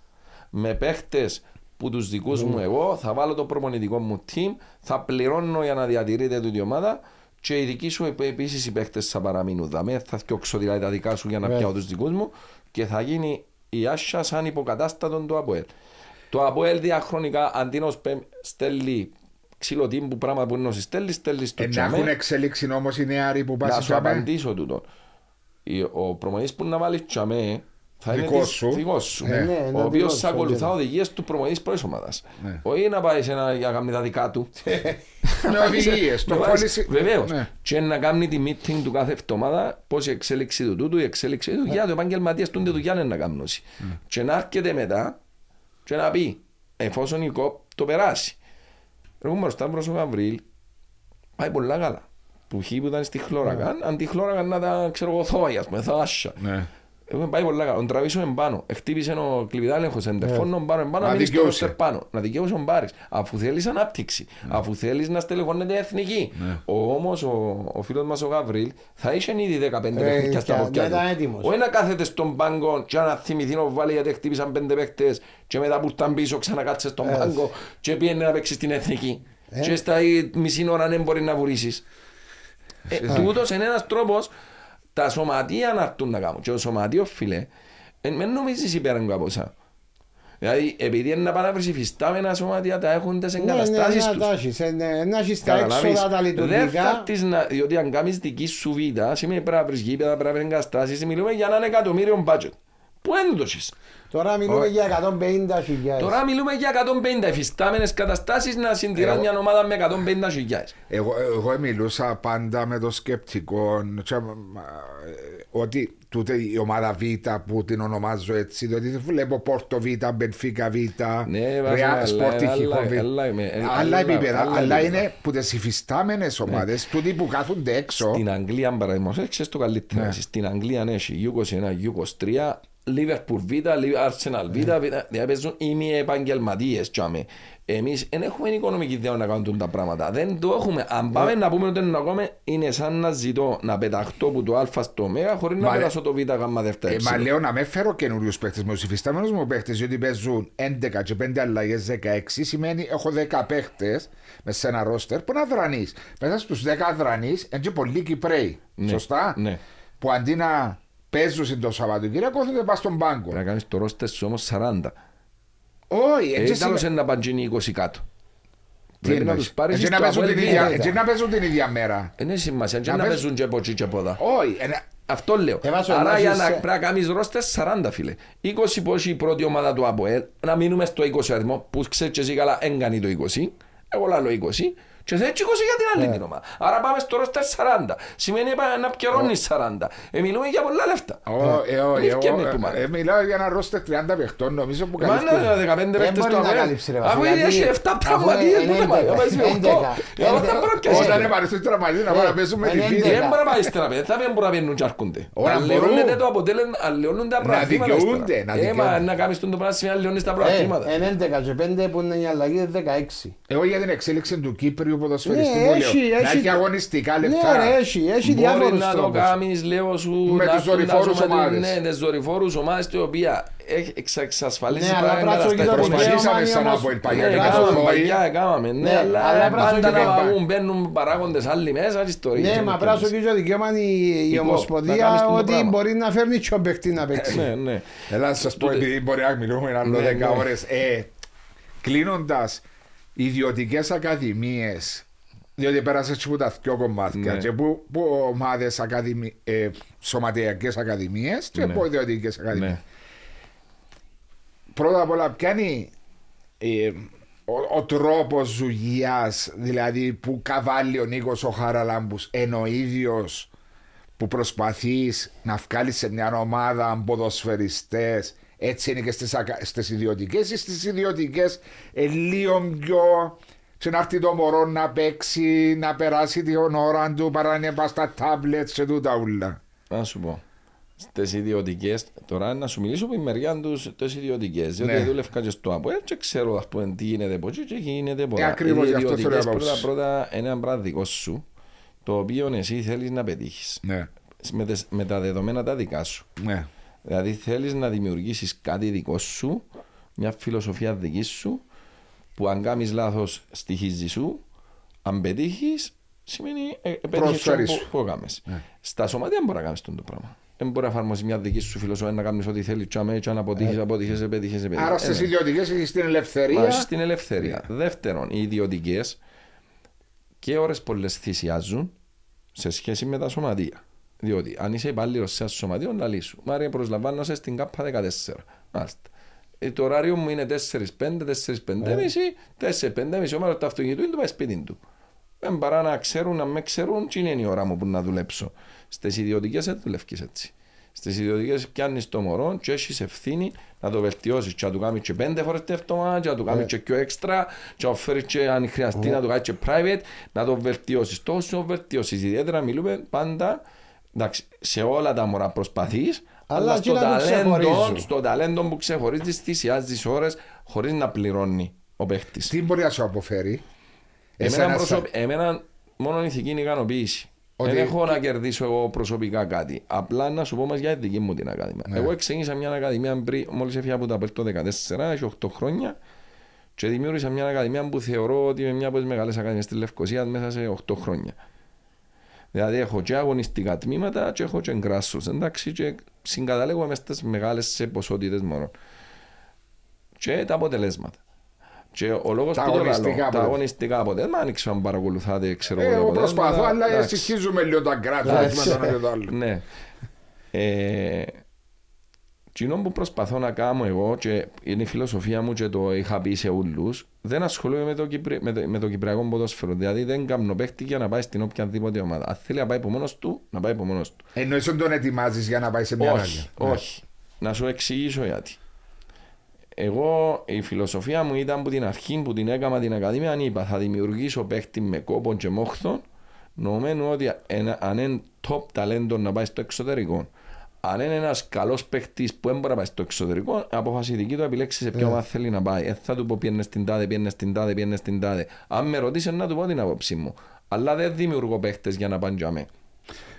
με παίχτες που τους δικούς μου εγώ, θα βάλω το προπονητικό μου team, θα πληρώνω για να διατηρείται τούτη η ομάδα και οι δικοί σου επ- επίσης οι παίχτες θα παραμείνουν δαμέ, θα φτιάξω δηλαδή τα δικά σου για να Ναι. πιάω τους δικούς μου και θα γίνει η Άσια σαν υποκατάστατον του ΑΠΟΕΛ. Το ΑΠΟΕΛ διαχρονικά αντί να σπε- στέλνει ξύλο τύμπου πράγμα που είναι να σου στέλνει, στέλνει στο ε, να τσαμέ. έχουν εξελίξει όμως οι νεάροι που Να πας σου απαντήσω τούτο. Η- Ο προμονητής που να βάλει τσαμέ θα είναι Δικός της- σου. δικός σου. Ναι. Ναι, Ο να οποίος δικός θα σου, ακολουθά ναι. οδηγίες του προμονητής πρώτης ομάδας. Ναι. Όχι να πάει σε ένα για να κάνει τα δικά του. με οδηγίες. Το Να πάει- policy- Βεβαίως. Ναι. Και να κάνει τη meeting του κάθε εβδομάδα πώς η εξέλιξη του τούτου, η εξέλιξη του δουλειά, του επαγγελματίας του τη δουλειά είναι να κάνουν. Και να έρχεται μετά και να πει εφόσον η κοπ το περάσει. Εγώ μπροστά προς ο Γαβρίλ πάει πολλά καλά. Που χει που ήταν στη Χλώρακαν, αντί Χλώρακαν να τα ξέρω εγώ θόη, ας πούμε, θάλασσα. Ναι. Έχουμε πάει πολλά καλά. Τον τραβήσουμε πάνω. Εκτύπησε ο κλειβιδάλεγχος εντερφώνων πάνω, πάνω, Να να μείνει στο δικαιούσε. ρόστερ πάνω. Να δικαιώσει ο Μπάρης. Αφού θέλεις ανάπτυξη. Αφού θέλεις να στελεχώνεται εθνική. Ο, όμως ο, ο φίλος μας ο Γαβρίλ θα είχε ήδη 15 Ε, παιχνίδια στα και ποπιά δεν του. ήταν έτοιμος. Όχι να κάθεται στον πάγκο και να θυμηθεί να βάλει γιατί χτύπησαν πέντε παίκτες και μετά που ήρθαν πίσω ξανακάτσε στον Ε. πάγκο και πήγαινε να παίξει στην εθνική. Και στα μισή ώρα δεν μπορεί να βουρίσεις. Ε, τούτος είναι ένας τρόπος τα σωματεία να έρθουν να κάνουν. Και το σωματείο, φίλε, ε, μην νομίζεις υπέραν από εσά. Δηλαδή, επειδή είναι να πάνε να βρεις υφιστάμενα σωματεία, τα έχουν τις Ναι, ναι, εγκαταστάσεις να τους. τα έχεις, ε, ναι, να έχεις τα Καταλάβεις. έξοδα τα Δεν θα λειτουργικά. έρθεις να... Διότι αν κάνεις δική σου βήτα, σημαίνει πρέπει να βρεις γήπεδα, πρέπει να βρεις εγκαταστάσεις, μιλούμε για έναν εκατομμύριο budget. Πού έδωσες. Τώρα μιλούμε για 150 χιλιάδες. Τώρα μιλούμε για 150 εφιστάμενες καταστάσεις να συντηράς Εγώ- μια ομάδα με 150 χιλιάδες. Εγώ, εγώ μιλούσα πάντα με το σκεπτικό τσα, μα, ε, ότι τούτε η ομάδα Β που την ονομάζω έτσι, διότι δεν βλέπω Πόρτο Β, Μπενφίκα Β, Ναι, βάζω, Ρεάλ, αλλά- Σπόρτι αλλά- Χικό Β. αλλά- με- Άλλα άλλα- επίπεδα, άλλα αλλά επίπεδα. είναι που τις υφιστάμενες ομάδες, τούτοι που κάθονται έξω. Στην Αγγλία, παραδείγματος, έχεις το καλύτερο. Ναι. Στην Αγγλία έχει U21, U23, Liverpool Β, Arsenal Β, Ναι. Β, δηλαδή παίζουν ημι επαγγελματίες. τσάμε. Εμείς δεν έχουμε οικονομική ιδέα να κάνουν τα πράγματα. Δεν το έχουμε. Αν Ναι. πάμε να πούμε ότι να κάνουμε, είναι σαν να ζητώ να πεταχτώ από το Α στο Μ χωρίς να Μα- περάσω το Β γάμμα δεύτερα. Ε, μα έψιλον. λέω να με φέρω καινούριους παίχτε. Με του υφιστάμενου μου παίχτε, διότι παίζουν 11 και 5 αλλαγές 16, σημαίνει έχω 10 παίχτε με σε ένα ρόστερ που να δρανείς. Μέσα στου 10 δρανείς, έτσι πολλοί Κυπρέοι. Ναι, Σωστά; ναι. Που αντί να παίζουν το Σαββατοκύριακο, κάθονται πας στον πάγκο. Πρέπει να κάνεις το ρόστερ σου όμως 40. Όχι, Ε, έτσι ήταν σημαίνει. να παντζίνει 20 κάτω. Τι Πρέπει να εννοείς; τους πάρεις Έτσι στο να παίζουν Αποέλ την Β. ίδια- έτσι να παίζουν την ίδια μέρα. Δεν έχει σημασία, και Να να παίζουν- παίζουν και από εκεί και από εδώ. Όχι. ένα- Αυτό λέω. Ε, βάζω, Άρα να για έχεις, να ε, πρέπει να κάνεις ρόστερ 40 φίλε. 20 που έχει η πρώτη ομάδα του ΑΠΟΕΛ, να μείνουμε στο 20 αριθμό που ξέρεις και εσύ καλά δεν κάνει το 20. Εγώ λέω 20. Και θες 20 για την άλλη Ναι. την ομάδα. Άρα πάμε στο ρόστερ 40. Σημαίνει πά- να πιερώνεις 40. Ε, μιλούμε για πολλά λεφτά. Ω, ε, όχι, Δεν ευκαιρνεί εγώ, που μάνα. ε, μιλάω για ένα ρόστερ 30 παιχτών, νομίζω που Ε, Μα καλύπτουν. είναι 15 Δεν παίχτες μπορεί στο να ΑΠΟΕΛ. καλύψει, ρε Αφού Βασίλη, ήδη γιατί- έχει 7 αφού τραυματίες, είναι πού να πάει, να 11, πάει με 8. 11, Για να τα πρέπει να πιάσεις. Όταν επαρρεθούν τραυματίες να πάνε να παίζουν με τη Ε, Β. ε, Δεν μπορεί να πάει ύστερα, παιδιά. Θα μην μπορούν να βγαίνουν και αρκούνται. Ωραία, Αλλοιώνεται μπορούν. το αποτέλεσμα, αλλοιώνονται τα Να προαθλήματα δικαιούνται, ύστερα. να Ε, μα δικαιούνται. να κάνεις τον το πράγμα σημαίνει αλλοιώνεις τα Ε, προαθλήματα. εν 11 και 5 που είναι η αλλαγή 16. Εγώ για την εξέλιξη του Κύπριου ποδοσφαιριστή Ναι, που έχει, λέω. Να έχει. έχει αγωνιστικά Ναι, λεπτά. ρε, έχει, έχει Μπορεί διάφορους να το τρόπους. κάνεις, λέω σου, Με να τους έρθουν τα δορυφόρους σωματεία- ομάδες. Ναι, τις δορυφόρους ομάδες, τα οποία έχει- εξ- εξασφαλίζει Ναι, αλλά πράγματα πράσο στα και το υπόλοιπα. Προσπαθήσαμε δικαίωμα σαν είναι από όμως- η παλιά Ναι, και Πράσο, το έκαναμε, Θόη. παλιά έκαναμε, ναι, Ναι, αλλά αλλά πράσο πάντα και να το- παγούν, μπαίνουν παράγοντες άλλοι μέσα, και ιστορίες. Ναι, και μα τέτοιες. πράσο και το δικαίωμα είναι η, η Υπό, να Ομοσπονδία κάνεις το ότι πράγμα. μπορεί να φέρνει και ο παίχτη να παίξει. Ναι, ναι. Έλα να σας πω, Τούτε- επειδή μπορεί να μιλούμε άλλο Ναι, 10 ναι. ώρες. Ε, κλείνοντας, ιδιωτικές ακαδημίες, διότι πέρασε και από τα δυο κομμάτια, Ναι. και που, που ομάδες ακαδημι, ε, σωματειακές ακαδημίες και Ναι. που ιδιωτικές ακαδημίες. Ναι. Πρώτα απ' όλα, ποια είναι ε, ο, ο τρόπος ζουγιά, δηλαδή που καβάλει ο Νίκος ο Χαραλάμπους, ενώ ο ίδιος που προσπαθείς να βγάλεις σε μια ομάδα ποδοσφαιριστές, έτσι είναι και στις, ακα- στις ιδιωτικές ή στις ιδιωτικές ε, λίγο πιο και να έρθει το μωρό να παίξει, να περάσει την ώρα του παρά να πάει στα τάμπλετ και τούτα ούλα. Να σου πω. Στις ιδιωτικές, τώρα να σου μιλήσω από η μεριά τους τις ιδιωτικές. Διότι Ναι. δούλευκα και στο ΑΠΟΕΛ και ξέρω ας πούμε, τι γίνεται από εκεί και γίνεται από Ε, εκεί. ακριβώς, γι' αυτό θέλω ιδιωτικές να πάω. πρώτα, πρώτα είναι ένα πράγμα δικό σου, το οποίο εσύ θέλεις να πετύχεις. Ναι, Με, τες- με τα δεδομένα τα δικά σου. ναι. Δηλαδή θέλεις να δημιουργήσεις κάτι δικό σου, μια φιλοσοφία δική σου, που αν κάνεις λάθος στοιχίζει σου, αν πετύχεις, σημαίνει ε, πετύχεις Προσφέρεις. που, που έκαμες. Στα σωματεία δεν μπορεί να κάνεις το πράγμα. Δεν μπορεί να εφαρμόσεις μια δική σου φιλοσοφία να κάνεις ό,τι θέλεις, τσάμε, και αν αποτύχεις, αποτύχει, πετύχει, πετύχει. Άρα στις ιδιωτικές έχεις την ελευθερία. Μα έχεις την ελευθερία. Δεύτερον, οι ιδιωτικές και ώρες πολλές θυσιάζουν σε σχέση με τα σωματεία. Διότι αν είσαι υπάλληλος σε ένα σωματείο, να λύσου. Μάρια, προσλαμβάνω σε στην ΚΑΠΑ 14. Μάλιστα. Ε, το ωράριο μου είναι 4-5, 4-5 μισή, 4-5 μισή ώρα το αυτοκίνητο είναι το πάει σπίτι του. Δεν παρά να ξέρουν, να με ξέρουν, τι είναι η ώρα μου που να δουλέψω. Στι ιδιωτικές δεν δουλεύει έτσι. Στι ιδιωτικές πιάνεις το μωρό και έχεις ευθύνη να το βελτιώσεις. Και να του κάνεις και πέντε φορές την εβδομάδα, και να του κάνεις και πιο έξτρα, και να φέρεις και αν χρειαστεί να του κάνεις και private, να το βελτιώσεις. Τόσο να βελτιώσεις. Ιδιαίτερα μιλούμε πάντα εντάξει, σε όλα τα μωρά προσπαθείς, Αλλά αλλά και στο να το ταλέντο, ξεχωρίζουν. στο ταλέντο που ξεχωρίζεις, θυσιάζεις ώρες χωρίς να πληρώνει ο παίχτης. Τι μπορεί να σου αποφέρει; Εμένα, Εσένα προσωπ... σαν- Εμένα μόνο ηθική είναι ικανοποίηση. Ότι- Δεν έχω να κερδίσω εγώ προσωπικά κάτι. Απλά να σου πω μας για τη δική μου την Ακαδημία. Ναι. Εγώ ξεκίνησα μια Ακαδημία πριν, μόλις έφυγα από τα Απέλ το 2014, έχει 8 χρόνια και δημιούργησα μια Ακαδημία που θεωρώ ότι είναι μια από τις μεγάλες Ακαδημίες της Λευκοσίας μέσα σε 8 χρόνια. Δηλαδή έχω και αγωνιστικά τμήματα και έχω και γκράσους, εντάξει, και συγκαταλέγω μες στις μεγάλες σε ποσότητες μόνο. και τα αποτελέσματα. Και ο λόγος Τα που το λαλώ, αγωνιστικά τα αποτελέσματα. αγωνιστικά αποτελέσματα, δεν ξέρω αν παρακολουθάτε, ξέρω Ε, εγώ τα εγώ προσπαθώ, αποτελέσματα. αλλά Εντάξει. συγχύζουμε λίγο τα γκράφια Εντάξει. με το ένα και το άλλο. Ναι. Ε, Κοινό που προσπαθώ να κάνω εγώ και είναι η φιλοσοφία μου και το είχα πει σε όλους δεν ασχολούμαι με το, Κυπρι... με το, με το κυπριακό ποδόσφαιρο. Δηλαδή δεν κάνω παίχτη για να πάει στην οποιαδήποτε ομάδα. Αν θέλει να πάει από μόνος του, να πάει από μόνος του. Εννοείς ότι τον ετοιμάζεις για να πάει σε μια όχι, άλλη. όχι. Να σου εξηγήσω γιατί. Εγώ η φιλοσοφία μου ήταν που την αρχή που την έκανα την Ακαδημία αν είπα θα δημιουργήσω παίχτη με κόπον και μόχθον νομένου ότι ένα- αν είναι top ταλέντο να πάει στο εξωτερικό αν είναι ένας καλός παίχτης που δεν μπορεί να πάει στο εξωτερικό απόφαση δική του επιλέξεις σε ποια ομάδα θέλει να πάει. Ε, θα του πω πήαιννε στην τάδε, πήαιννε στην τάδε, πήαιννε στην τάδε. Αν με ρωτήσει να του πω την άποψή μου. Αλλά δεν δημιουργώ παίχτες για να πάνε για μέ.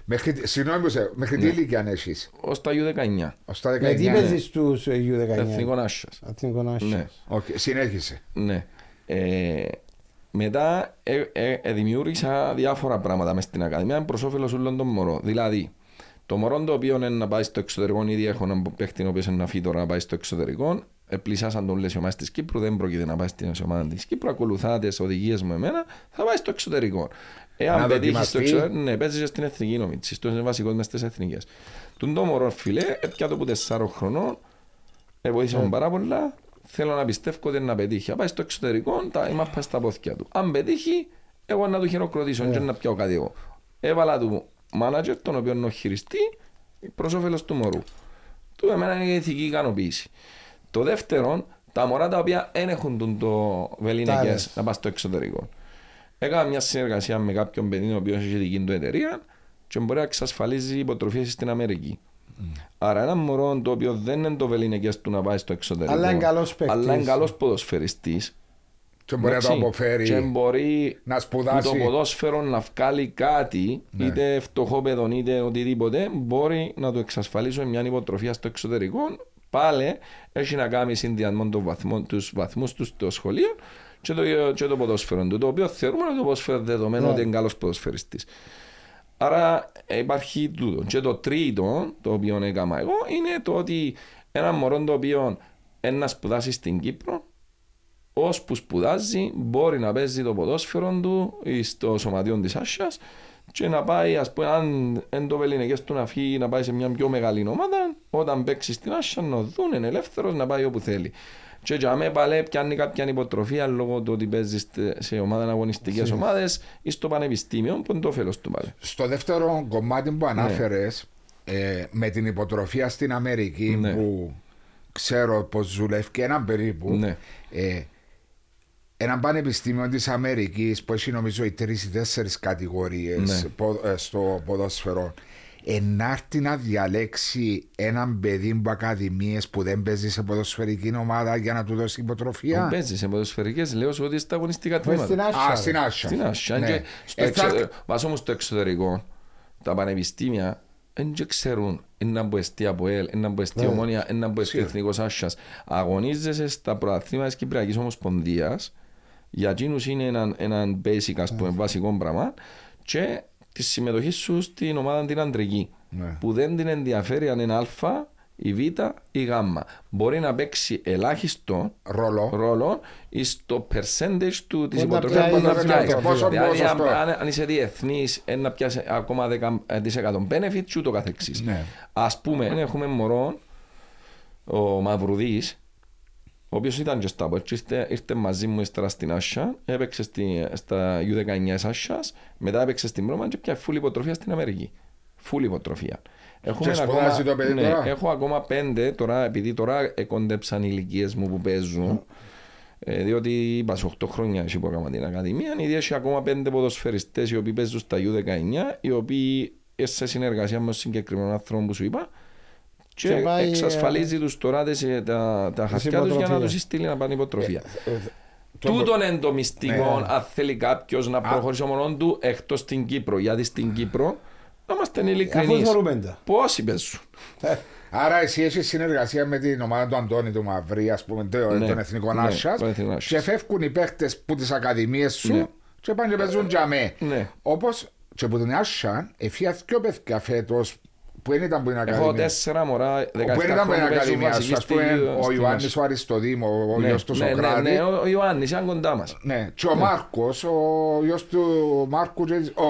Μέχρι, συγγνώμη που σε, μέχρι Ναι. τι ηλικία έχεις; Ως τα U19. Ως τα Με 19. τις παίζεις στους ε, U19. Εθνικό Άσσιας. Εθνικό Άσσιας. Ναι. Οκ, συνέχισε. Ναι. Ε, μετά ε, ε, ε, δημιούργησα διάφορα πράγματα μες στην Ακαδημία προς όφελος όλων των μωρών. Δηλαδή, το μωρό το οποίο είναι να πάει στο εξωτερικό, ήδη έχω έναν παίχτη ο οποίος είναι να φύγει τώρα να πάει στο εξωτερικό. Επλησάσαν τον λες οι ομάδες της Κύπρου, δεν πρόκειται να πάει στην ομάδα της Κύπρου, ακολουθά τις οδηγίες μου εμένα, θα πάει στο εξωτερικό. Να Εάν πετύχεις στο δοκιμαστεί. εξωτερικό, ναι, παίζεις και στην εθνική νομίτσι, στο είναι βασικός μες στις εθνικές. Τον το μωρό φιλέ, έπια το που τεσσάρων χρονών, ε, βοήθησε Ναι. μου πάρα πολλά. Θέλω να πιστεύω ότι να πετύχει. Αν πάει στο εξωτερικό, τα είμαι πάει στα πόθηκια του. Αν πετύχει, εγώ να του χειροκροτήσω και να πιάω κάτι εγώ. Έβαλα του μάνατζερ, τον οποίο είναι ο χειριστή, προς όφελος του μωρού. Του εμένα είναι η ηθική ικανοποίηση. Το δεύτερο, τα μωρά τα οποία δεν έχουν τον το βελίνεκες Τάδες. να πάει στο εξωτερικό. Έκανα μια συνεργασία με κάποιον παιδί ο οποίος έχει δική του εταιρεία και μπορεί να εξασφαλίζει υποτροφίες στην Αμερική. Άρα ένα μωρό το οποίο δεν είναι το βελίνεκες του να πάει στο εξωτερικό. Αλλά είναι καλός παίκτης. Αλλά είναι καλός ποδοσφαιριστής. Και μπορεί να το Εντάξει, αποφέρει. Και μπορεί να σπουδάσει. που το ποδόσφαιρο να βγάλει κάτι, Ναι. είτε φτωχόπεδο είτε οτιδήποτε, μπορεί να του εξασφαλίσουν μια υποτροφία στο εξωτερικό. Πάλι έχει να κάνει συνδυασμό των βαθμών, τους βαθμούς τους στο σχολείο και το, και το ποδόσφαιρο του, το οποίο θεωρούμε ότι το ποδόσφαιρο δεδομένο Ναι. ότι είναι καλός ποδοσφαιριστής. Άρα ε, υπάρχει τούτο. Και το τρίτο, το οποίο έκανα εγώ, είναι το ότι ένα μωρό το οποίο ένα σπουδάσει στην Κύπρο, ώσπου σπουδάζει, μπορεί να παίζει το ποδόσφαιρο του ή στο σωματείο της Άσιας και να πάει, ας πούμε, αν εν το βεληνικές του να φύγει να πάει σε μια πιο μεγάλη ομάδα, όταν παίξει στην Άσια να δουν, είναι ελεύθερος να πάει όπου θέλει. Και για μέ παλέ πιάνει κάποια υποτροφία λόγω του ότι παίζει στε- σε ομάδα αγωνιστικές ομάδες ή στο πανεπιστήμιο, που είναι το όφελος του πάλι. Στο δεύτερο κομμάτι που ανάφερες, ε, με την υποτροφία στην Αμερική Ναι. που ξέρω πως δουλεύει και έναν περίπου. Ναι. Ε, ένα πανεπιστήμιο της Αμερικής που έχει νομίζω οι τρεις ή τέσσερις κατηγορίες Ναι. στο ποδόσφαιρο. Ενάρτη να διαλέξει έναν παιδί από ακαδημίες που δεν παίζει σε ποδοσφαιρική ομάδα για να του δώσει υποτροφία; Παίζει σε ποδοσφαιρικές, λέω σου ότι στα αγωνιστικά Πες στην τμήματα. Άσια. Α, στην Άσια. Στην Άσια. Ναι. Και στο Ε, εξω- θα- ε, Βάζω όμως στο εξωτερικό, τα πανεπιστήμια δεν και ξέρουν ένα που εστί από ΕΛ, ένα που εστί Ναι. ομόνια, ένα που εστί Σίγουρα. εθνικός Άσιας. Αγωνίζεσαι στα προαθλήματα της Κυπριακής Ομοσπονδίας, για εκείνους είναι έναν, έναν basic, ας πούμε, βασικό πράγμα, και τη συμμετοχή σου στην ομάδα την αντρική, Ναι. που δεν την ενδιαφέρει αν είναι α, η β ή η γ. Μπορεί να παίξει ελάχιστο Ρόλο. ρόλο στο percentage του της Πού να υποτροφίας πιάει που θα η πιάσει. υποτροφία. Πόσο Δηλαδή αν, ποσοστό; αν, αν είσαι διεθνής ε, να πιάσει ακόμα 10% benefit και ούτω καθεξής. Ναι. Ας πούμε έχουμε μωρό ο Μαυρουδής ο οποίος ήταν και στα Πόρτς, ήρθε, ήρθε μαζί μου ύστερα στην Άσια, έπαιξε στη, στα U19 της Άσιας, μετά έπαιξε στην Ρώμα και πια φούλη υποτροφία στην Αμερική. Φούλη υποτροφία. Έχουμε σπουδάζει το παιδί ναι, τώρα; έχω ακόμα πέντε τώρα, επειδή τώρα εκόντεψαν οι ηλικίες μου που παίζουν. Ε, διότι είπα σε 8 χρόνια έχει που έκανα την Ακαδημία, ήδη έχει ακόμα πέντε ποδοσφαιριστές οι οποίοι παίζουν στα U19, οι οποίοι ε, σε συνεργασία με τον συγκεκριμένο άνθρωπο που σου είπα, και, Και πάει, εξασφαλίζει τους τώρα τις, ε, τα, τα χαρτιά τους για να υποτροφίες. τους στείλει να πάνε υποτροφία. Ε, το- Τούτον είναι το μυστικό Ναι. αν θέλει κάποιος να προχωρήσει μόνο του εκτός στην Κύπρο. Γιατί στην Κύπρο να είμαστε ειλικρινείς. Αφού θεωρούμε τα. Πόσοι παίζουν. Άρα εσύ έχεις συνεργασία με την ομάδα του Αντώνη του Μαυρή, ας πούμε, το- Ναι. των Εθνικών Ναι, Άσια. των Εθνικών Και Άσιας. φεύγουν οι παίχτε που τις ακαδημίες σου Ναι. και πάνε και παίζουν για μέ. Ναι. Όπως και που την Άσια, εφία δυο παιδιά φέτο Πού είναι ήταν που είναι Έχω ακαδημία. τέσσερα μωρά, Πού είναι 17 ήταν που είναι χρόνια παίζουν ακαδημία σου, βασική ας πούμε, στη- ο στη Ιωάννης Μάση. ο Αριστοδήμου, ο Ναι, γιος του ναι, ναι, Σοκράτη. ναι, ο Ιωάννης ήταν κοντά μας. Ναι, και ο Μάρκος, ο γιος του Μάρκου, ο,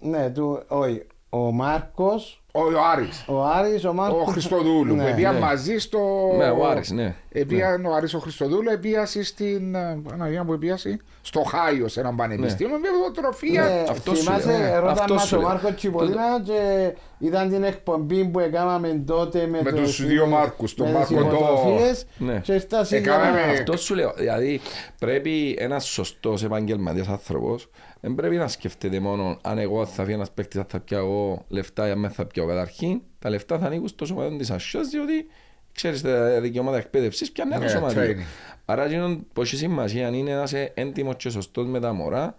Ναι, του, όχι. Ο Μάρκος, ο Άρης, ο Άρης, ο Μάρκος. ο Χριστοδούλου, που Ναι. πήγαν ναι. μαζί στο... Ναι, ο Άρης, ναι. Επίαν ο Άρης ο Χριστοδούλου, επίασε στην... ε, Παναγία που επίασε, στο Χάιο, σε ένα πανεπιστήμιο, με φωτοτροφία. Ναι, Αυτός σου θυμάσαι, λέω, ναι. ρώτα Αυτός μας σου ο λέω. Μάρκος Τσιπολίνα και ήταν την εκπομπή που έκαναμε τότε με, Με το- τους δύο Μάρκους, τον με τις Μάρκο το- φωτογραφίες Ναι. και φτάσει Έκαμε για- με- Αυτό σου λέω. Δηλαδή πρέπει ένας σωστός επαγγελματίας άνθρωπος δεν πρέπει να σκέφτεται μόνο αν εγώ θα φύγει ένας παίκτης, θα πιάω εγώ λεφτά ή αν δεν θα πιάω. Καταρχήν τα λεφτά θα ανήκουν στο σωματείο της Ασιό, διότι ξέρεις τα δικαιώματα εκπαίδευσης πιάνει ένα Ναι, σωματείο. training. Άρα εκείνο που έχει σημασία είναι να είσαι έντιμος και σωστός με τα μωρά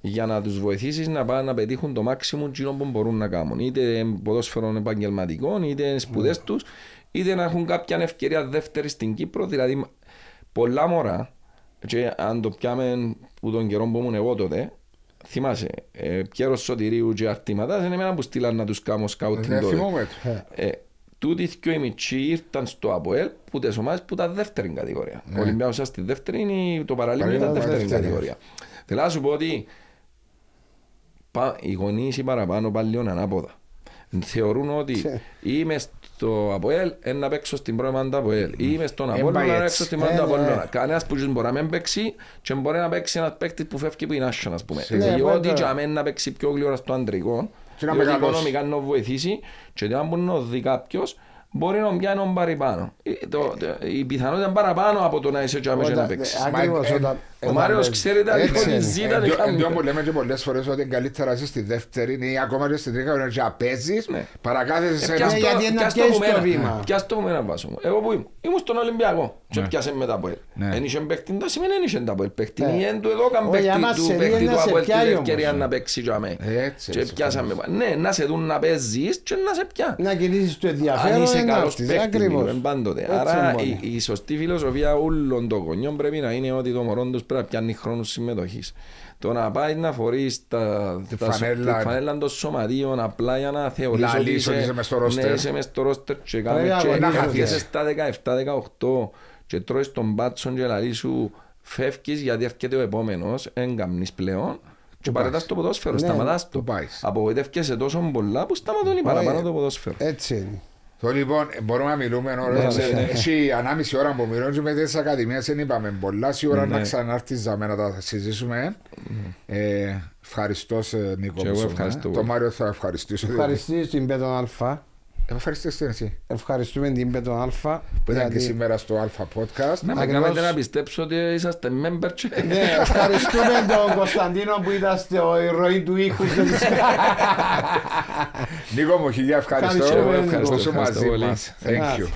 για να τους βοηθήσεις να πάνε να πετύχουν το maximum εκείνο που μπορούν να κάνουν. Είτε ποδόσφαιρων επαγγελματικών, είτε σπουδές τους, είτε να έχουν κάποια ευκαιρία δεύτερη στην Κύπρο. Δηλαδή, πολλά μωρά, και αν το πιάμε που τον καιρό που ήμουν εγώ τότε, θυμάσαι, ε, Πιέρος Σωτηρίου και Αρτήματας είναι εμένα που στείλαν να τους κάνω σκάουτιν Δεν τότε. θυμόμαι το. Ε, τούτοι δυο οι μητσοί ήρθαν στο ΑΠΟΕΛ που τις ομάδες που ήταν δεύτερη κατηγορία. Ο Ολυμπιάκος ήταν στη δεύτερη, είναι- το Παραλίμνη ήταν Παραλίμνη δεύτερη δεύτερη. κατηγορία. Θέλω να σου πω ότι πα- οι γονείς οι παραπάνω πάνε λίγο ανάποδα. Θεωρούν ότι είμαι στο ΑΠΟΕΛ ε, να παίξω στην πρώτη ομάδα του ΑΠΟΕΛ ή είμαι στον πάει Απόλλωνα να έτσι. παίξω στην πρώτη Ε, του ναι. Απόλλωνα. Κανένας που μπορεί να μην παίξει και μπορεί να παίξει ένας παίκτης που φεύγει που είναι άσχον ας πούμε. Ναι, Διότι βέβαια. για μένα να παίξει πιο γλυόρα στο αντρικό Και να διότι μεγαλώσει. οικονομικά να βοηθήσει και αν μπορεί να δει κάποιος μπορεί να πιάνει τον παραπάνω. Ε, το- το- Η πιθανότητα είναι παραπάνω από το να είσαι και Όταν- να παίξεις. Ακριβώς, Μα, ε, όταν- Ο όταν Μάριος παίζει. ξέρετε Έτσι ότι είναι. ζήτα Εντό- δεν εντό που κάνει. λέμε και πολλές φορές ότι είναι καλύτερα να είσαι στη δεύτερη ή ακόμα και στην τρίτη κατηγορία να παίζεις Ναι. παρακάθεσαι σε Ε, ένα... πιάσ' το- γιατί είναι να πιάσ' το πιέσεις που το μένα. βήμα. Πιάσ' το που μένα βάσο μου. Εγώ που ήμουν. Ήμουν στον Ολυμπιακό. Και Ναι. πιάσε μετά από ελ. Ναι. Εν είχε παίχτη, δεν σημαίνει εν είχε τα από ελ παίχτη. Ναι. Ή εν του εδώ καν Όχι, παίχτη άμα του σε δει, παίχτη να του σε από ελ την πιάει ευκαιρία όμως. να παίξει για μέ. Έτσι, Και έτσι, πιάσαμε. Ναι, να σε δουν να παίζεις και να σε πιάνει. Να κινήσεις το Αν ενδιαφέρον είσαι είναι καλός αυτής, παίχτης ακριβώς. μιλούμε πάντοτε. Έτσι Άρα μπορεί. η, η σωστή φιλοσοφία όλων των γονιών πρέπει να είναι ότι το μωρό τους πρέπει να πιάνει χρόνο συμμετοχής. Το να πάει να φορείς τα, Τη τα, φανέλα. τη φανέλα των σωματείων απλά για να θεωρείς ότι Λαλείς ότι είσαι, είσαι μες στο ρόστερ. ναι, είσαι μες στο ρόστερ και, Πρέπει κάμε, να και αγωνίζεσαι. καθίσαι στα 17-18 και τρώεις τον μπάτσον και λαλείς σου φεύγεις γιατί έρχεται ο επόμενος, εν καμνείς πλέον και παρετάς το ποδόσφαιρο, Ναι, σταματάς το. του πάεις. Απογοητεύκεσαι τόσο πολλά που σταματώνει παραπάνω το ποδόσφαιρο. Έτσι είναι. Το λοιπόν, μπορούμε να μιλούμε ώρες. Ναι, ναι, ναι. Έχει ανάμιση ώρα που μιλούμε και με τις ακαδημίες δεν είπαμε πολλά. Σίγουρα Ναι. να ξανάρθεις για μένα να τα συζητήσουμε. Ε, Ευχαριστώ σε Νίκο. Και που εγώ σου ευχαριστώ Το πολύ. Μάριο θα ευχαριστήσω. Ευχαριστείς την Πέτον Αλφα. Ευχαριστώ την εσύ Ευχαριστούμε την Πέτον Αλφα. που ήταν και γιατί- σήμερα στο Alpha Podcast. Να με Ακριβώς. κάνετε να πιστέψω ότι είσαστε member και... Ναι, ευχαριστούμε τον Κωνσταντίνο που ήταν στο ηρωή του ήχου. Νίκο μου, χιλιά ευχαριστώ Ευχαριστώ, που Νίκο. ήσουν Ευχαριστώ μαζί πολύ. μας. Thank you.